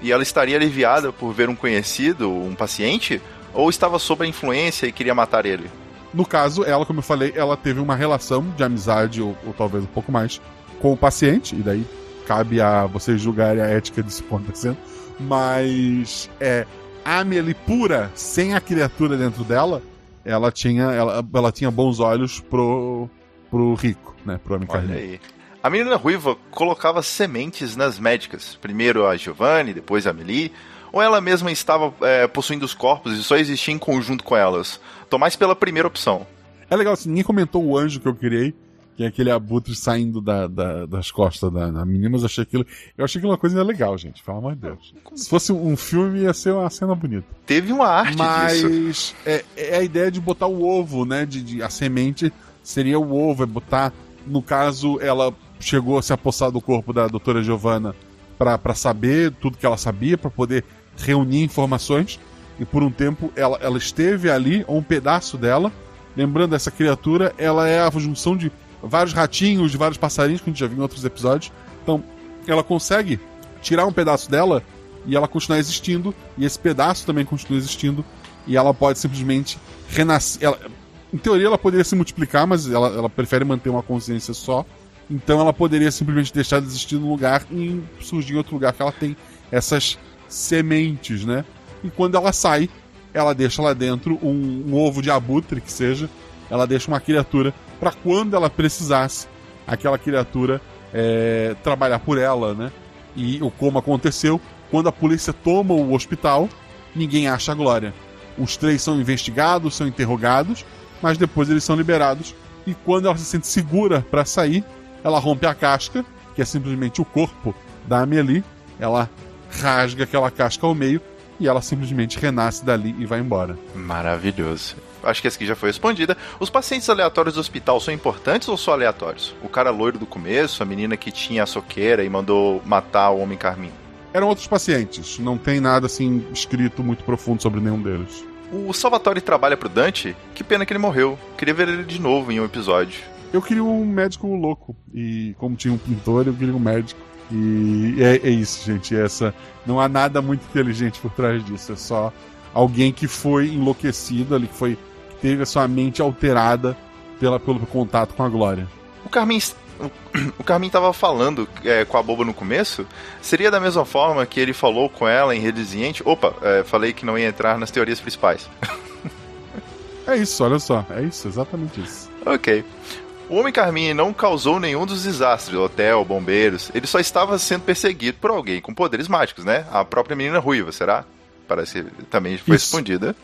E ela estaria aliviada por ver um conhecido, um paciente? Ou estava sob a influência e queria matar ele? No caso, ela, como eu falei, ela teve uma relação de amizade, ou, ou talvez um pouco mais, com o paciente, e daí cabe a vocês julgarem a ética ponto acontecendo. Mas é, a Amelie pura, sem a criatura dentro dela, ela tinha, ela, ela tinha bons olhos pro, pro rico, né? Pro homem Olha aí. A menina ruiva colocava sementes nas médicas. Primeiro a Giovanni, depois a Amelie. Ou ela mesma estava é, possuindo os corpos e só existia em conjunto com elas? Tô mais pela primeira opção. É legal, assim, ninguém comentou o anjo que eu criei que é aquele abutre saindo da, da, das costas da, da, menina, mas eu achei aquilo. Eu achei aquilo uma coisa legal, gente. Pelo amor de Deus. Se fosse um filme, ia ser uma cena bonita. Teve uma arte mas disso. É, é a ideia de botar o ovo, né? De, de, a semente seria o ovo, é botar. No caso, ela chegou a se apossar do corpo da doutora Giovanna para saber tudo que ela sabia, para poder reunir informações. E por um tempo ela, ela esteve ali, ou um pedaço dela. Lembrando, essa criatura, ela é a junção de vários ratinhos, de vários passarinhos que a gente já viu em outros episódios. Então, ela consegue tirar um pedaço dela e ela continuar existindo, e esse pedaço também continua existindo, e ela pode simplesmente renascer. Ela, em teoria, ela poderia se multiplicar, mas ela, ela prefere manter uma consciência só. Então, ela poderia simplesmente deixar de existir num lugar e surgir em outro lugar que ela tem essas sementes, né? E quando ela sai, ela deixa lá dentro um, um ovo de abutre, que seja, ela deixa uma criatura para quando ela precisasse, aquela criatura é, trabalhar por ela, né? E o como aconteceu, quando a polícia toma o hospital, ninguém acha a Glória. Os três são investigados, são interrogados, mas depois eles são liberados. E quando ela se sente segura para sair, ela rompe a casca, que é simplesmente o corpo da Amelie. Ela rasga aquela casca ao meio e ela simplesmente renasce dali e vai embora. Maravilhoso acho que essa aqui já foi respondida. Os pacientes aleatórios do hospital são importantes ou só aleatórios? O cara loiro do começo, a menina que tinha a soqueira e mandou matar o homem carmim. Eram outros pacientes, não tem nada assim escrito muito profundo sobre nenhum deles. O Salvatore trabalha pro Dante? Que pena que ele morreu. Queria ver ele de novo em um episódio. Eu queria um médico louco. E como tinha um pintor, eu queria um médico. E é, é isso, gente. Essa não há nada muito inteligente por trás disso. É só alguém que foi enlouquecido ali, que foi teve a sua mente alterada pela, pelo contato com a Glória. O Carmin o Carmin tava falando é, com a boba no começo, seria da mesma forma que ele falou com ela em Redeziente? Opa, é, falei que não ia entrar nas teorias principais. (laughs) é isso, olha só, é isso, exatamente isso. Ok. O Homem Carmine não causou nenhum dos desastres, hotel, bombeiros. Ele só estava sendo perseguido por alguém com poderes mágicos, né? A própria menina ruiva, será? Parece que também foi Isso. respondida.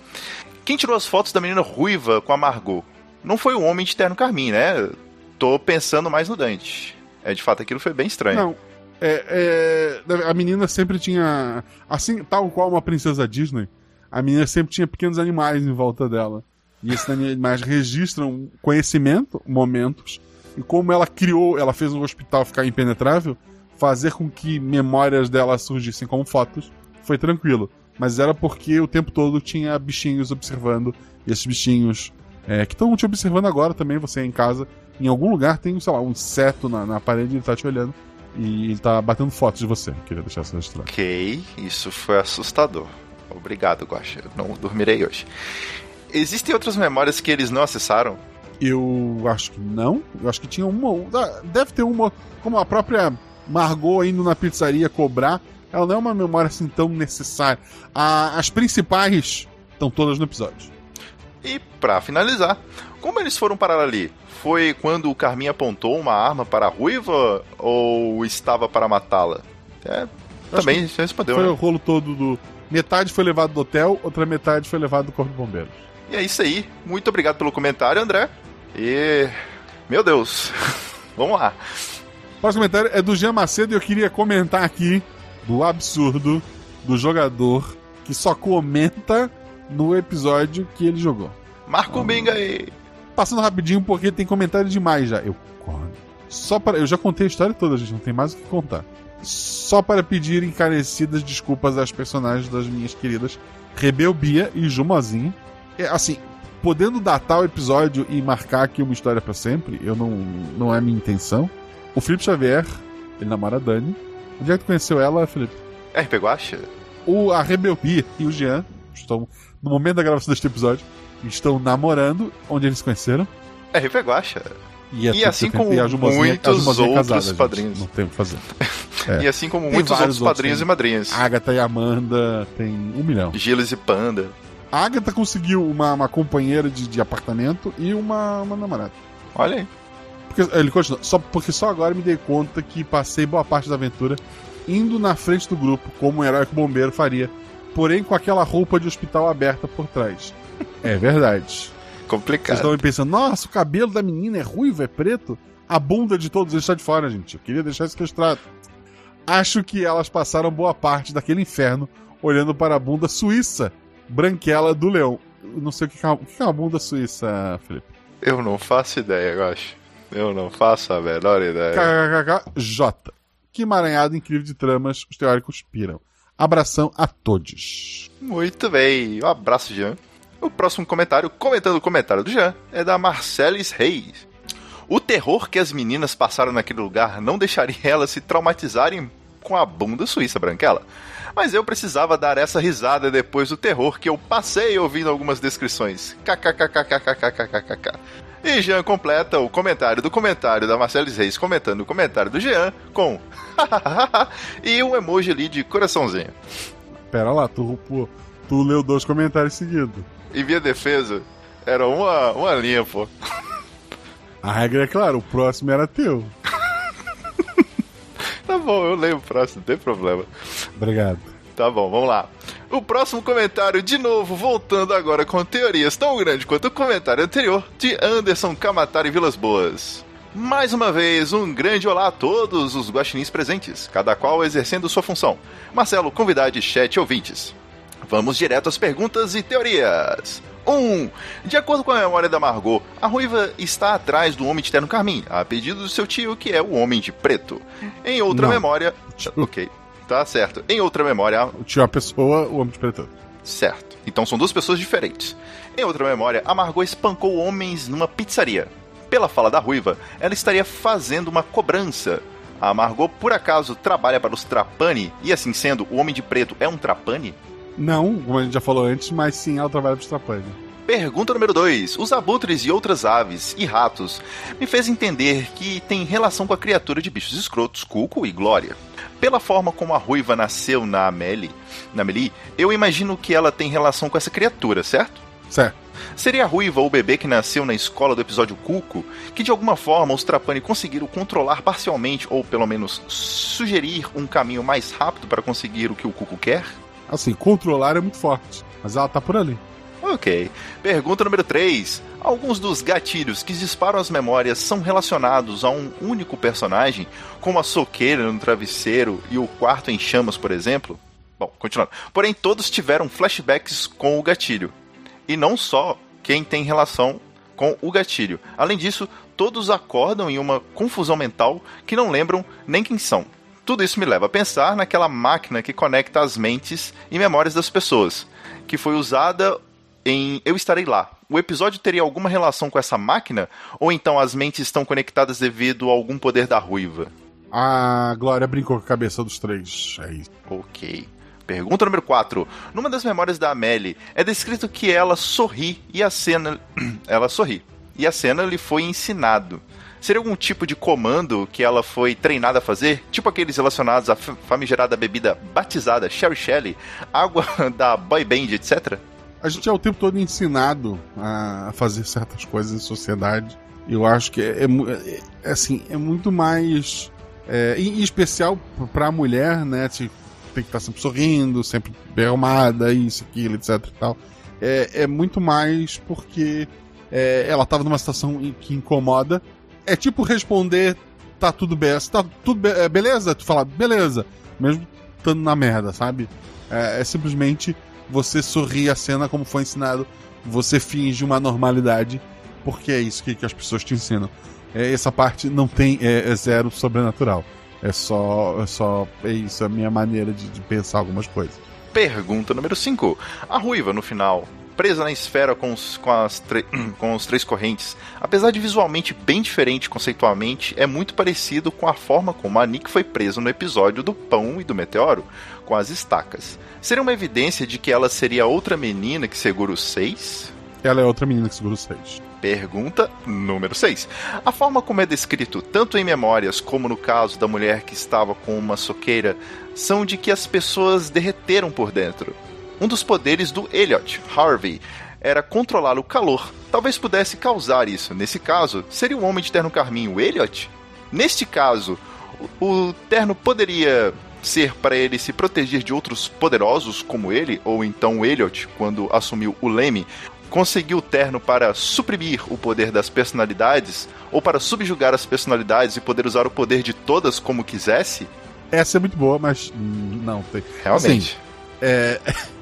Quem tirou as fotos da menina ruiva com a Margot? Não foi o homem de terno carmim, né? Tô pensando mais no Dante. É, de fato, aquilo foi bem estranho. Não. É, é, a menina sempre tinha. Assim, tal qual uma princesa Disney, a menina sempre tinha pequenos animais em volta dela. E esses animais registram conhecimento, momentos, e como ela criou, ela fez o hospital ficar impenetrável, fazer com que memórias dela surgissem como fotos, foi tranquilo mas era porque o tempo todo tinha bichinhos observando, e esses bichinhos é, que estão te observando agora também, você em casa, em algum lugar tem, sei lá, um inseto na, na parede e ele tá te olhando. E ele tá batendo fotos de você. Queria deixar essa registrado. Ok, isso foi assustador. Obrigado, Guaxa. Não dormirei hoje. Existem outras memórias que eles não acessaram? Eu acho que não. Eu acho que tinha uma. Deve ter uma. Como a própria Margot indo na pizzaria cobrar. Ela não é uma memória assim tão necessária. A- as principais estão todas no episódio. E pra finalizar, como eles foram parar ali? Foi quando o Carminho apontou uma arma para a ruiva ou estava para matá-la? É, também você respondeu, Foi né? o rolo todo do. Metade foi levado do hotel, outra metade foi levado do Corpo de Bombeiros. E é isso aí. Muito obrigado pelo comentário, André. E. Meu Deus. (laughs) Vamos lá. O próximo comentário é do Jean Macedo e eu queria comentar aqui do absurdo do jogador que só comenta no episódio que ele jogou. Marco o Binga aí. Passando rapidinho porque tem comentário demais já. Eu. Só para eu já contei a história toda, gente, não tem mais o que contar. Só para pedir encarecidas desculpas às personagens das minhas queridas Rebel Bia e Jumozinho. É, assim, podendo datar o episódio e marcar aqui uma história pra sempre, eu não não é minha intenção. O Felipe Xavier, ele namora a Dani. Onde é que tu conheceu ela, Felipe? RP Guacha? O, a Rebel Bia e o Jean estão, no momento da gravação deste episódio, estão namorando. Onde eles se conheceram? RP Guacha. E, E assim como muitos é outros casada, padrinhos. Não tem o que fazer. (laughs) É. E assim como Tem muitos outros padrinhos tem e madrinhas. Agatha e Amanda tem um milhão. Gilles e Panda. A Agatha conseguiu uma, uma companheira de, de apartamento e uma, uma namorada. Olha aí. Porque, ele continua, só, porque só agora me dei conta que passei boa parte da aventura indo na frente do grupo, como um herói que o bombeiro faria, porém com aquela roupa de hospital aberta por trás. É verdade. Vocês Complicado. estão aí pensando, nossa, o cabelo da menina é ruivo, é preto? A bunda de todos eles está de fora, gente. Eu queria deixar isso registrado. Acho que elas passaram boa parte daquele inferno olhando para a bunda suíça, branquela do leão. Não sei o que é uma, o que é uma bunda suíça, Felipe. Eu não faço ideia, eu acho. Eu não faço a menor ideia. KKKK Que emaranhado incrível de tramas os teóricos piram. Abração a todos. Muito bem. Um abraço, Jean. O próximo comentário, comentando o comentário do Jean, é da Marcelis Reis. O terror que as meninas passaram naquele lugar não deixaria elas se traumatizarem com a bunda suíça branquela. Mas eu precisava dar essa risada depois do terror que eu passei ouvindo algumas descrições. KKKKKKKKKK. E Jean completa o comentário do comentário da Marcelis Reis comentando o comentário do Jean com (laughs) e um emoji ali de coraçãozinho. Pera lá, tu, tu, tu leu dois comentários seguidos. Em minha defesa, era uma, uma linha, pô. A regra é clara, o próximo era teu. (laughs) Tá bom, eu leio o próximo, não tem problema. Obrigado. Tá bom, vamos lá. O próximo comentário, de novo, voltando agora com teorias tão grandes quanto o comentário anterior, de Anderson Kamatari Vilas Boas. Mais uma vez, um grande olá a todos os guaxinins presentes, cada qual exercendo sua função. Marcelo, convidade, chat e ouvintes. Vamos direto às perguntas e teorias. 1. Um, de acordo com a memória da Margot, a ruiva está atrás do homem de terno carmim, a pedido do seu tio, que é o homem de preto. Em outra Não. memória. Ok, tá certo. Em outra memória, Tinha uma pessoa, o homem de preto. Certo. Então são duas pessoas diferentes. Em outra memória, a Margot espancou homens numa pizzaria. Pela fala da ruiva, ela estaria fazendo uma cobrança. A Margot, por acaso, trabalha para os Trapani, e assim sendo, o Homem de Preto é um Trapani? Não, como a gente já falou antes, mas sim, ela trabalha pro Strapani. Pergunta número 2. Os abutres e outras aves e ratos me fez entender que tem relação com a criatura de bichos escrotos, Cuco e Glória. Pela forma como a ruiva nasceu na Amelie, na Amelie, eu imagino que ela tem relação com essa criatura, certo? Certo. Seria a ruiva o bebê que nasceu na escola do episódio Cuco, que de alguma forma os Trapani conseguiram controlar parcialmente, ou pelo menos sugerir um caminho mais rápido para conseguir o que o Cuco quer? Assim, controlar é muito forte, mas ela tá por ali. Ok. Pergunta número 3. Alguns dos gatilhos que disparam as memórias são relacionados a um único personagem, como a soqueira no travesseiro e o quarto em chamas, por exemplo? Bom, continuando. Porém, todos tiveram flashbacks com o gatilho. E não só quem tem relação com o gatilho. Além disso, todos acordam em uma confusão mental que não lembram nem quem são. Tudo isso me leva a pensar naquela máquina que conecta as mentes e memórias das pessoas, que foi usada em Eu Estarei Lá. O episódio teria alguma relação com essa máquina? Ou então as mentes estão conectadas devido a algum poder da ruiva? A Glória brincou com a cabeça dos três. É isso. Ok. Pergunta número 4. Numa das memórias da Amélie, é descrito que ela sorri e a cena. (clears throat) ela sorri. E a cena lhe foi ensinado. Seria algum tipo de comando que ela foi treinada a fazer? Tipo aqueles relacionados à famigerada bebida batizada Sherry Shelley, água (laughs) da boy band, etc? A gente é o tempo todo ensinado a fazer certas coisas em sociedade. Eu acho que é, é, é assim, é muito mais. É, em especial para a mulher, né? Tem que estar sempre sorrindo, sempre bem arrumada, isso, aquilo, etc e tal. É, é muito mais porque é, ela estava numa situação que incomoda. É tipo responder, tá tudo bem, tá tudo be é, beleza? Tu fala, beleza, mesmo estando na merda, sabe? É, é, simplesmente você sorrir a cena como foi ensinado, você finge uma normalidade, porque é isso que, que as pessoas te ensinam. É, essa parte não tem, é, é zero sobrenatural. É só, é só, é isso, é a minha maneira de, de pensar algumas coisas. Pergunta número 5. A ruiva, no final, presa na esfera com os, com, as (clears throat) com os três correntes, apesar de visualmente bem diferente conceitualmente, é muito parecido com a forma como a Nick foi presa no episódio do pão e do meteoro, com as estacas. Seria uma evidência de que ela seria outra menina que segura os seis? Ela é outra menina que segura os seis. Pergunta número 6. A forma como é descrito, tanto em memórias como no caso da mulher que estava com uma soqueira, são de que as pessoas derreteram por dentro. Um dos poderes do Elliot, Harvey, era controlar o calor. Talvez pudesse causar isso. Nesse caso, seria o homem de terno carmim o Elliot? Neste caso, o terno poderia ser para ele se proteger de outros poderosos como ele, ou então Elliot, quando assumiu o leme, conseguiu o terno para suprimir o poder das personalidades ou para subjugar as personalidades e poder usar o poder de todas como quisesse? Essa é muito boa, mas não tem. Realmente. Assim, é... (laughs)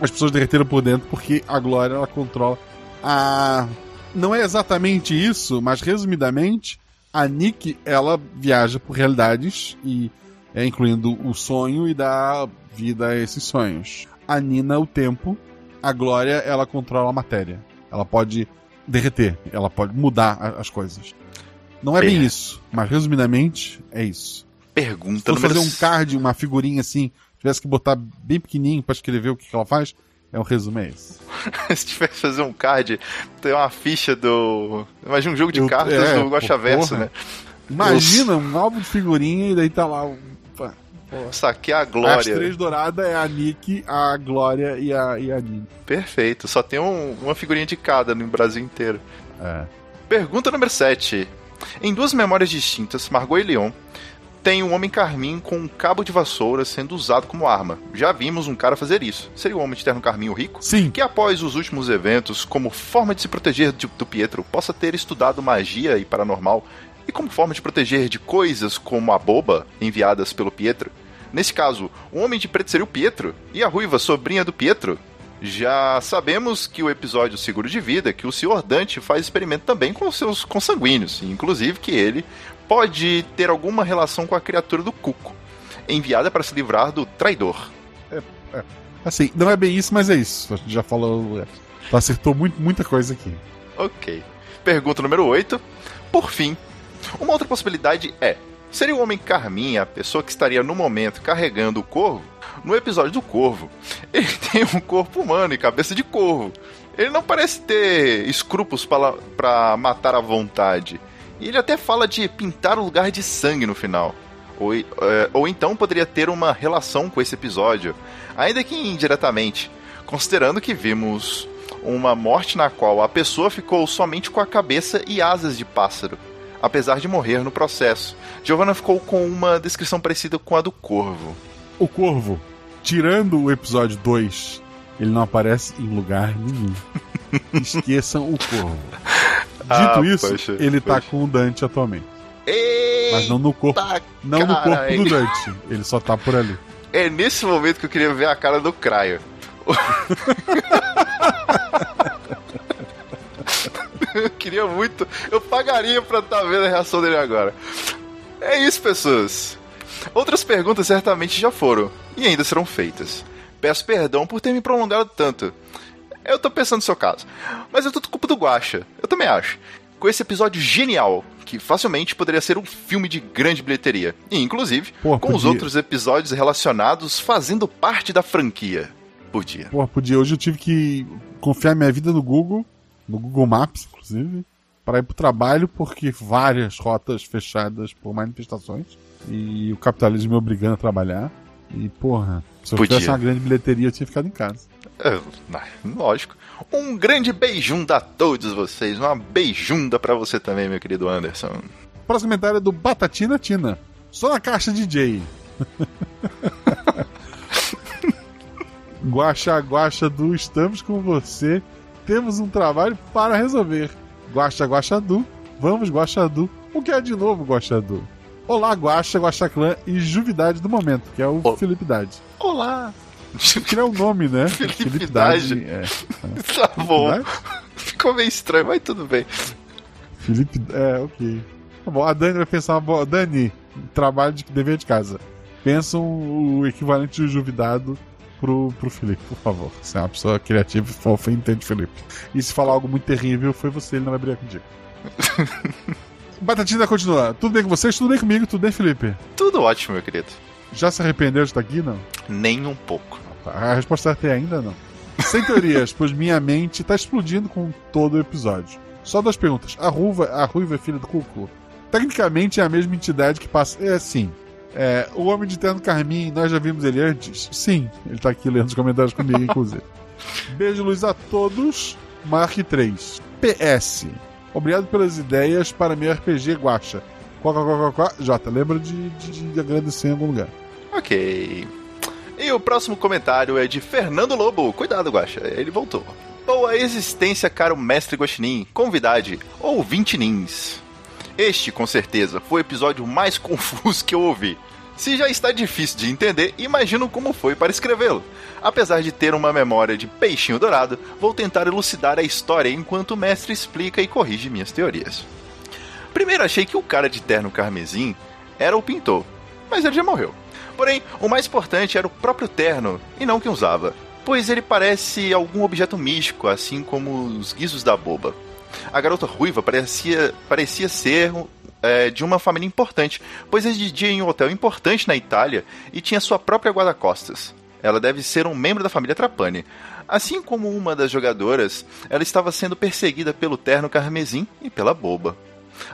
As pessoas derreteram por dentro porque a Glória ela controla a. Não é exatamente isso, mas resumidamente, a Nick ela viaja por realidades e é, incluindo o sonho e dá vida a esses sonhos. A Nina o tempo a Glória, ela controla a matéria. Ela pode derreter, ela pode mudar as coisas. Não é bem isso, mas resumidamente é isso. Pergunta Se fazer um card, uma figurinha assim, tivesse que botar bem pequenininho para escrever o que ela faz, é um resumo é esse. (laughs) Se tivesse que fazer um card, tem uma ficha do. Imagina um jogo de Eu, cartas é, do Guacha Verso, né? Imagina um álbum de figurinha e daí tá lá Saquei a Glória. As três douradas é a Nick, a Glória e a, e a Nina. Perfeito. Só tem um, uma figurinha de cada no Brasil inteiro. É. Pergunta número 7. Em duas memórias distintas, Margot e Leon tem um homem carmim com um cabo de vassoura sendo usado como arma. Já vimos um cara fazer isso. Seria o homem de terno carmim o rico? Sim. Que após os últimos eventos, como forma de se proteger do Pietro, possa ter estudado magia e paranormal e como forma de proteger de coisas como a boba enviadas pelo Pietro. Nesse caso, o homem de preto seria o Pietro e a ruiva sobrinha do Pietro. Já sabemos que o episódio Seguro de Vida, que o Sr. Dante faz experimento também com seus consanguíneos, inclusive que ele pode ter alguma relação com a criatura do Cuco, enviada para se livrar do traidor. É, é. Assim, não é bem isso, mas é isso. A gente já falou. É, acertou muito, muita coisa aqui. Ok. Pergunta número 8. Por fim, uma outra possibilidade é: seria o Homem Carmim a pessoa que estaria no momento carregando o corvo? No episódio do corvo, (laughs) ele tem um corpo humano e cabeça de corvo. Ele não parece ter escrúpulos para matar à vontade. E ele até fala de pintar o lugar de sangue no final. Ou, é, ou então poderia ter uma relação com esse episódio, ainda que indiretamente, considerando que vimos uma morte na qual a pessoa ficou somente com a cabeça e asas de pássaro apesar de morrer no processo. Giovanna ficou com uma descrição parecida com a do Corvo. O Corvo, tirando o episódio 2, ele não aparece em lugar nenhum. (laughs) Esqueçam o Corvo. Dito ah, isso, poxa, ele tá poxa. tá com o Dante atualmente. Eita, Mas não no corpo, não no corpo do Dante. Ele só tá por ali. É nesse momento que eu queria ver a cara do Craio. (laughs) (laughs) eu queria muito. Eu pagaria pra estar tá vendo a reação dele agora. É isso, pessoas. Outras perguntas certamente já foram e ainda serão feitas. Peço perdão por ter me prolongado tanto. Eu tô pensando no seu caso. Mas é tudo culpa do Guacha. Eu também acho. com esse episódio genial, que facilmente poderia ser um filme de grande bilheteria. E, inclusive, com os podia. outros episódios relacionados fazendo parte da franquia. Podia. Porra, podia. Hoje eu tive que confiar minha vida no Google, no Google Maps, inclusive, para ir pro trabalho, porque várias rotas fechadas por manifestações. E o capitalismo me obrigando a trabalhar. E, porra, se eu Podia. tivesse uma grande bilheteria, eu tinha ficado em casa. É, ah, lógico. Um grande beijunda a todos vocês. Uma beijunda pra você também, meu querido Anderson. Próximo comentário é do Batatina Tina. Só na caixa DJ. (laughs) Guaxa, Guaxa Du, estamos com você. Temos um trabalho para resolver. Guaxa, Guaxa Du, vamos Guaxa Du. O que é de novo Guaxa Du? Olá, Guaxa, Guaxa Clã e Juvidade do momento, que é o Ô. Felipe Dade. Olá! Que é o nome, né? (laughs) Felipe Dade, Dade. É. (laughs) Tá bom. Dade? Ficou meio estranho, mas tudo bem. Felipe. É, ok. Tá bom, a Dani vai pensar uma boa. Dani, trabalho de dever de casa. Pensa um- o equivalente de juvidado pro, pro Felipe, por favor. Você é uma pessoa criativa e fofa entende Felipe. E se falar algo muito terrível, foi você, ele não vai brigar contigo. (laughs) Batatina continua. Tudo bem com vocês? Tudo bem comigo? Tudo bem, Felipe? Tudo ótimo, meu querido. Já se arrependeu de estar aqui, não? Nem um pouco. Tá, A resposta certa é ainda não. Sem teorias, pois minha mente tá explodindo com todo o episódio. Só duas perguntas. A ruiva, a ruiva é filha do Cucu? Tecnicamente é a mesma entidade que passa. É sim. É, o Homem de Terno Carmim, nós já vimos ele antes? Sim. Ele tá aqui lendo os comentários comigo, inclusive. (laughs) Beijo, luz a todos. Mark 3. PS. Obrigado pelas ideias para meu RPG Guacha. Quá, quá, quá, quá. Jota, lembra de, de, de agradecer em algum lugar. Ok. E o próximo comentário é de Fernando Lobo. Cuidado, Guaxa, ele voltou. Boa existência, caro mestre Guaxinim, convidade, ouvinte nins. Este, com certeza, foi o episódio mais (laughs) confuso que eu ouvi. Se já está difícil de entender, imagino como foi para escrevê-lo. Apesar de ter uma memória de peixinho dourado, vou tentar elucidar a história enquanto o mestre explica e corrige minhas teorias. Primeiro achei que o cara de terno carmesim era o pintor, mas ele já morreu. Porém, o mais importante era o próprio terno, e não quem usava, pois ele parece algum objeto místico, assim como os guizos da boba. A garota ruiva parecia, parecia ser é, de uma família importante, pois residia em um hotel importante na Itália e tinha sua própria guarda-costas. Ela deve ser um membro da família Trapani. Assim como uma das jogadoras, ela estava sendo perseguida pelo terno carmesim e pela boba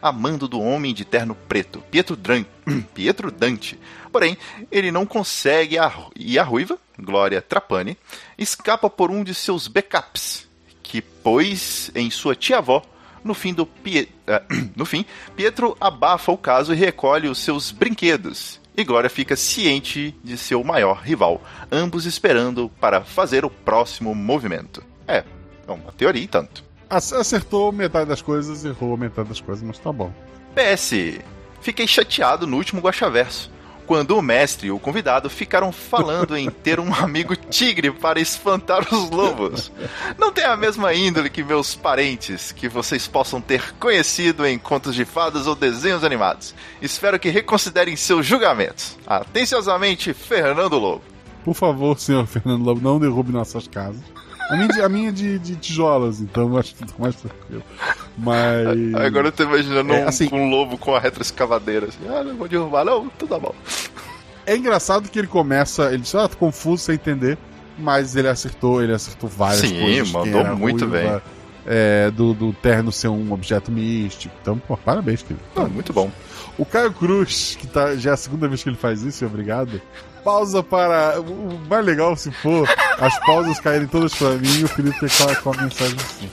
amando do homem de terno preto, Pietro, Dran... (clears throat) Pietro Dante. Porém, ele não consegue a... e a ruiva, Glória Trapani, escapa por um de seus backups, que pôs em sua tia-avó. No fim, do Pie... ah, (clears throat) no fim, Pietro abafa o caso e recolhe os seus brinquedos. E Glória fica ciente de seu maior rival, ambos esperando para fazer o próximo movimento. É, é uma teoria e tanto. Ac- Acertou metade das coisas, errou metade das coisas, mas tá bom. PS. Fiquei chateado no último Guaxaverso, quando o mestre e o convidado ficaram falando em ter um amigo tigre para espantar os lobos. Não tem a mesma índole que meus parentes, que vocês possam ter conhecido em contos de fadas ou desenhos animados. Espero que reconsiderem seus julgamentos. Atenciosamente, Fernando Lobo. Por favor, senhor Fernando Lobo, não derrube nossas casas. A minha, de- a minha é de, de tijolos, então acho que tá mais tranquilo. Mas. Agora eu tô imaginando É, um, assim- um lobo com a retroescavadeira. Assim, ah, não vou derrubar, não, tudo tá bom. É engraçado que ele começa. Ele diz, ah, tô confuso sem entender. Mas ele acertou, ele acertou várias Sim, coisas. mandou quem era muito ruiva, é, do, do terno ser um objeto místico. Então, pô, parabéns, querido. Ah, muito bom. O Caio Cruz, que tá, já é a segunda vez que ele faz isso, obrigado. Pausa para. O mais legal se for as pausas caírem todas pra mim e o Felipe ter com a, mensagem assim.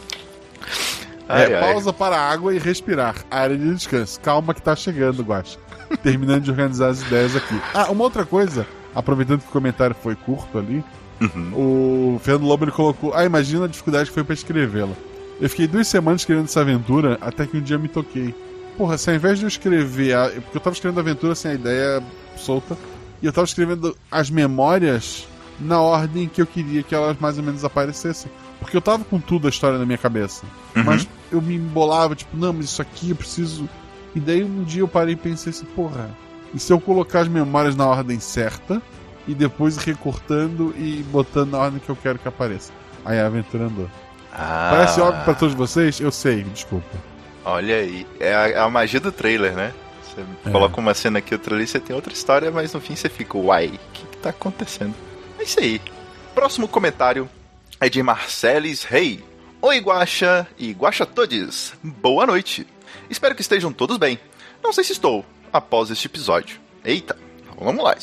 Ai, é, ai. pausa para a água e respirar. Área de descanso. Calma que tá chegando, Guaxa. Terminando de organizar as ideias aqui. Ah, uma outra coisa, aproveitando que o comentário foi curto ali, Uhum. o Fernando Lobo ele colocou: Ah, imagina a dificuldade que foi pra escrevê-la. Eu fiquei duas semanas escrevendo essa aventura até que um dia me toquei. Porra, se ao invés de eu escrever. A... Porque eu tava escrevendo a aventura sem a ideia solta. E eu tava escrevendo as memórias na ordem que eu queria que elas mais ou menos aparecessem. Porque eu tava com tudo a história na minha cabeça. Uhum. Mas eu me embolava, tipo, não, mas isso aqui eu preciso. E daí um dia eu parei e pensei assim, porra, e se eu colocar as memórias na ordem certa e depois recortando e botando na ordem que eu quero que apareça? Aí a aventura andou. Ah. Parece óbvio pra todos vocês? Eu sei, desculpa. Olha aí, é a, é a magia do trailer, né? Você É. coloca uma cena aqui, outra ali, você tem outra história, mas no fim você fica, uai, o que, que tá acontecendo? É isso aí. Próximo comentário é de Marcelis Rei. Oi, Guaxa e Guaxa Todes. Boa noite. Espero que estejam todos bem. Não sei se estou, após este episódio. Eita, vamos lá.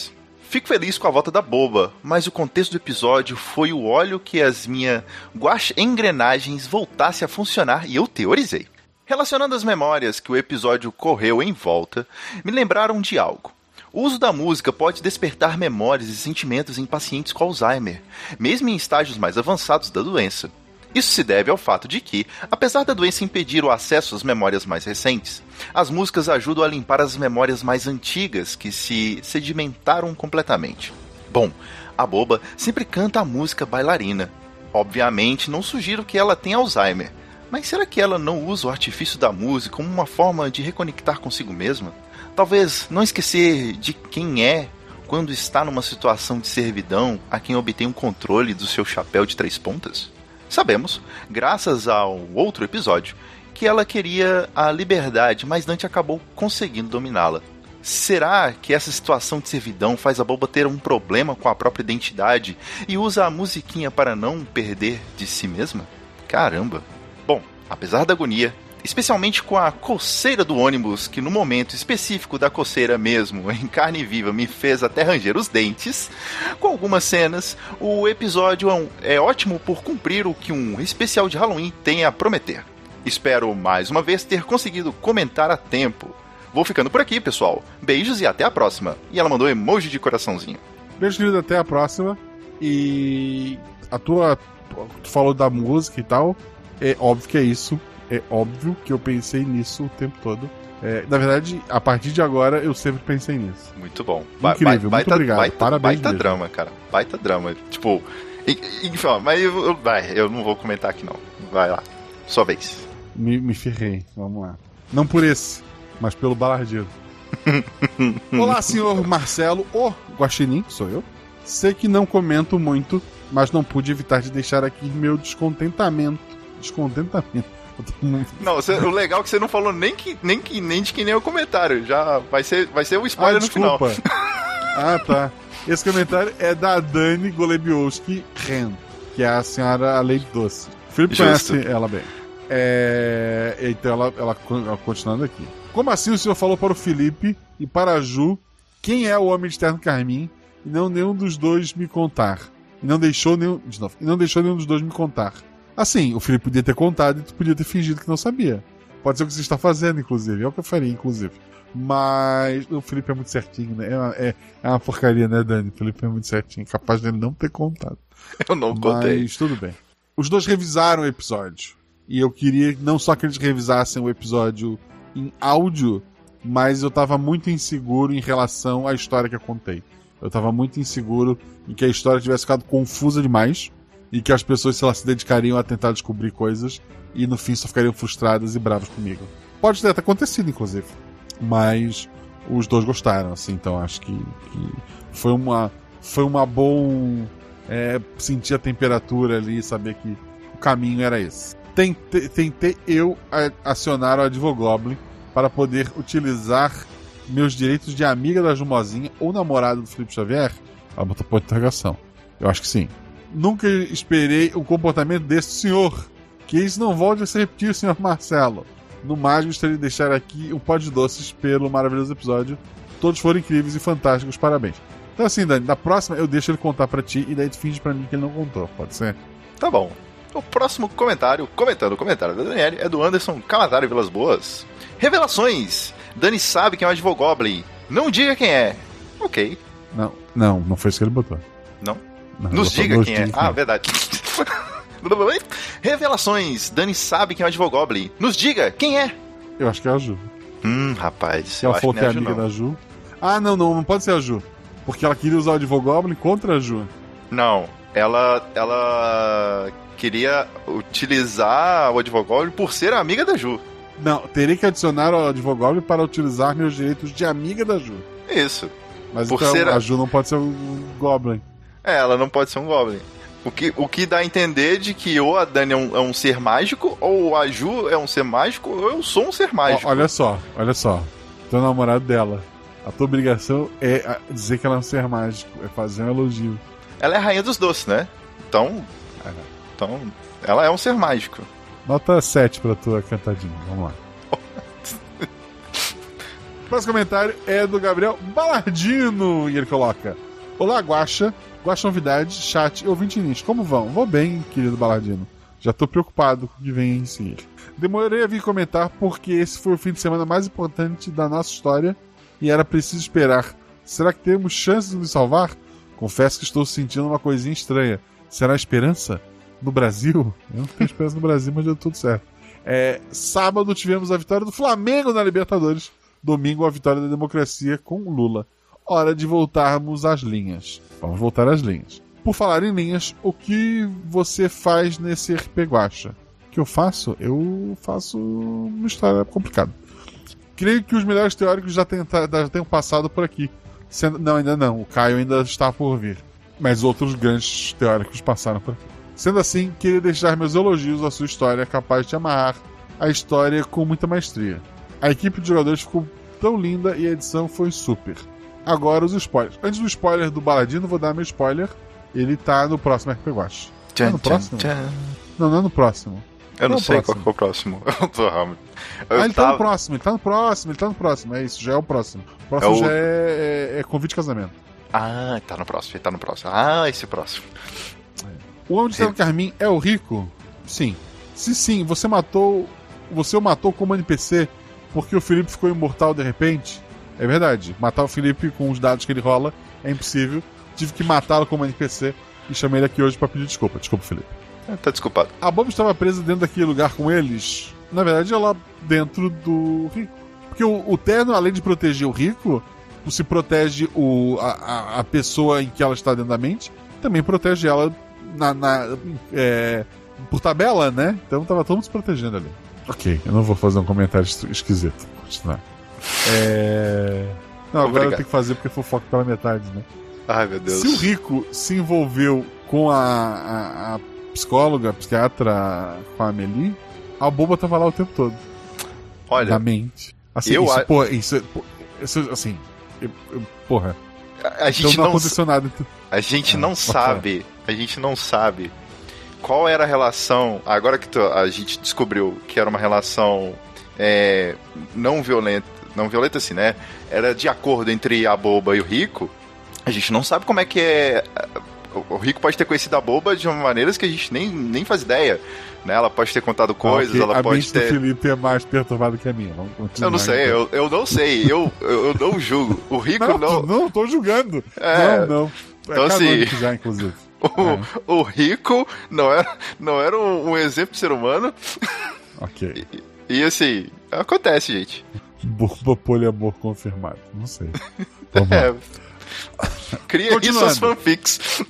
Fico feliz com a volta da boba, mas o contexto do episódio foi o óleo que as minhas guache engrenagens voltasse a funcionar e eu teorizei. Relacionando as memórias que o episódio correu em volta, me lembraram de algo. O uso da música pode despertar memórias e sentimentos em pacientes com Alzheimer, mesmo em estágios mais avançados da doença. Isso se deve ao fato de que, apesar da doença impedir o acesso às memórias mais recentes, as músicas ajudam a limpar as memórias mais antigas que se sedimentaram completamente. Bom, a boba sempre canta a música bailarina. Obviamente, não sugiro que ela tenha Alzheimer, mas será que ela não usa o artifício da música como uma forma de reconectar consigo mesma? Talvez não esquecer de quem é quando está numa situação de servidão a quem obtém um controle do seu chapéu de três pontas? Sabemos, graças ao outro episódio, que ela queria a liberdade, mas Dante acabou conseguindo dominá-la. Será que essa situação de servidão faz a boba ter um problema com a própria identidade e usa a musiquinha para não perder de si mesma? Caramba! Apesar da agonia, especialmente com a coceira do ônibus, que no momento específico da coceira mesmo, em carne viva, me fez até ranger os dentes, com algumas cenas, o episódio é é ótimo por cumprir o que um especial de Halloween tem a prometer. Espero mais uma vez ter conseguido comentar a tempo. Vou ficando por aqui, pessoal. Beijos e até a próxima. E ela mandou emoji de coraçãozinho. Beijo, querido, até a próxima. E a tua. Tu falou da música e tal. É óbvio que é isso. É óbvio que eu pensei nisso o tempo todo. É, na verdade, a partir de agora, eu sempre pensei nisso. Muito bom. Incrível, muito obrigado. Baita, Parabéns baita drama, cara. Baita drama. Tipo, enfim, ó, mas eu, eu- vai, eu não vou comentar aqui não. Vai lá. Sua vez. Me, me ferrei. Vamos lá. Não por esse, mas pelo balardeiro. (laughs) Olá, senhor Marcelo, o Guaxinim, sou eu. Sei que não comento muito, mas não pude evitar de deixar aqui meu descontentamento. Descontentamento. Muito- Não, você- o legal é que você não falou nem, que, nem, que, nem de que nem o comentário. Já vai ser, vai ser Ah, spoiler no final. desculpa. ah, tá. Esse comentário é da Dani Golebiowski Ren, que é a senhora Lady Doce. O Felipe Justo. conhece ela bem. É, Então ela, ela, ela continuando aqui. Como assim o senhor falou para o Felipe e para a Ju quem é o homem de terno carmim e não nenhum dos dois me contar? E não deixou nenhum. De novo, e não deixou nenhum dos dois me contar. Assim, o Felipe podia ter contado e tu podia ter fingido que não sabia. Pode ser o que você está fazendo, inclusive. É o que eu faria, inclusive. Mas o Felipe é muito certinho, né? É uma, é, é uma porcaria, né, Dani? O Felipe é muito certinho. Capaz dele não ter contado. (laughs) Eu não contei. Mas tudo bem. Os dois revisaram o episódio. E eu queria não só que eles revisassem o episódio em áudio, mas eu tava muito inseguro em relação à história que eu contei. Eu tava muito inseguro em que a história tivesse ficado confusa demais e que as pessoas, sei lá, se dedicariam a tentar descobrir coisas e no fim só ficariam frustradas e bravas comigo. Pode ter até acontecido, inclusive. Mas os dois gostaram, assim, então acho que, que foi uma foi uma bom é, sentir a temperatura ali saber que o caminho era esse. Tentei, tentei eu acionar o Advogoblin para poder utilizar meus direitos de amiga da Jumozinha ou namorada do Felipe Xavier. Ela botou ponto de interrogação. Eu acho que sim. Nunca esperei o comportamento desse senhor. Que isso não volte a se repetir, senhor Marcelo. No mais, gostaria de deixar aqui um pó de doces pelo maravilhoso episódio. Todos foram incríveis e fantásticos, parabéns. Então assim, Dani, da próxima eu deixo ele contar pra ti e daí tu finge pra mim que ele não contou, pode ser? Tá bom. O próximo comentário, comentando o comentário da Daniele, é do Anderson Calatário Vilas Boas. Revelações! Dani sabe quem é o Advogoblin. Não diga quem é. Ok. Não, não, não foi isso que ele botou. Não? Não, Nos diga nos quem é. Ah, verdade. (laughs) Revelações! Dani sabe quem é o Advogoblin. Nos diga quem é. Eu acho que é a Ju. Hum, rapaz. Ela falou que que é é a amiga não. da Ju. Ah, não, não, não pode ser a Ju. Porque ela queria usar o Advogoblin contra a Ju. Não, ela, ela queria utilizar o Advogoblin por ser amiga da Ju. Não, terei que adicionar o Advogoblin para utilizar meus direitos de amiga da Ju. Isso. Mas Por então ser a- a Ju não pode ser um Goblin. É, ela não pode ser um Goblin. O que, o que dá a entender de que ou a Dani é um, é um ser mágico, ou a Ju é um ser mágico, ou eu sou um ser mágico. Ó, olha só, olha só. Teu namorado dela. A tua obrigação é dizer que ela é um ser mágico, é fazer um elogio. Ela é a rainha dos doces, né? Então. Então, ela é um ser mágico. Nota 7 pra tua cantadinha. Vamos lá. O (laughs) próximo comentário é do Gabriel Balardino e ele coloca: Olá, Guaxa, Guaxa Novidades, chat e ouvinte Nins. Como vão? Vou bem, querido Balardino. Já tô preocupado com o que vem em seguir. Demorei a vir comentar porque esse foi o fim de semana mais importante da nossa história e era preciso esperar. Será que temos chances de nos salvar? Confesso que estou sentindo uma coisinha estranha. Será esperança? No Brasil? Eu não tenho esperança no Brasil, mas deu tudo certo. É, sábado tivemos a vitória do Flamengo na Libertadores. Domingo a vitória da democracia com Lula. Hora de voltarmos às linhas. Vamos voltar às linhas. Por falar em linhas, o que você faz nesse RP Guacha? O que eu faço? Eu faço uma história complicada. Creio que os melhores teóricos já, tenta- já tenham passado por aqui. Sendo- não, ainda não. O Caio ainda está por vir. Mas outros grandes teóricos passaram por aqui. Sendo assim, queria deixar meus elogios à sua história, capaz de amarrar a história com muita maestria. A equipe de jogadores ficou tão linda e a edição foi super. Agora os spoilers. Antes do spoiler do Baladino, vou dar meu spoiler. Ele tá no próximo RP Watch. Não é no próximo? Não, não é no próximo. Eu não é o sei próximo? qual é o próximo. (laughs) Eu tô. Eu ah, ele tá tava- no próximo, ele tá no próximo, ele tá no próximo. É isso, já é o próximo. O próximo É o- já é, é, é convite de casamento. Ah, tá no próximo, ele tá no próximo. Ah, esse próximo. O Homem de Terno Carmim é o rico? Sim. Se sim, você matou. Você o matou como NPC porque o Felipe ficou imortal de repente? É verdade. Matar o Felipe com os dados que ele rola é impossível. Tive que matá-lo como NPC e chamei ele aqui hoje pra pedir desculpa. Desculpa, Felipe. Ah, Tá desculpado. A Bob estava presa dentro daquele lugar com eles. Na verdade, ela dentro do rico. Porque o, o terno, além de proteger o rico, se protege o, a, a- a pessoa em que ela está dentro da mente, também protege ela na, na- é, por tabela, né? Então tava todo mundo se protegendo ali. Ok, eu não vou fazer um comentário es- esquisito. Vou continuar. É... Não, agora eu Obrigado. tenho que fazer porque fofoca pela metade, né? Ai, meu Deus. Se o Rico se envolveu com a, a- a psicóloga, a psiquiatra, com a Amelie, a boba tava lá o tempo todo. Olha, Na mente. Assim, eu isso, a- pô, isso, é- pô, isso, assim, eu- eu- porra. a, a gente então não, aconteceu nada. Então, a gente Ah, não sabe, a gente não sabe qual era a relação. Agora que tu- a gente descobriu que era uma relação é, não violenta, não violenta assim, né? Era de acordo entre a boba e o rico. A gente não sabe como é que é. O o rico pode ter conhecido a boba de uma maneira que a gente nem, nem faz ideia. Né? Ela pode ter contado coisas, ok, ela a pode ter. do Felipe é mais perturbada que a minha. Continuar, Eu não sei, então. eu, eu não sei, eu, eu, não julgo. O rico Não, não. não, tô julgando. É. Não, não. É Então, assim, já, inclusive. (laughs) O, o rico não era, não era um, um exemplo de ser humano. Ok. (laughs) E assim, acontece, gente. Boba poliamor confirmado. Não sei. (laughs) Vamos lá. É. Cria Continuando. suas fanfics.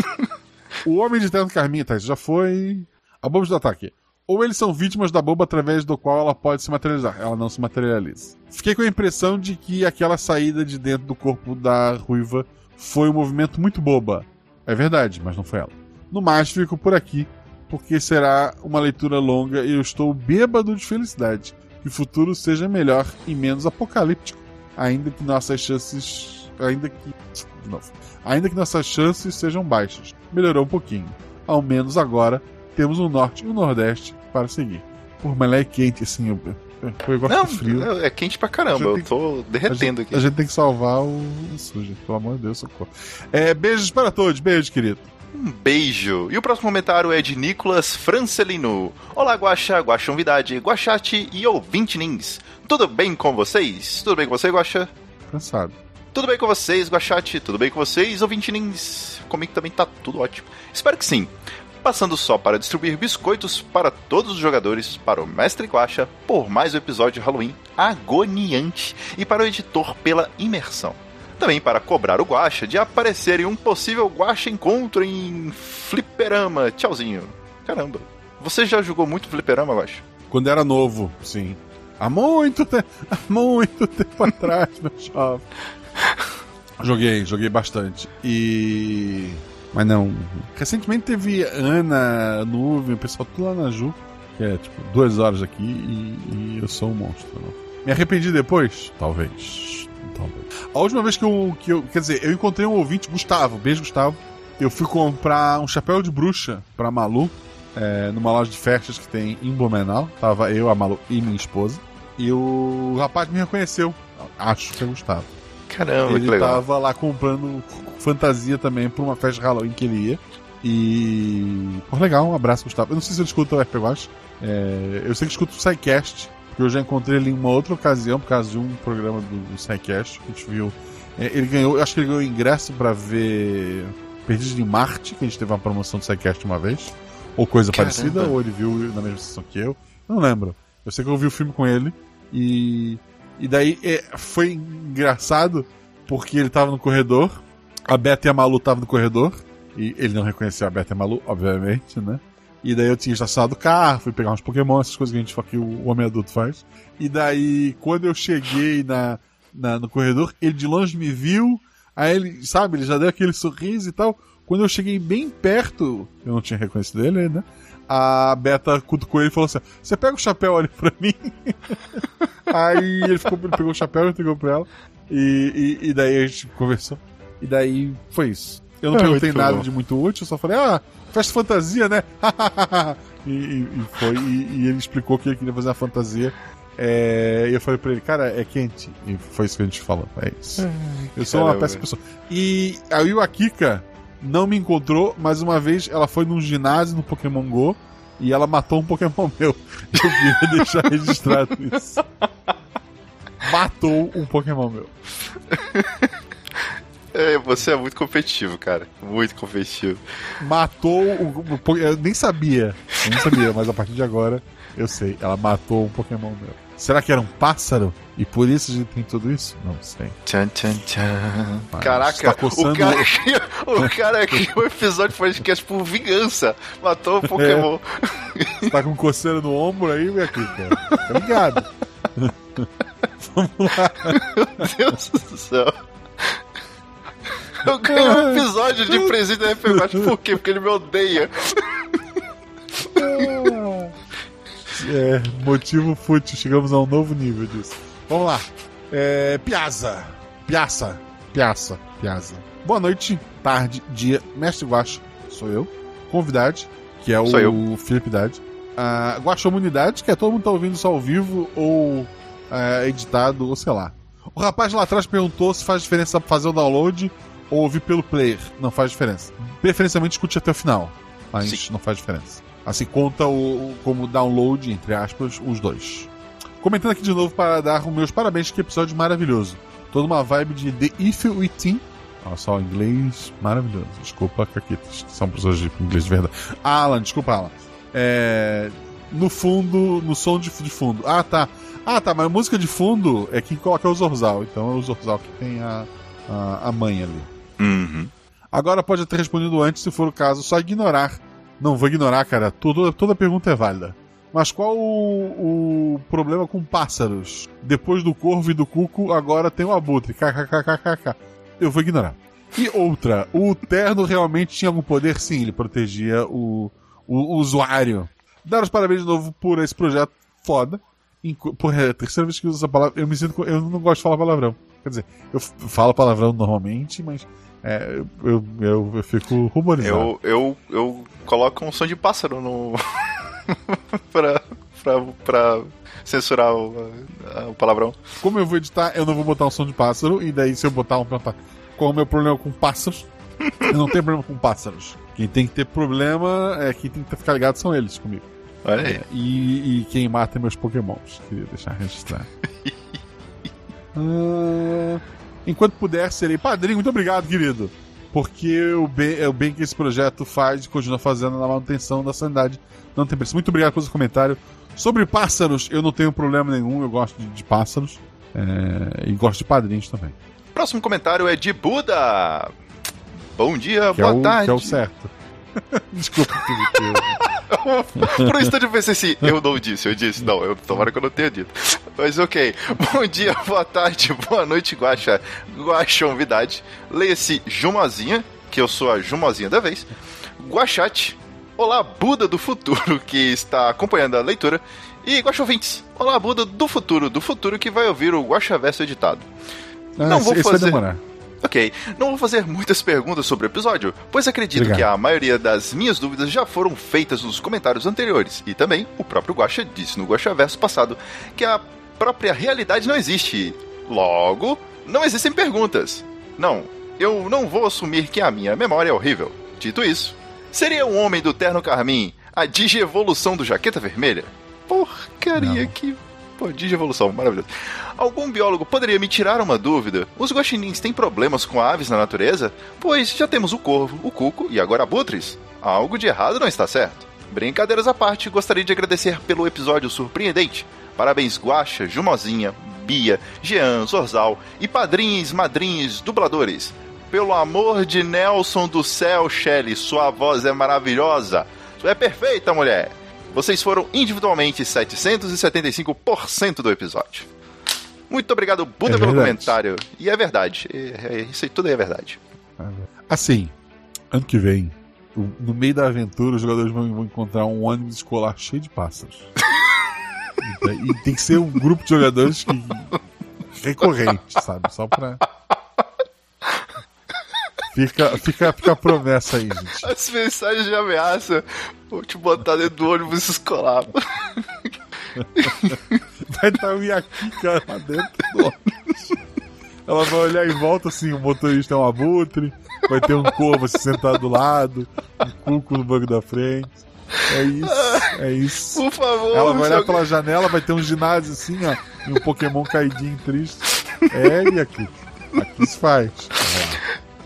O Homem de Terno Carminha, tá, isso já foi. A bomba do ataque. Ou eles são vítimas da bomba através do qual ela pode se materializar. Ela não se materializa. Fiquei com a impressão de que aquela saída de dentro do corpo da ruiva foi um movimento muito boba. É verdade, mas não foi ela. No mais, fico por aqui, porque será uma leitura longa e eu estou bêbado de felicidade. Que o futuro seja melhor e menos apocalíptico. Ainda que nossas chances. Ainda que. De novo. Ainda que nossas chances sejam baixas. Melhorou um pouquinho. Ao menos agora temos o norte e o nordeste para seguir. Por mas ela é quente, assim. Eu, eu, gosto Não, frio. é quente pra caramba. A Eu tô A derretendo gente, aqui. a gente tem que salvar o, o sujo. Pelo amor de Deus, socorro. É, beijos para todos. Beijos, querido. Um beijo. E o próximo comentário é de Nicolas Francelino. Olá, Guaxa, Novidade, Guaxate e ouvinte Nins. Tudo bem com vocês? Tudo bem com você, Guaxa? Cansado. Tudo bem com vocês, Guaxate? Tudo bem com vocês, ouvinte Nins? Comigo também tá tudo ótimo. Espero que sim. Passando só para distribuir biscoitos para todos os jogadores, para o Mestre Guaxa, por mais um episódio de Halloween agoniante e para o editor pela imersão. Também para cobrar o Guaxa de aparecer em um possível Guaxa encontro em Fliperama. Tchauzinho. Caramba. Você já jogou muito Fliperama, Guaxa? Quando era novo, sim. Há muito tempo, (laughs) há muito tempo atrás, meu jovem. Joguei, joguei bastante. E Mas não. Recentemente teve Ana, Nuvem, o pessoal tudo lá na Ju, que é tipo duas horas aqui e, e eu sou um monstro. Não. Me arrependi depois? Talvez. Talvez. A última vez que eu, que eu. Quer dizer, eu encontrei um ouvinte, Gustavo, beijo Gustavo. Eu fui comprar um chapéu de bruxa pra Malu, é, numa loja de festas que tem em Blumenau. Tava eu, a Malu e minha esposa. E o rapaz me reconheceu. Acho que é Gustavo. Caramba, ele que legal. tava lá comprando fantasia também pra uma festa de Halloween que ele ia. E. Pô, legal, um abraço, Gustavo. Eu não sei se ele escuta o RP Watch. É, eu sei que escuta o SciCast, porque eu já encontrei ele em uma outra ocasião, por causa de um programa do, do SciCast que a gente viu. É, ele ganhou, eu acho que ele ganhou ingresso pra ver Perdidos em Marte, que a gente teve uma promoção do SciCast uma vez. Ou coisa Caramba. parecida, ou ele viu na mesma sessão que eu. Não lembro. Eu sei que eu vi o filme com ele. E. E daí é, foi engraçado porque ele tava no corredor, a Beta e a Malu estavam no corredor, e ele não reconheceu a Beta e a Malu, obviamente, né? E daí eu tinha estacionado o carro, fui pegar uns Pokémon, essas coisas que a gente que o homem adulto faz. E daí, quando eu cheguei na, na- no corredor, ele de longe me viu, aí ele, sabe, ele já deu aquele sorriso e tal. Quando eu cheguei bem perto, eu não tinha reconhecido ele, né? A Beta cutucou ele e falou assim: Você pega o chapéu ali pra mim? (laughs) Aí ele, ficou, ele pegou o chapéu e entregou pra ela. E, e, e daí a gente conversou. E daí foi isso. Eu não É, perguntei nada bom. de muito útil, eu só falei, ah, festa fantasia, né? (laughs) e, e- e foi. E, e ele explicou que ele queria fazer uma fantasia. É, e eu falei pra ele, cara, é quente. E foi isso que a gente falou. É isso. eu sou uma caramba. péssima pessoa. E aí o Akika não me encontrou, mas uma vez ela foi num ginásio no Pokémon GO e ela matou um Pokémon (laughs) meu. Eu queria deixar registrado isso. (laughs) Matou um Pokémon meu. É, você é muito competitivo, cara. Muito competitivo. Matou o, o Eu nem sabia. Eu nem sabia, mas a partir de agora eu sei. Ela matou um Pokémon meu. Será que era um pássaro? E por isso a gente tem tudo isso? Não sei. Tchan, tchan, tchan. Mas Caraca, tá coçando- o cara, (laughs) criou, o cara criou um episódio de podcast por vingança. Matou o Pokémon. Você tá com coceira no ombro aí, minha? Tá ligado? Vamos lá. Meu Deus do céu. Eu ganhei um episódio de presente da FPBate. Por quê? Porque ele me odeia. (laughs) É, motivo fútil, chegamos a um novo nível disso. Vamos lá. É, Piazza. Piaça. Piaça. Piazza. Boa noite, tarde, dia. Mestre Guacho, sou eu. Convidade, que é o Sou eu. Felipe Dade. A Guaxomunidade, que é todo mundo tá ouvindo isso ao vivo ou é, editado, ou sei lá. O rapaz lá atrás perguntou se faz diferença fazer o download ou ouvir pelo player. Não faz diferença. Preferencialmente escute até o final, mas Sim. não faz diferença. Assim conta o, como download, entre aspas, os dois. Comentando aqui de novo para dar os meus parabéns, que episódio maravilhoso. Toda uma vibe de The If We Team. Olha só, o inglês maravilhoso. Desculpa, Caquitas, que são pessoas de inglês de verdade. Alan, desculpa, Alan. É, no fundo, no som de, de fundo. Ah, tá. Ah, tá, mas a música de fundo é quem coloca o Zorzal. Então é o Zorzal que tem a, a, a mãe ali. Uhum. Agora pode ter respondido antes, se for o caso, só ignorar. Não vou ignorar, cara. Toda, toda pergunta é válida. Mas qual o, o problema com pássaros? Depois do corvo e do cuco, agora tem o abutre. KKKKK. Eu vou ignorar. E outra, o terno realmente tinha algum poder? Sim, ele protegia o, o, o usuário. Dar os parabéns de novo por esse projeto foda. Porra, é a terceira vez que eu uso essa palavra. Eu me sinto. Eu não gosto de falar palavrão. Quer dizer, eu falo palavrão normalmente, mas é, eu, eu, eu fico ruborizado. Eu, eu, eu coloco um som de pássaro no. (laughs) pra, pra, pra censurar o, o palavrão. Como eu vou editar, eu não vou botar um som de pássaro, e daí se eu botar um. Como o meu problema é com pássaros, eu não tenho problema com pássaros. Quem tem que ter problema, é quem tem que ficar ligado são eles comigo. Olha aí. E, e quem mata é meus pokémons. Queria deixar registrado. (laughs) Ah, enquanto puder, serei padrinho. Muito obrigado, querido. Porque o bem, é o bem que esse projeto faz e continua fazendo na manutenção da sanidade. Não tem preço. Muito obrigado pelo seu comentário. Sobre pássaros, eu não tenho problema nenhum. Eu gosto de, de pássaros. É, e gosto de padrinhos também. Próximo comentário é de Buda. Bom dia, Que, é boa o, tarde. que é o certo. (laughs) Desculpa, Felipe. (laughs) Por um instante eu pensei assim, eu não disse, eu disse, não, eu tomara que eu não tenha dito. Mas ok, (laughs) bom dia, boa tarde, boa noite, Guaxa, novidade. Leia-se Jumazinha, que eu sou a Jumozinha da vez. Guachate, olá Buda do futuro que está acompanhando a leitura. E Guaxovintes, olá Buda do futuro, do futuro que vai ouvir o Guaxaverso editado. Ah, Não vou esse vai fazer- demorar. Ok, não vou fazer muitas perguntas sobre o episódio, pois acredito Obrigado. que a maioria das minhas dúvidas já foram feitas nos comentários anteriores. E também o próprio Guaxa disse no Guaxaverso passado que a própria realidade não existe. Logo, não existem perguntas. Não, eu não vou assumir que a minha memória é horrível. Dito isso, seria o homem do terno carmim a digievolução do jaqueta vermelha? Porcaria, Não. que Pô, digievolução, maravilhoso. Algum biólogo poderia me tirar uma dúvida? Os guaxinins têm problemas com aves na natureza? Pois já temos o corvo, o cuco e agora abutres. Algo de errado não está certo. Brincadeiras à parte, gostaria de agradecer pelo episódio surpreendente. Parabéns, Guaxa, Jumozinha, Bia, Jean, Zorzal e padrinhos, madrinhos, dubladores. Pelo amor de Nelson do céu, Shelley, sua voz é maravilhosa. Tu é perfeita, mulher. Vocês foram individualmente 775% do episódio. Muito obrigado, Buda, É pelo comentário. E é verdade. É- é- isso aí tudo aí é verdade. Assim, ano que vem, no meio da aventura, os jogadores vão, encontrar um ônibus escolar cheio de pássaros. (laughs) e, e tem que ser um grupo de jogadores que, recorrente, sabe? Só pra. Fica, fica, fica a promessa aí, gente. As mensagens de ameaça. Vou te botar dentro do ônibus escolar. Vai estar o Yakika lá dentro do ônibus. Ela vai olhar em volta assim: o motorista é um abutre, vai ter um corvo assim, sentado do lado, um cuco no banco da frente. É isso, é isso. Por favor. Ela vai se olhar alguém- pela janela, vai ter um ginásio assim, ó, e um Pokémon caidinho triste. É, e aqui? Aqui se faz.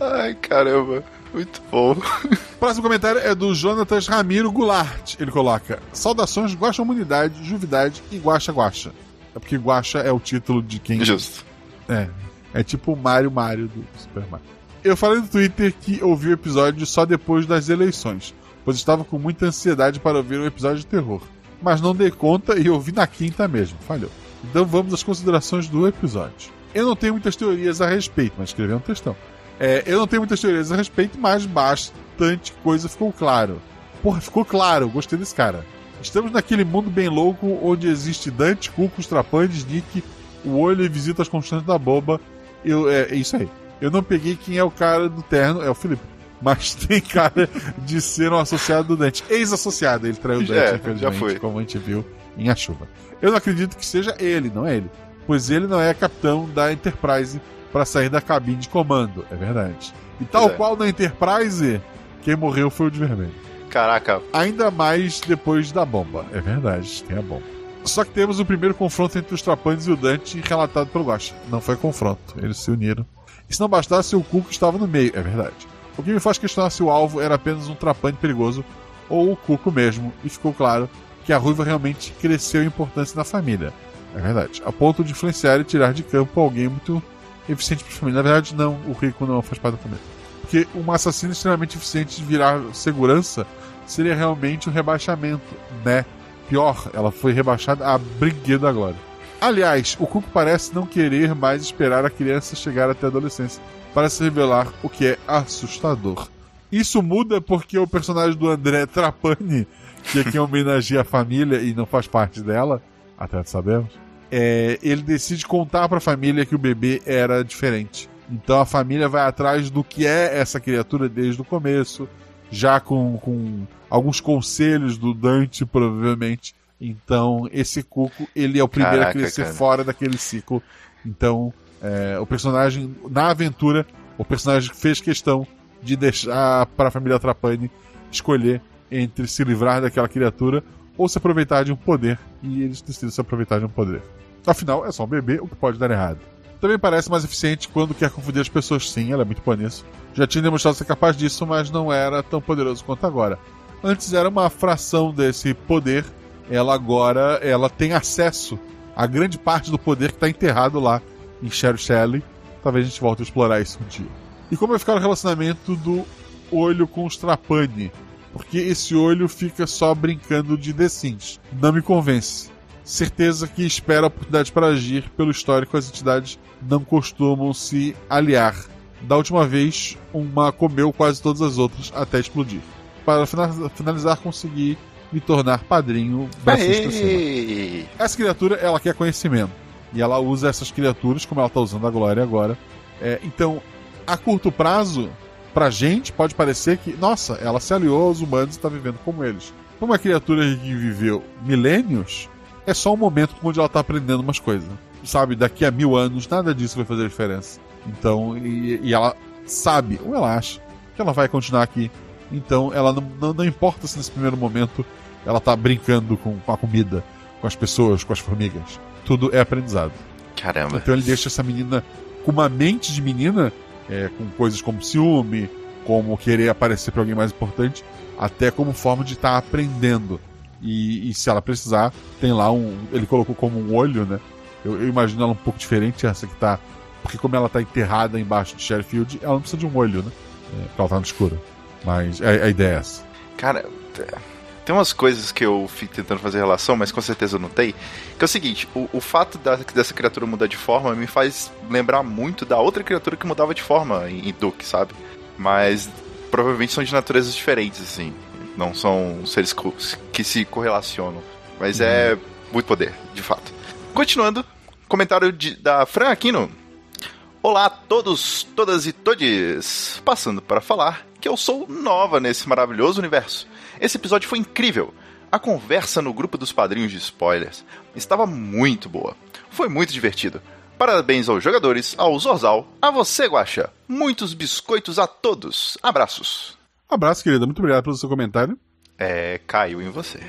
Ai, caramba. Muito bom. (laughs) Próximo comentário é do Jonatas Ramiro Goulart. Ele coloca: Saudações, Guaxa Humanidade, Juvidade e Guaxa Guaxa. É porque Guaxa é o título de quem. Justo. É. É tipo o Mario Mario do Super Mario. Eu falei no Twitter que ouvi o episódio só depois das eleições, pois estava com muita ansiedade para ouvir um episódio de terror. Mas não dei conta e ouvi na quinta mesmo. Falhou. Então vamos às considerações do episódio. Eu não tenho muitas teorias a respeito, mas escrevi um textão. É, eu não tenho muitas teorias a respeito, mas bastante coisa ficou claro. Porra, ficou claro, gostei desse cara. Estamos naquele mundo bem louco onde existe Dante, Cucos, Trapandes, Nick, o olho e visita as constantes da boba. Eu, é, é isso aí. Eu não peguei quem é o cara do terno, é o Felipe. Mas (laughs) tem cara de ser um associado do Dante. Ex-associado, ele traiu o Dante, É, já infelizmente, foi. como a gente viu em A Chuva. Eu não acredito que seja ele, não é ele. Pois ele não é capitão da Enterprise para sair da cabine de comando, é verdade. E tal é. qual na Enterprise, quem morreu foi o de vermelho. Caraca. Ainda mais depois da bomba. É verdade, tem a bomba. Só que temos o primeiro confronto entre os Trapantes e o Dante relatado pelo Guaxa. Não foi confronto, eles se uniram. E se não bastasse, o Cuco estava no meio, é verdade. O que me faz questionar se o alvo era apenas um trapante perigoso ou o Cuco mesmo, e ficou claro que a ruiva realmente cresceu em importância na família. É verdade. A ponto de influenciar e tirar de campo alguém muito eficiente para a família. Na verdade, não, o Rico não faz parte da família. Porque um assassino extremamente eficiente de virar segurança seria realmente um rebaixamento, né? Pior, ela foi rebaixada a brinquedo da glória. Aliás, o Cuco parece não querer mais esperar a criança chegar até a adolescência para se revelar, o que é assustador. Isso muda porque o personagem do André Trapani, que é quem homenageia a família e não faz parte dela, até sabemos, é, ele decide contar para a família que o bebê era diferente. Então a família vai atrás do que é essa criatura desde o começo, já com, com alguns conselhos do Dante, provavelmente. Então, esse Cuco, ele é o primeiro Caraca, a crescer cara. fora daquele ciclo. Então, é, o personagem, na aventura, o personagem fez questão de deixar para a família Trapani escolher entre se livrar daquela criatura ou se aproveitar de um poder. E eles decidem se aproveitar de um poder. Afinal, é só um bebê, o que pode dar errado. Também parece mais eficiente quando quer confundir as pessoas. Sim, ela é muito boa nisso. Já tinha demonstrado ser capaz disso, mas não era tão poderoso quanto agora. Antes era uma fração desse poder. Ela agora ela tem acesso a grande parte do poder que está enterrado lá em Sherry Shelley. Talvez a gente volte a explorar isso um dia. E como vai ficar o relacionamento do olho com os Trapani? Porque esse olho fica só brincando de The Sims. Não me convence. Certeza que espera a oportunidade para agir. Pelo histórico, as entidades não costumam se aliar. Da última vez, uma comeu quase todas as outras até explodir. Para fina- finalizar, consegui me tornar padrinho cima. Aê! Essa criatura, ela quer conhecimento. E ela usa essas criaturas, como ela tá usando a Glória agora. É, então, a curto prazo, pra gente, pode parecer que, nossa, ela se aliou aos humanos e tá vivendo como eles. Pra uma criatura que viveu milênios, é só um momento onde ela tá aprendendo umas coisas. Sabe, daqui a mil anos, nada disso vai fazer diferença. Então, e, e ela sabe, ou ela acha, que ela vai continuar aqui. Então, ela não, não, não importa se nesse primeiro momento ela tá brincando com, com a comida, com as pessoas, com as formigas. Tudo é aprendizado. Caramba. Então ele deixa essa menina com uma mente de menina, é, com coisas como ciúme, como querer aparecer para alguém mais importante, até como forma de estar aprendendo. E, e se ela precisar, tem lá um. Ele colocou como um olho, né? Eu, eu imagino ela um pouco diferente, essa que tá. Porque como ela tá enterrada embaixo de Sheffield, ela não precisa de um olho, né? É, porque ela tá no escuro. Mas a, a ideia é essa. Cara, tem umas coisas que eu fico tentando fazer relação, mas com certeza eu não tenho. Que é o seguinte: o, o fato da- dessa criatura mudar de forma me faz lembrar muito da outra criatura que mudava de forma em, em Duke, sabe? Mas provavelmente são de naturezas diferentes, assim. Não são seres que se correlacionam. Mas é muito poder, de fato. Continuando, comentário de- da Fran Aquino. Olá a todos, todas e todes! Passando para falar que eu sou nova nesse maravilhoso universo. Esse episódio foi incrível. A conversa no grupo dos padrinhos de spoilers estava muito boa. Foi muito divertido. Parabéns aos jogadores, ao Zorzal, a você, Guaxa. Muitos biscoitos a todos. Abraços. Abraço, querida. Muito obrigado pelo seu comentário. É, caiu em você.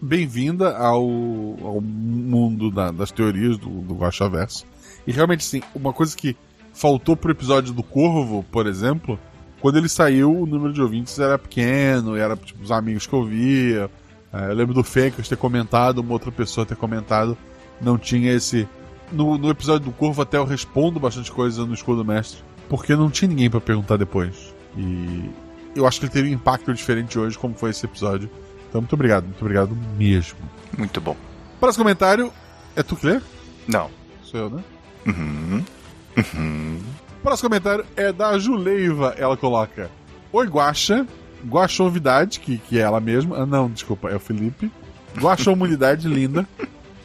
bem-vinda ao, ao mundo da- das teorias do, do Guaxaverso. E realmente, sim, uma coisa que faltou pro episódio do Corvo, por exemplo, quando ele saiu, o número de ouvintes era pequeno, era tipo, os amigos que eu via. É, eu lembro do Fakers ter comentado, uma outra pessoa ter comentado, não tinha esse. No, no episódio do Corvo, até eu respondo bastante coisa no Escudo Mestre, porque não tinha ninguém pra perguntar depois. E eu acho que ele teve um impacto diferente hoje, como foi esse episódio. Então, muito obrigado, muito obrigado mesmo. Muito bom. Próximo comentário. É tu que lê? Não. Sou eu, né? Uhum. Uhum. Próximo comentário é da Juleiva. Ela coloca: Oi, Guaxa. Guaxovidade, que, que é ela mesma. Ah, não, desculpa, é o Felipe. Guaxomunidade linda.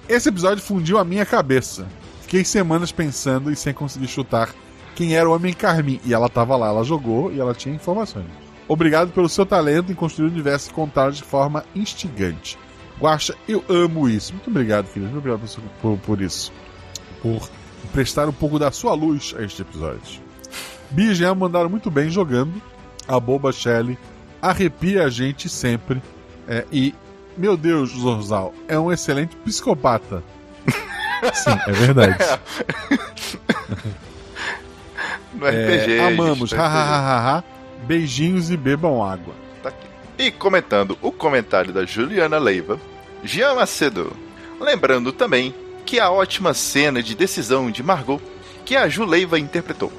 Esse episódio fundiu a minha cabeça. Fiquei semanas pensando e sem conseguir chutar quem era o Homem Carmim. E ela tava lá, ela jogou e ela tinha informações. Obrigado pelo seu talento em construir o universo e contar de forma instigante. Guaxa, eu amo isso. Muito obrigado, querido. Muito obrigado por, por, por isso. Por prestar um pouco da sua luz a este episódio. Bia e Jean mandaram muito bem jogando. A boba Shelly arrepia a gente sempre. É, e, meu Deus, Zorzal, é um excelente psicopata. (laughs) Sim, é verdade. No É, amamos. no RPG. ha, ha, ha, ha. Beijinhos e bebam água. Tá aqui. E comentando o comentário da Juliana Leiva, Jean Macedo. Lembrando também que a ótima cena de decisão de Margot, que a Ju Leiva interpretou.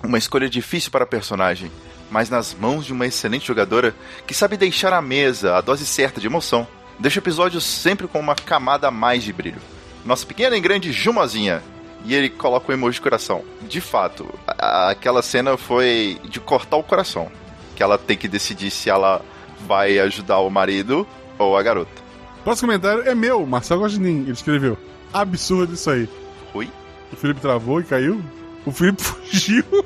Uma escolha difícil para a personagem, mas nas mãos de uma excelente jogadora que sabe deixar à mesa a dose certa de emoção, deixa o episódio sempre com uma camada a mais de brilho. Nossa pequena e grande Jumozinha. E ele coloca o emoji de coração. De fato, aquela cena foi de cortar o coração que ela tem que decidir se ela vai ajudar o marido ou a garota. Próximo comentário é meu, Marcelo Guaxinim. Ele escreveu: Absurdo isso aí. Oi? O Felipe travou e caiu. O Felipe (laughs) fugiu. (laughs)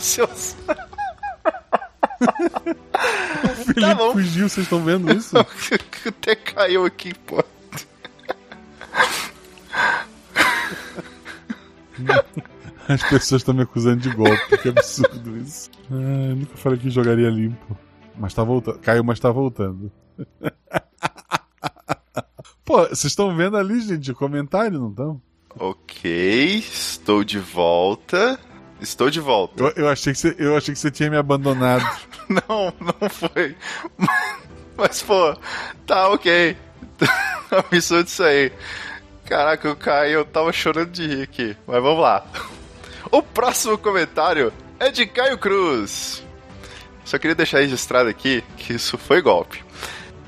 Seus... O Felipe bom. fugiu, vocês estão vendo isso? (laughs) Até caiu aqui, pô. As pessoas estão me acusando de golpe. Que absurdo isso. Ah, eu nunca falei que jogaria limpo. Mas tá voltando. Caiu, mas tá voltando. Pô, vocês estão vendo ali, gente, o comentário, não estão? Ok, estou de volta. Estou de volta. Eu, eu, achei que você, eu achei que você tinha me abandonado. (laughs) Não, não foi. (laughs) Mas, pô, tá ok. (laughs) Absurdo isso aí. Caraca, eu caí, eu tava chorando de rir aqui. Mas vamos lá. O próximo comentário é de Caio Cruz. Só queria deixar registrado aqui que isso foi golpe.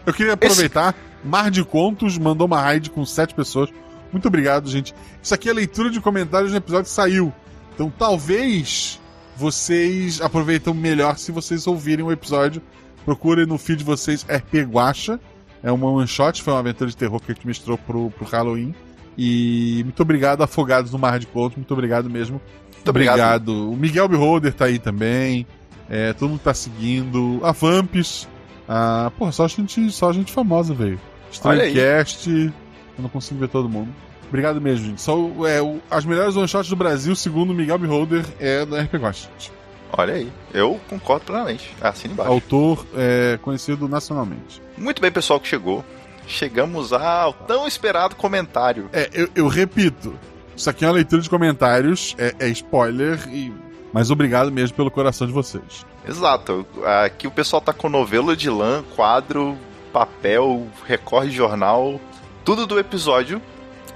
Eu queria aproveitar. Mar de Contos mandou uma raid com sete pessoas. Muito obrigado, gente. Isso aqui é a leitura de comentários no episódio que saiu. Então talvez vocês aproveitem melhor se vocês ouvirem o episódio. Procurem no feed de vocês RP Guacha. É uma one shot, foi uma aventura de terror que a gente mestrou pro, pro Halloween. E muito obrigado, Afogados no Mar de Conto. Muito obrigado mesmo. Muito obrigado. O Miguel Beholder tá aí também. É, todo mundo tá seguindo. A Vamps. Ah, porra, só gente, só gente famosa, velho. Strandcast. Eu não consigo ver todo mundo. Obrigado mesmo, gente. Só, é, o- as melhores one shots do Brasil, segundo Miguel Beholder, é do RP Guacha. gente. Olha aí, eu concordo plenamente. Assina embaixo. Autor é, conhecido nacionalmente. Muito bem, pessoal que chegou. Chegamos ao tão esperado comentário. É, eu, eu repito. Isso aqui é uma leitura de comentários, é, é spoiler, e... mas obrigado mesmo pelo coração de vocês. Exato. Aqui o pessoal tá com novelo de lã, quadro, papel, recorte de jornal, tudo do episódio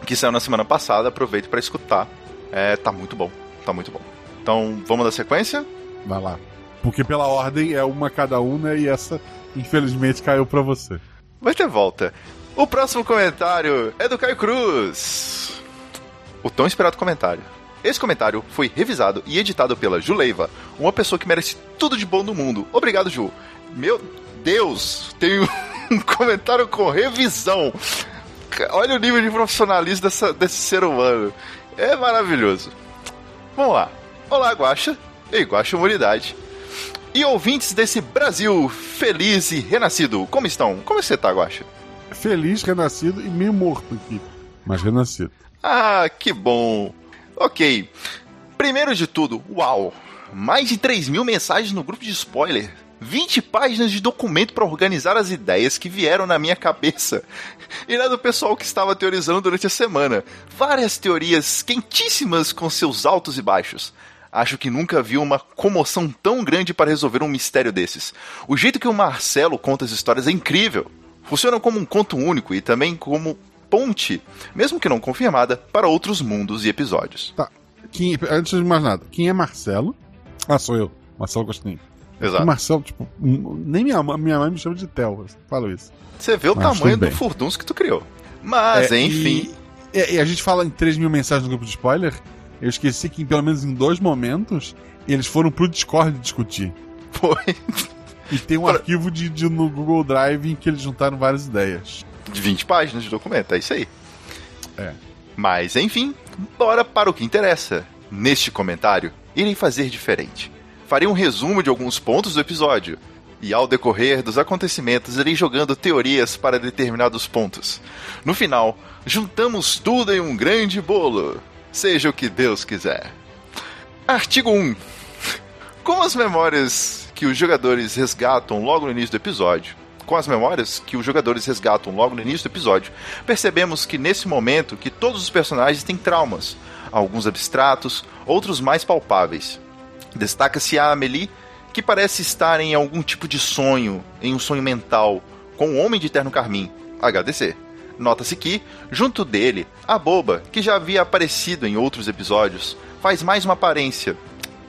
que saiu na semana passada. Aproveite para escutar. É, tá muito bom. Tá muito bom. Então, vamos dar sequência? Vai lá. Porque pela ordem é uma cada um, né? E essa, infelizmente, caiu pra você. Vai ter volta. O próximo comentário é do Caio Cruz. O tão esperado comentário. Esse comentário foi revisado e editado pela Juleiva, uma pessoa que merece tudo de bom no mundo. Obrigado, Ju. Meu Deus, tem um (laughs) comentário com revisão. Olha o nível de profissionalismo dessa- desse ser humano. É maravilhoso. Vamos lá. Olá, Guaxa e Guaxa Humanidade. E ouvintes desse Brasil feliz e renascido, como estão? Como você tá, Guaxa? Feliz, renascido e meio morto aqui. Mas renascido. Ah, que bom. Ok. Primeiro de tudo, uau! Mais de 3 mil mensagens no grupo de spoiler. 20 páginas de documento para organizar as ideias que vieram na minha cabeça. E na do pessoal que estava teorizando durante a semana. Várias teorias quentíssimas com seus altos e baixos. Acho que nunca vi uma comoção tão grande para resolver um mistério desses. O jeito que o Marcelo conta as histórias é incrível. Funciona como um conto único e também como ponte, mesmo que não confirmada, para outros mundos e episódios. Tá. Quem, antes de mais nada, quem é Marcelo? Ah, sou eu. Marcelo Agostinho. Exato. Marcelo, tipo, nem minha, mãe- minha mãe me chama de Theo. eu Falo isso. Você vê o Mas tamanho do furdunço que tu criou. Mas, É, enfim. E, e- e a gente fala em 3 mil mensagens no grupo de spoiler. Eu esqueci que, pelo menos em dois momentos, eles foram pro Discord discutir. Foi E tem um Pra- arquivo de, de- no Google Drive em que eles juntaram várias ideias. de 20 páginas de documento, é isso aí. É. Mas, enfim, bora para o que interessa. Neste comentário, irei fazer diferente. Farei um resumo de alguns pontos do episódio. E ao decorrer dos acontecimentos, irei jogando teorias para determinados pontos. No final, juntamos tudo em um grande bolo. Seja o que Deus quiser. Artigo 1. Com as memórias que os jogadores resgatam logo no início do episódio, com as memórias que os jogadores resgatam logo no início do episódio, percebemos que nesse momento que todos os personagens têm traumas, alguns abstratos, outros mais palpáveis. Destaca-se a Amelie, que parece estar em algum tipo de sonho, em um sonho mental, com o Homem de Terno Carmim, HDC. Nota-se que, junto dele, a Boba, que já havia aparecido em outros episódios, faz mais uma aparência.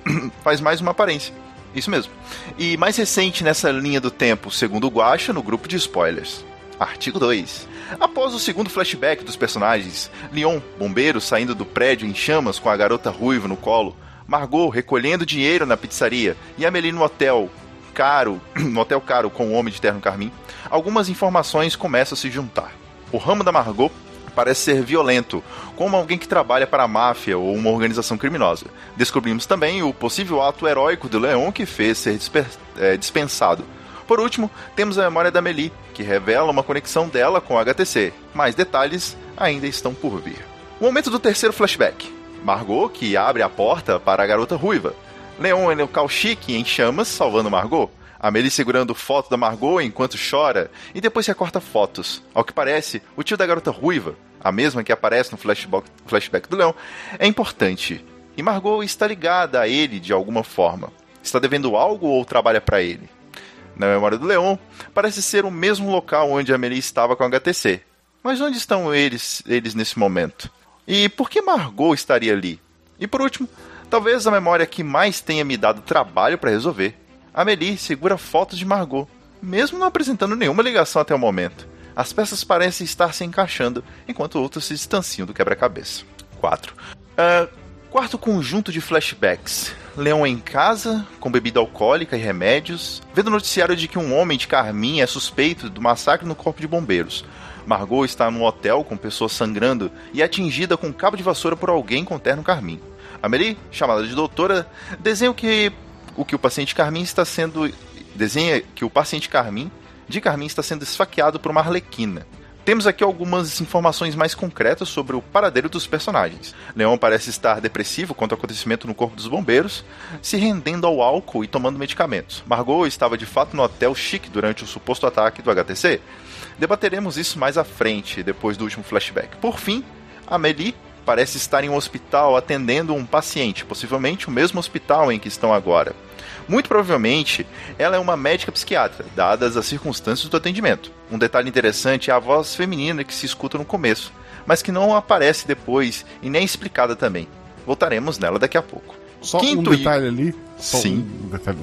(clears throat) faz mais uma aparência. Isso mesmo. E mais recente nessa linha do tempo, segundo o Guacha, no grupo de spoilers. Artigo 2. Após o segundo flashback dos personagens, Leon, bombeiro, saindo do prédio em chamas com a garota ruiva no colo, Margot recolhendo dinheiro na pizzaria e Amelie no hotel caro, (clears throat) no hotel caro com o homem de terno carmim, algumas informações começam a se juntar. O ramo da Margot parece ser violento, como alguém que trabalha para a máfia ou uma organização criminosa. Descobrimos também o possível ato heróico do Leon que fez ser eh, dispensado. Por último, temos a memória da Melie, que revela uma conexão dela com o HTC. Mais detalhes ainda estão por vir. O momento do terceiro flashback. Margot, que abre a porta para a garota ruiva. Leon é o Kaushik em chamas, salvando Margot. Amelie segurando foto da Margot enquanto chora e depois recorta fotos. Ao que parece, o tio da garota ruiva, a mesma que aparece no flashback, do Leon, é importante. E Margot está ligada a ele de alguma forma. Está devendo algo ou trabalha para ele? Na memória do Leon, parece ser o mesmo local onde Amelie estava com a HTC. Mas onde estão eles, eles nesse momento? E por que Margot estaria ali? E por último, talvez a memória que mais tenha me dado trabalho para resolver. Amelie segura fotos de Margot, mesmo não apresentando nenhuma ligação até o momento. As peças parecem estar se encaixando, enquanto outras se distanciam do quebra-cabeça. 4. Uh, quarto conjunto de flashbacks. Leon em casa, com bebida alcoólica e remédios, vendo o noticiário de que um homem de Carmim é suspeito do massacre no corpo de bombeiros. Margot está num hotel com pessoas sangrando e é atingida com um cabo de vassoura por alguém com terno carmim. Amelie, chamada de doutora, desenha o que o que o paciente Carmim está sendo desenha que o paciente Carmim de Carmim está sendo esfaqueado por uma arlequina. Temos aqui algumas informações mais concretas sobre o paradeiro dos personagens. Leon parece estar depressivo quanto ao acontecimento no corpo dos bombeiros, se rendendo ao álcool e tomando medicamentos. Margot estava de fato no hotel chique durante o suposto ataque do HTC. Debateremos isso mais à frente, depois do último flashback. Por fim, Amélie parece estar em um hospital atendendo um paciente, possivelmente o mesmo hospital em que estão agora. Muito provavelmente, ela é uma médica psiquiatra, dadas as circunstâncias do atendimento. Um detalhe interessante é a voz feminina que se escuta no começo, mas que não aparece depois e nem é explicada também. Voltaremos nela daqui a pouco. Só Quinto um detalhe ali. Sim. Um detalhe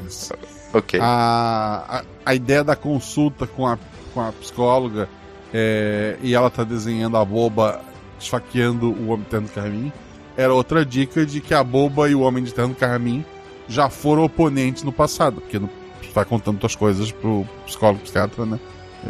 Ok. A, a, a, ideia da consulta com a, com a psicóloga é, e ela tá desenhando a boba esfaqueando o homem de terno carmim era outra dica de que a boba e o homem de terno carmim já foram oponentes no passado, porque não está contando tuas coisas pro psicólogo psiquiatra, né?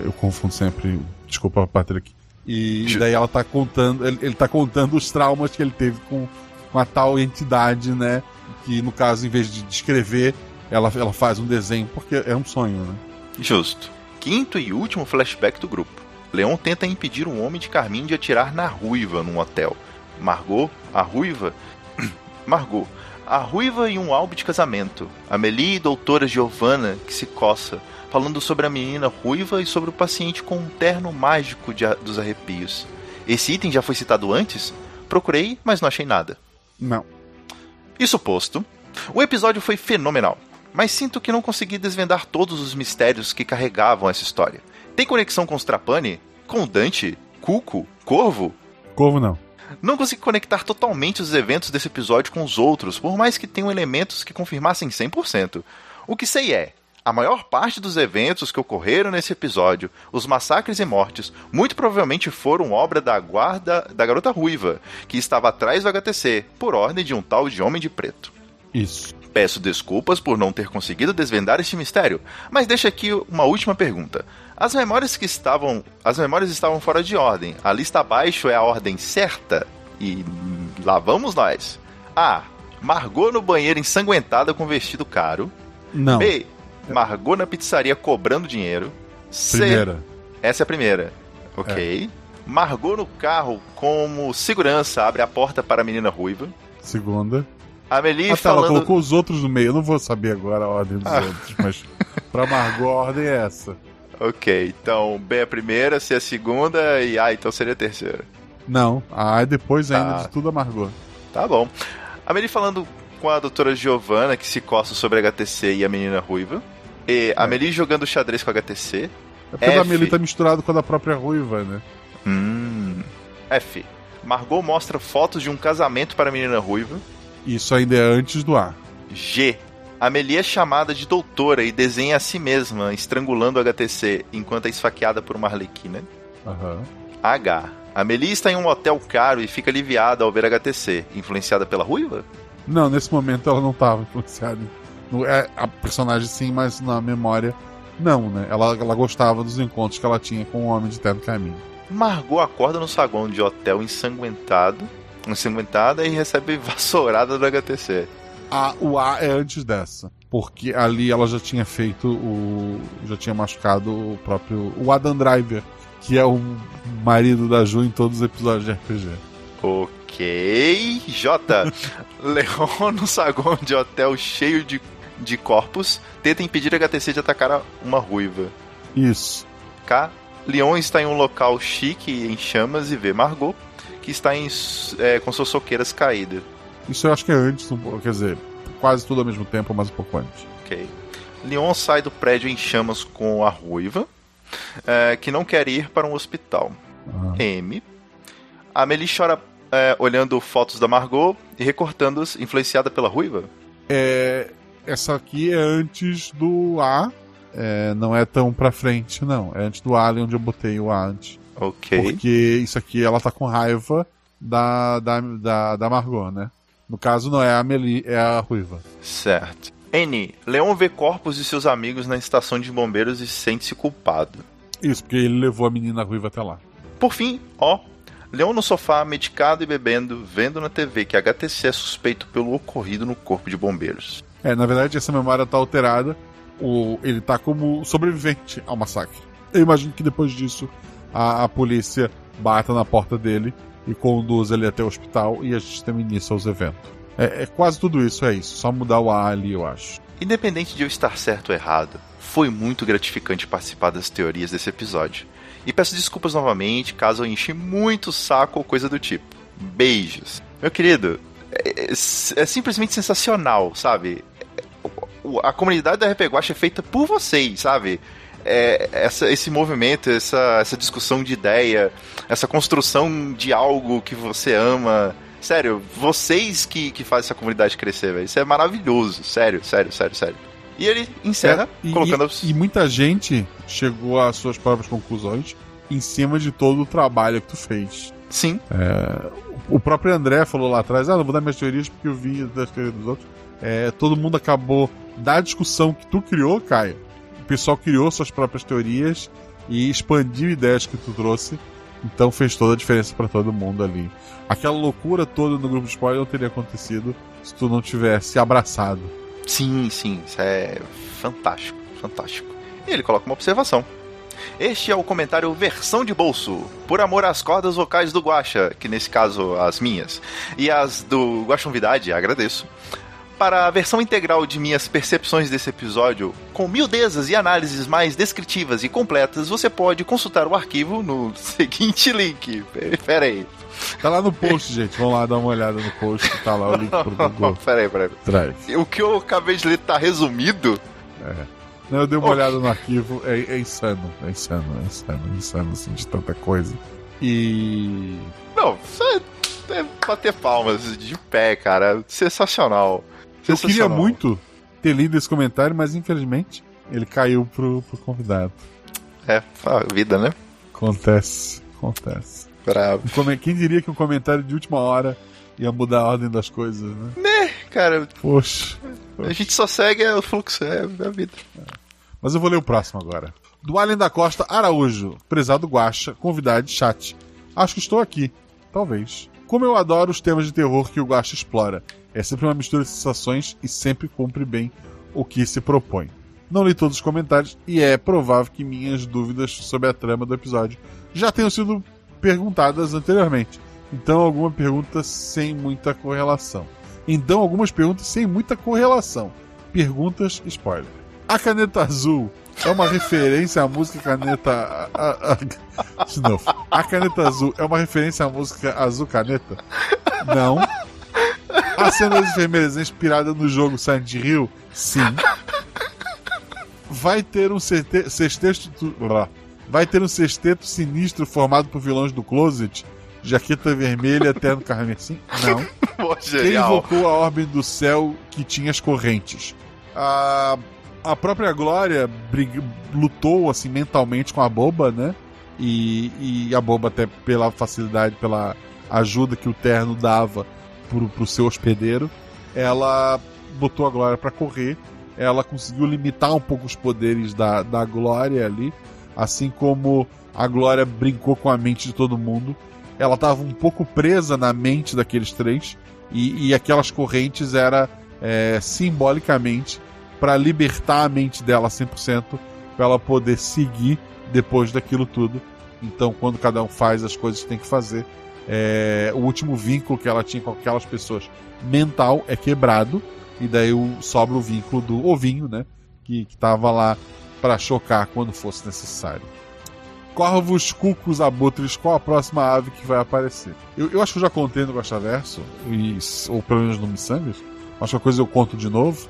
Eu confundo sempre. Desculpa, Patrick. E daí ela tá contando, ele, ele tá contando os traumas que ele teve com, com a tal entidade, né? Que no caso, em vez de descrever, ela, ela faz um desenho, porque é um sonho, né? Justo. Quinto e último flashback do grupo. Leon tenta impedir um homem de carmim de atirar na ruiva num hotel. Margot, a ruiva. (clears throat) Margot, a Ruiva e um álbum de casamento. Amelie e doutora Giovanna, que se coça, falando sobre a menina ruiva e sobre o paciente com um terno mágico de, dos arrepios. Esse item já foi citado antes? Procurei, mas não achei nada. Não. Isso posto, o episódio foi fenomenal, mas sinto que não consegui desvendar todos os mistérios que carregavam essa história. Tem conexão com os Trapani? Com Dante? Cuco? Corvo? Corvo não. Não consegui conectar totalmente os eventos desse episódio com os outros, por mais que tenham elementos que confirmassem 100%. O que sei é, a maior parte dos eventos que ocorreram nesse episódio, os massacres e mortes, muito provavelmente foram obra da guarda da garota ruiva, que estava atrás do HTC, por ordem de um tal de Homem de Preto. Isso. Peço desculpas por não ter conseguido desvendar este mistério, mas deixa aqui uma última pergunta. As memórias que estavam, as memórias estavam fora de ordem. A lista abaixo é a ordem certa e lá vamos nós. A. Margot no banheiro ensanguentada com vestido caro. Não. B. Margot na pizzaria cobrando dinheiro. C. Primeira. Essa é a primeira. Ok. É. Margot no carro como segurança abre a porta para a menina ruiva. Segunda. Amelie ah, tá, falando... ela colocou os outros no meio. Eu não vou saber agora a ordem dos ah. outros, mas pra Margot a ordem é essa. Ok, então B é a primeira, C é a segunda e A então seria a terceira. Não, a A é depois ainda tá. de tudo a Margot. Tá bom. A Amelie falando com a doutora Giovanna, que se coça sobre a HTC e a menina ruiva. E a é. Amelie jogando xadrez com a HTC. É porque F... a Amelie tá misturado com a da própria ruiva, né? Hum. F. Margot mostra fotos de um casamento para a menina ruiva. Isso ainda é antes do A. G. Amelie é chamada de doutora e desenha a si mesma, estrangulando o HTC, enquanto é esfaqueada por uma arlequina. Uhum. H. Amelie está em um hotel caro e fica aliviada ao ver HTC, influenciada pela ruiva? Não, nesse momento ela não estava influenciada. É, a personagem sim, mas na memória não, né? Ela, ela gostava dos encontros que ela tinha com o homem de terno caminho. Margot acorda no saguão de hotel ensanguentado, ensanguentada e recebe (laughs) vassourada do HTC. A, o A é antes dessa. Porque ali ela já tinha feito o. já tinha machucado o próprio. o Adam Driver, que é o marido da Ju em todos os episódios de RPG. Ok. J. (laughs) Leon no saguão de hotel cheio de, de corpos tenta impedir a HTC de atacar uma ruiva. Isso. K. Leon está em um local chique em chamas e vê Margot, que está em, é, com suas soqueiras caídas. Isso eu acho que é antes, quer dizer, quase tudo ao mesmo tempo, mas um pouco antes. Ok. Leon sai do prédio em chamas com a ruiva, é, que não quer ir para um hospital. Uhum. M. A Amelie chora é, olhando fotos da Margot e recortando-as, influenciada pela ruiva? É, essa aqui é antes do A. é, não é tão pra frente, não. É antes do Alien onde eu botei o A antes. Ok. Porque isso aqui ela tá com raiva da, da, da, da Margot, né? No caso, não é a Amelie, é a Ruiva. Certo. N. Leon vê corpos de seus amigos na estação de bombeiros e sente-se culpado. Isso, porque ele levou a menina Ruiva até lá. Por fim, ó. Leon no sofá, medicado e bebendo, vendo na TV que HTC é suspeito pelo ocorrido no corpo de bombeiros. É, na verdade, essa memória tá alterada. O, ele tá como sobrevivente ao massacre. Eu imagino que depois disso a, a polícia bata na porta dele e conduz ele até o hospital e a gente tem início aos eventos. É, é quase tudo isso, é isso. Só mudar o A ali, eu acho. Independente de eu estar certo ou errado, foi muito gratificante participar das teorias desse episódio. E peço desculpas novamente caso eu enchi muito o saco ou coisa do tipo. Beijos. Meu querido, é, é- é simplesmente sensacional, sabe? A comunidade da RP Guacha é feita por vocês, sabe? É, essa, esse movimento, essa, essa discussão de ideia, essa construção de algo que você ama. Sério, vocês que, que fazem essa comunidade crescer, velho. Isso é maravilhoso. Sério, sério, sério, sério. E ele encerra É, e, colocando. e, e muita gente chegou às suas próprias conclusões em cima de todo o trabalho que tu fez. Sim. É, o próprio André falou lá atrás: ah, não vou dar minhas teorias porque eu vi das teorias dos outros. É, todo mundo acabou da discussão que tu criou, Caio. O pessoal criou suas próprias teorias e expandiu ideias que tu trouxe. Então fez toda a diferença para todo mundo ali. Aquela loucura toda no grupo de spoiler não teria acontecido se tu não tivesse abraçado. Sim, sim, isso é fantástico, fantástico. E ele coloca uma observação. Este é o comentário versão de bolso, por amor às cordas vocais do Guaxa, que nesse caso as minhas, e as do Guaxa Novidade, agradeço. Para a versão integral de minhas percepções desse episódio, com miudezas e análises mais descritivas e completas, você pode consultar o arquivo no (laughs) seguinte link. Pera aí. Tá lá no post, gente. Vamos lá dar uma olhada no post. Tá lá o link pro Google (laughs) Pera aí, pera aí. Drive. O que eu acabei de ler tá resumido? Não, eu dei uma olhada no arquivo, é, é insano, é insano, é insano, é insano, assim, de tanta coisa. E. Não, é, é bater palmas de pé, cara. Sensacional. Eu queria muito ter lido esse comentário, mas infelizmente ele caiu pro, pro convidado. É, a vida, né? Acontece, acontece. Bravo. Quem diria que um comentário de última hora ia mudar a ordem das coisas, né? Cara, Poxa. a gente só segue o fluxo, é a vida. Mas eu vou ler o próximo agora. Do Allen da Costa Araújo, prezado Guacha, convidado de chat. Acho que estou aqui. Talvez. Como eu adoro os temas de terror que o Guacha explora. É sempre uma mistura de sensações e sempre cumpre bem o que se propõe. Não li todos os comentários e é provável que minhas dúvidas sobre a trama do episódio já tenham sido perguntadas anteriormente. Então, alguma pergunta sem muita correlação. Então, algumas perguntas sem muita correlação. Perguntas spoiler. A caneta azul é uma referência à música Caneta. A, a, a- de novo. A caneta azul é uma referência à música Azul Caneta? Não. A cena das enfermeiras é inspirada no jogo Silent Hill? Sim. Vai ter um sexteto. Vai ter um sexteto sinistro formado por vilões do Closet? Jaqueta vermelha, terno carmesim? Não. Quem invocou a ordem do céu que tinha as correntes? A, a própria Glória lutou assim mentalmente com a boba, né? E, e a boba, até pela facilidade, pela ajuda que o terno dava pro, pro seu hospedeiro, ela botou a Glória pra correr. Ela conseguiu limitar um pouco os poderes da, da Glória ali, assim como a Glória brincou com a mente de todo mundo. Ela estava um pouco presa na mente daqueles três e, e aquelas correntes era é, simbolicamente para libertar a mente dela 100% para ela poder seguir depois daquilo tudo. Então, quando cada um faz as coisas que tem que fazer, é, o último vínculo que ela tinha com aquelas pessoas mental é quebrado e daí o- sobra o vínculo do ovinho, né? Que estava lá para chocar quando fosse necessário. Corvos, cucos, abutres, qual a próxima ave que vai aparecer? Eu, eu acho que eu já contei no Guaxaverso, ou pelo menos no Missangas. Acho que a coisa eu conto de novo.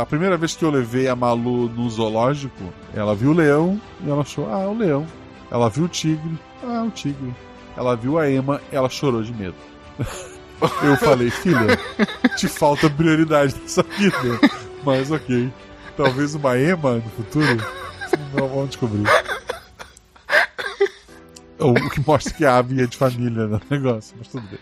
A primeira vez que eu levei a Malu no zoológico, ela viu o leão e ela achou, ah, o leão. Ela viu o tigre, ah, o tigre. Ela viu a Ema, ela chorou de medo. (laughs) Eu falei, filha, te falta prioridade nessa vida. Mas ok. Talvez uma ema no futuro. Não vamos descobrir. O que mostra que a ave é de família no negócio, mas tudo bem.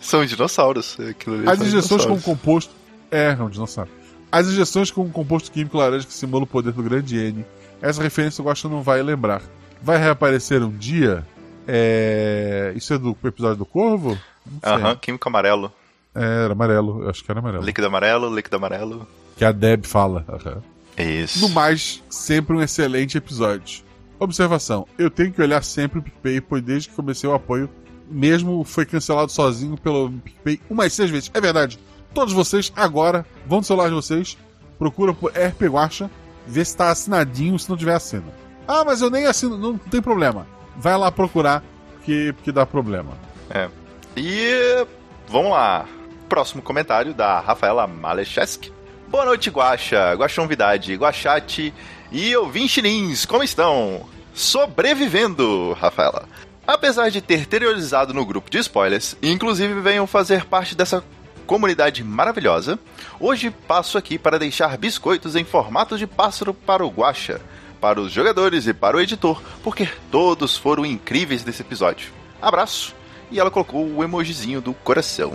São dinossauros. Ali As injeções com composto. É, é um dinossauro. As injeções com composto químico laranja que simula o poder do grande N. Essa referência eu gosto não vai lembrar. Vai reaparecer um dia? É... Isso é do episódio do Corvo? Aham, químico amarelo. É, era amarelo, eu acho que era amarelo. Líquido amarelo, líquido amarelo. Que a Deb fala. Aham. Isso. No mais, sempre um excelente episódio. Observação: eu tenho que olhar sempre o PicPay, pois desde que comecei o apoio, mesmo foi cancelado sozinho pelo PicPay umas seis vezes. É verdade. Todos vocês, agora, vão no celular de vocês, procura por RP Guacha, vê se tá assinadinho, se não tiver assina. Ah, mas eu nem assino, não tem problema. Vai lá procurar, porque, porque dá problema. É. E vamos lá. Próximo comentário da Rafaela Malecheski. Boa noite, Guaxa, Guaxonvidade, Guaxate e ouvintilins, como estão? Sobrevivendo, Rafaela. Apesar de ter terrorizado no grupo de spoilers, inclusive venham fazer parte dessa comunidade maravilhosa, hoje passo aqui para deixar biscoitos em formato de pássaro para o Guaxa, para os jogadores e para o editor, porque todos foram incríveis nesse episódio. Abraço! E ela colocou o emojizinho do coração.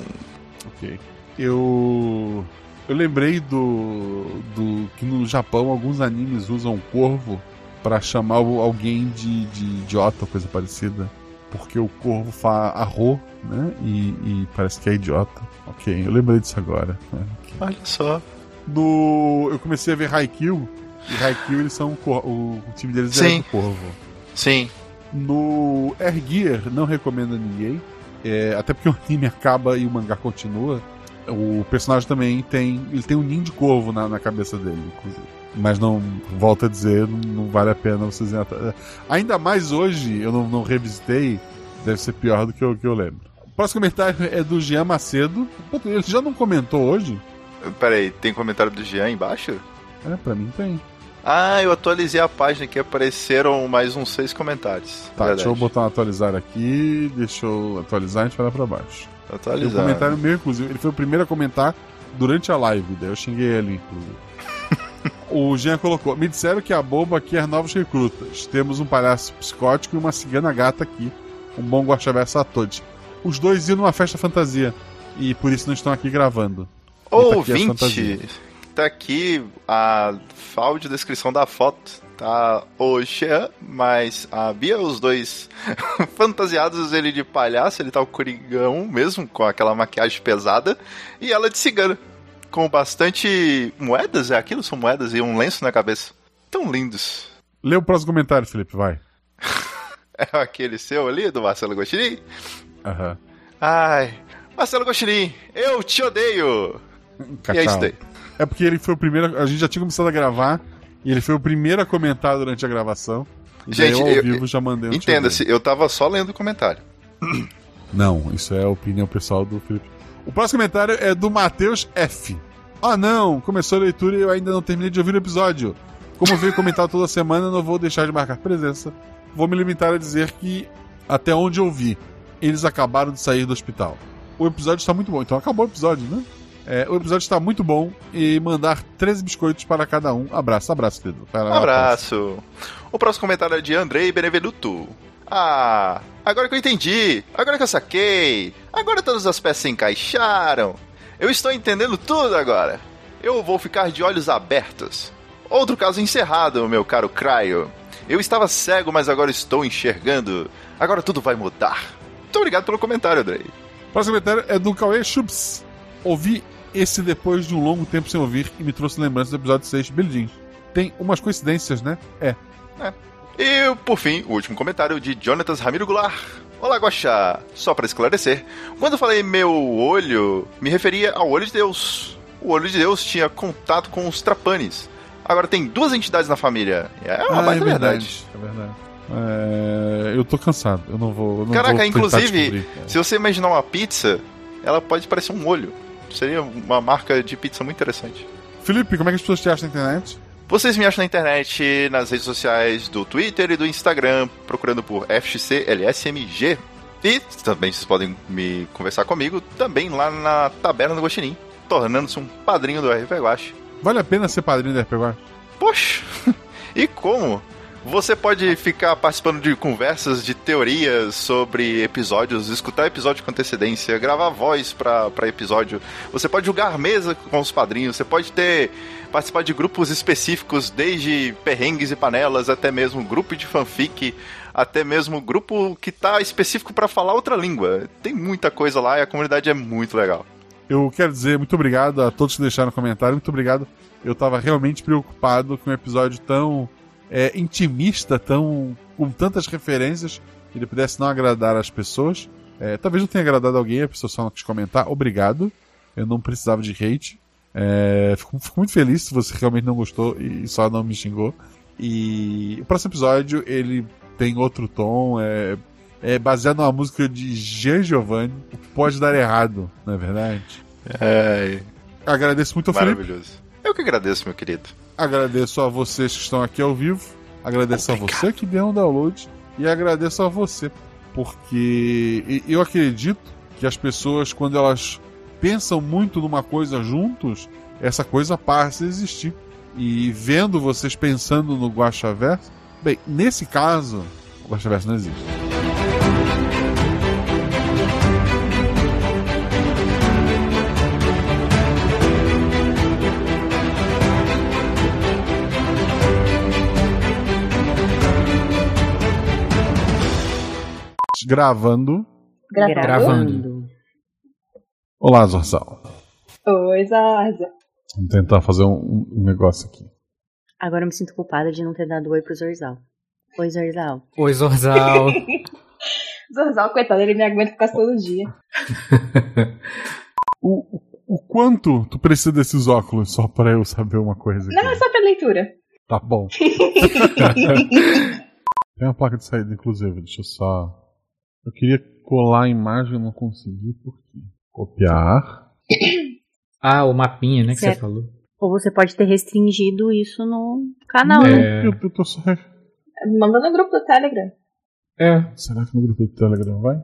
Ok. Eu. Eu lembrei do. do que no Japão alguns animes usam corvo pra chamar alguém de, de idiota ou coisa parecida. Porque o corvo fala arro, né? E, e parece que é idiota. Ok, eu lembrei disso agora. né? Olha só. No. Eu comecei a ver Haikyuu. E Haikyuu eles são. O, o time deles é Sim. do corvo. Sim. No Air Gear, não recomendo a ninguém. É, até porque o anime acaba e o mangá continua. O personagem também tem. Ele tem um ninho de corvo na, na cabeça dele, inclusive. Mas não, volto a dizer, não, não vale a pena vocês atrás. Ainda mais hoje, eu não, não revisitei, deve ser pior do que eu, que eu lembro. O próximo comentário é do Jean Macedo. Pô, Ele já não comentou hoje? Peraí, tem comentário do Jean embaixo? É, pra mim tem. Ah, eu atualizei a página que apareceram mais uns seis comentários. Tá, deixa eu botar um atualizar aqui. Deixa eu atualizar e a gente vai lá pra baixo. Tem um Atualizar. comentário meu, inclusive. Ele foi o primeiro a comentar durante a live, daí eu xinguei ele, inclusive. (laughs) o Jean colocou: Me disseram que a boba quer novos recrutas. Temos um palhaço psicótico e uma cigana gata aqui. Um bom guaxaverso a todos. Os dois iam numa festa fantasia. E por isso não estão aqui gravando. Tá as Ouvinte, tá aqui a áudio descrição da foto. Tá o Jean, mas a Bia, os dois (laughs) fantasiados, ele de palhaço, ele tá o Corigão mesmo, com aquela maquiagem pesada, e ela de cigana, com bastante moedas, é aquilo? São moedas e um lenço na cabeça. Tão lindos. Lê o próximo comentário, Felipe, vai. (laughs) É aquele seu ali, do Marcelo Gostirin? Aham. Ai, Marcelo Gostirin, eu te odeio! E é isso daí. É porque ele foi o primeiro. A gente já tinha começado a gravar. E ele foi o primeiro a comentar durante a gravação. E Gente, eu ao eu- vivo já mandei um Entenda-se, eu tava só lendo o comentário. Não, isso é a opinião pessoal do Felipe. O próximo comentário é do Matheus F. Ah, não, começou a leitura e eu ainda não terminei de ouvir o episódio. Como veio comentar toda semana, não vou deixar de marcar presença. Vou me limitar a dizer que, até onde eu vi, eles acabaram de sair do hospital. O episódio está muito bom, então acabou o episódio, né? É, o episódio está muito bom e mandar 13 biscoitos para cada um. Abraço, abraço, querido. Lá, abraço. O próximo comentário é de Andrei Benevenuto. Ah, agora que eu entendi. Agora que eu saquei. Agora todas as peças se encaixaram. Eu estou entendendo tudo agora. Eu vou ficar de olhos abertos. Outro caso encerrado, meu caro Cryo. Eu estava cego, mas agora estou enxergando. Agora tudo vai mudar. Muito obrigado pelo comentário, Andrei. O próximo comentário é do Cauê Chups. Ouvi esse depois de um longo tempo sem ouvir e me trouxe lembranças do episódio 6 de Billy Jean. Tem umas coincidências, né? É. E, por fim, o último comentário de Jonatas Ramiro Goulart. Olá, Guaxa! Só para esclarecer, quando eu falei meu olho, me referia ao olho de Deus. O olho de Deus tinha contato com os trapanes. Agora tem duas entidades na família. É uma Ah, baita é verdade. verdade. É verdade. É, eu tô cansado. Eu não vou. eu não Caraca, vou inclusive, se você imaginar uma pizza, ela pode parecer um olho. Seria uma marca de pizza muito interessante. Felipe, como é que as pessoas te acham na internet? Vocês me acham na internet, nas redes sociais do Twitter e do Instagram, procurando por FXCLSMG. E também vocês podem me conversar comigo também lá na Taberna do Guaxinim, tornando-se um padrinho do RP Guache. Vale a pena ser padrinho da RPG Poxa, (laughs) e como? Você pode ficar participando de conversas, de teorias sobre episódios, escutar episódio com antecedência, gravar voz para episódio. Você pode jogar mesa com os padrinhos, você pode ter participar de grupos específicos, desde perrengues e panelas até mesmo grupo de fanfic, até mesmo grupo que tá específico para falar outra língua. Tem muita coisa lá e a comunidade é muito legal. Eu quero dizer muito obrigado a todos que deixaram comentário, muito obrigado. Eu tava realmente preocupado com um episódio tão é, intimista, tão com tantas referências, que ele pudesse não agradar as pessoas. É, talvez não tenha agradado alguém, a pessoa só não quis comentar. Obrigado. Eu não precisava de hate. É, fico, fico, muito feliz se você realmente não gostou e só não me xingou. E o próximo episódio ele tem outro tom, é, é baseado numa música de Jean Giovanni. Pode dar errado, não é verdade? É. Agradeço muito ao Maravilhoso. Felipe. Eu que agradeço, meu querido. Agradeço a vocês que estão aqui ao vivo. Agradeço Obrigado. a você que deu um download. E agradeço a você. Porque eu acredito que as pessoas, quando elas pensam muito numa coisa juntos, essa coisa passa a existir. E vendo vocês pensando no Guaxaverso, bem, nesse caso, o Guaxaverso não existe. Gravando. Gravando. Gravando. Olá, Zorzal. Oi, Zorza. Vamos tentar fazer um, um, negócio aqui. Agora eu me sinto culpada de não ter dado oi pro Zorzal. Oi, Zorzal. Oi, Zorzal. (laughs) Zorzal, coitado, ele me aguenta quase todo dia. (laughs) o, o quanto tu precisa desses óculos só pra eu saber uma coisa? Aqui? Não, é só pra leitura. Tá bom. (laughs) Tem uma placa de saída, inclusive. Deixa eu só. Eu queria colar a imagem, não consegui, por quê? Copiar. (coughs) Ah, o mapinha, né, que Certo. você falou. Ou você pode ter restringido isso no canal, né? É. Eu, eu tô só. Manda no grupo do Telegram. É. Será que no grupo do Telegram vai?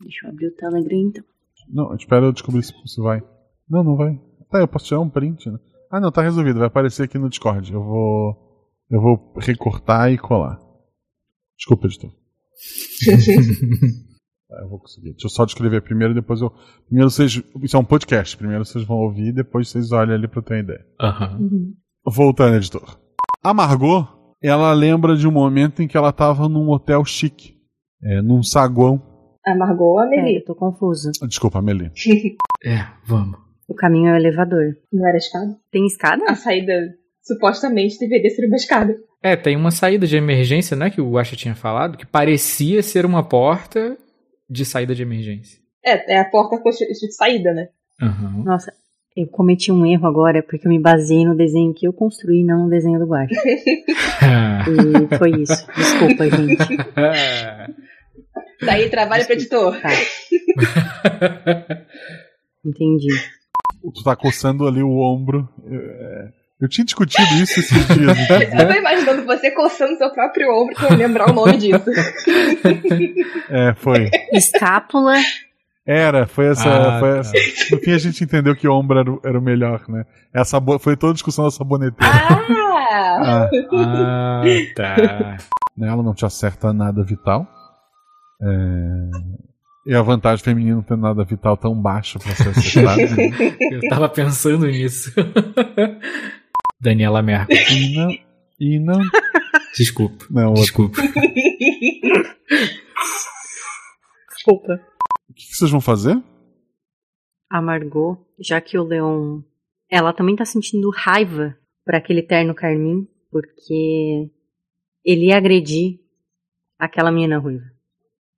Deixa eu abrir o Telegram então. Não, espera eu descobrir se, se vai. Não, não vai. Tá, eu posso tirar um print, né? Ah, não, tá resolvido. Vai aparecer aqui no Discord. Eu vou. Eu vou recortar e colar. Desculpa, editor. (laughs) Tá, eu vou conseguir. Deixa eu só descrever primeiro, depois eu. Primeiro vocês. Isso é um podcast. Primeiro vocês vão ouvir, depois vocês olham ali pra ter uma ideia. Aham. Voltando, editor. A Margot, ela lembra de um momento em que ela tava num hotel chique. É, num saguão. Amargou a É, Meli. eu tô confusa. Desculpa, Amelie. (laughs) É, vamos. O caminho é o elevador. Não era escada? Tem escada? A saída supostamente deveria ser uma escada. É, tem uma saída de emergência, né, que o Asha tinha falado, que parecia ser uma porta de saída de emergência. É, é a porta de saída, né? Aham. Nossa, eu cometi um erro agora porque eu me baseei no desenho que eu construí, não no desenho do Guache. (laughs) E foi isso. Desculpa, gente. Daí trabalho pro editor. Tá. (laughs) Entendi. Tu tá coçando ali o ombro. É, Eu tinha discutido isso esses dias. (laughs) Eu tô imaginando você coçando seu próprio ombro pra eu lembrar o nome disso. (laughs) É, foi. Escápula. Era, foi essa. Ah, foi tá. essa. No fim a gente entendeu que ombro era, o- era o melhor, né? Essa bo- foi toda a discussão da saboneteira. Ah! Ah, Ah, tá. ela não te acerta nada vital. É, E a vantagem feminina não ter nada vital tão baixo pra ser acertado. né? Eu tava pensando nisso. Daniela Merkel. (laughs) E não. E não. Desculpa. Não, outra. Desculpa. Desculpa. O que, que vocês vão fazer? A Margot, já que o Leon. Ela também tá sentindo raiva por aquele terno carmim, porque ele ia agredir aquela menina ruiva.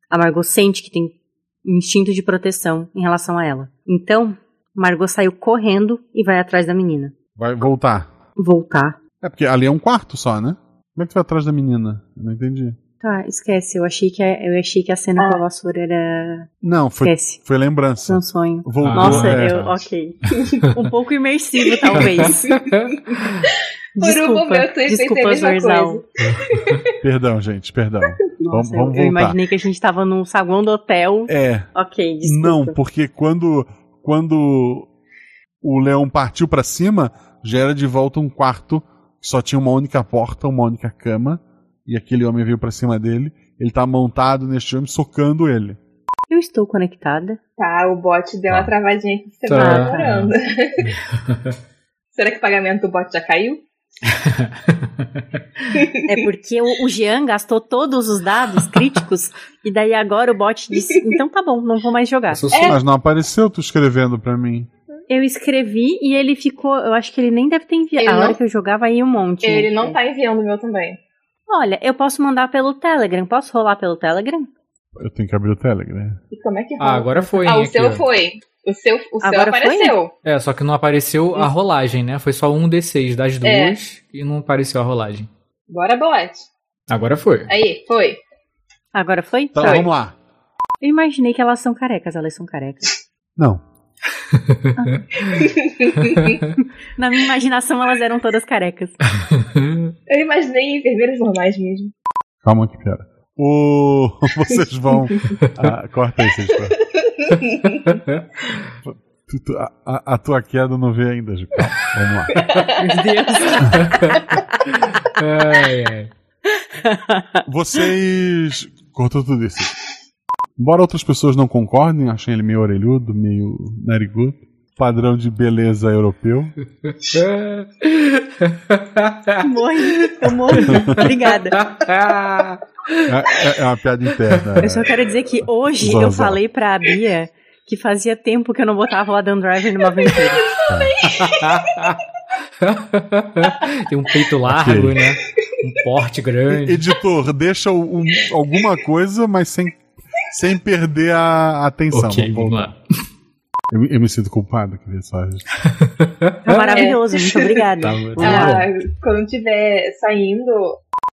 A Margot sente que tem um instinto de proteção em relação a ela. Então, Margot saiu correndo e vai atrás da menina. Vai voltar. Voltar. É porque ali é um quarto só, né? Como é que tu vai atrás da menina? Eu não entendi. Tá, esquece. Eu achei que a, eu achei que a cena com a vassoura era. Não, foi, Esquece. foi lembrança. Um sonho. Voltou, Nossa, é. eu, ok. (laughs) um pouco imersivo, (laughs) talvez. Por um momento eu desculpa, mesma Zorzal. coisa. (laughs) Perdão, gente, perdão. Nossa, vamos, vamos eu, eu voltar. imaginei que a gente tava num saguão do hotel. É. Ok, desculpa. Não, porque quando. Quando. o leão partiu pra cima, já era de volta um quarto que só tinha uma única porta, uma única cama, e aquele homem veio pra cima dele. Ele tá montado neste homem, socando ele. Eu estou conectada. Tá, o bot deu uma Tá. travadinha aqui que você Tá. tá demorando. (laughs) Será que o pagamento do bot já caiu? (laughs) É porque o, o Jean gastou todos os dados críticos e daí agora o bot disse: então tá bom, não vou mais jogar. Mas não apareceu tu escrevendo pra mim. Eu escrevi e ele ficou. Eu acho que ele nem deve ter enviado. Ele A hora não- que eu jogava aí um monte. Ele não tá enviando o meu também. Olha, eu posso mandar pelo Telegram. Posso rolar pelo Telegram? Eu tenho que abrir o Telegram. E como é que Ah, rola? agora foi, Ah, o aqui, seu ó. foi. O seu, o seu Agora foi? apareceu. É, só que não apareceu a rolagem, né? Foi só um D6 das É. duas e não apareceu a rolagem. Bora, bot. Agora foi. Aí, foi. Agora foi? Então Foi. vamos lá. Eu imaginei que elas são carecas, elas são carecas. Não. (laughs) Na minha imaginação, elas eram todas carecas. (laughs) Eu imaginei enfermeiras normais mesmo. Calma que piora. O... (laughs) Vocês vão. Ah, corta aí, vocês. Tu- tu- a, a- tua queda não vê ainda. Calma, Vamos lá. Meu Deus. ai, ai. Vocês. Cortou tudo isso. Embora outras pessoas não concordem, achem ele meio orelhudo, meio narigudo, padrão de beleza europeu. Morri, eu morri. (laughs) Obrigada. É, é- é uma piada interna. Eu só quero dizer que hoje eu falei pra Bia que fazia tempo que eu não botava o Adam Driver numa aventura. (laughs) Tem um peito largo, Ok. né? Um porte grande. Editor, deixa um- alguma coisa, mas sem, sem perder a atenção. Ok, vamos lá. Eu, me- eu me sinto culpado que só. É maravilhoso, muito obrigada. Tá, tá. Ah, quando tiver saindo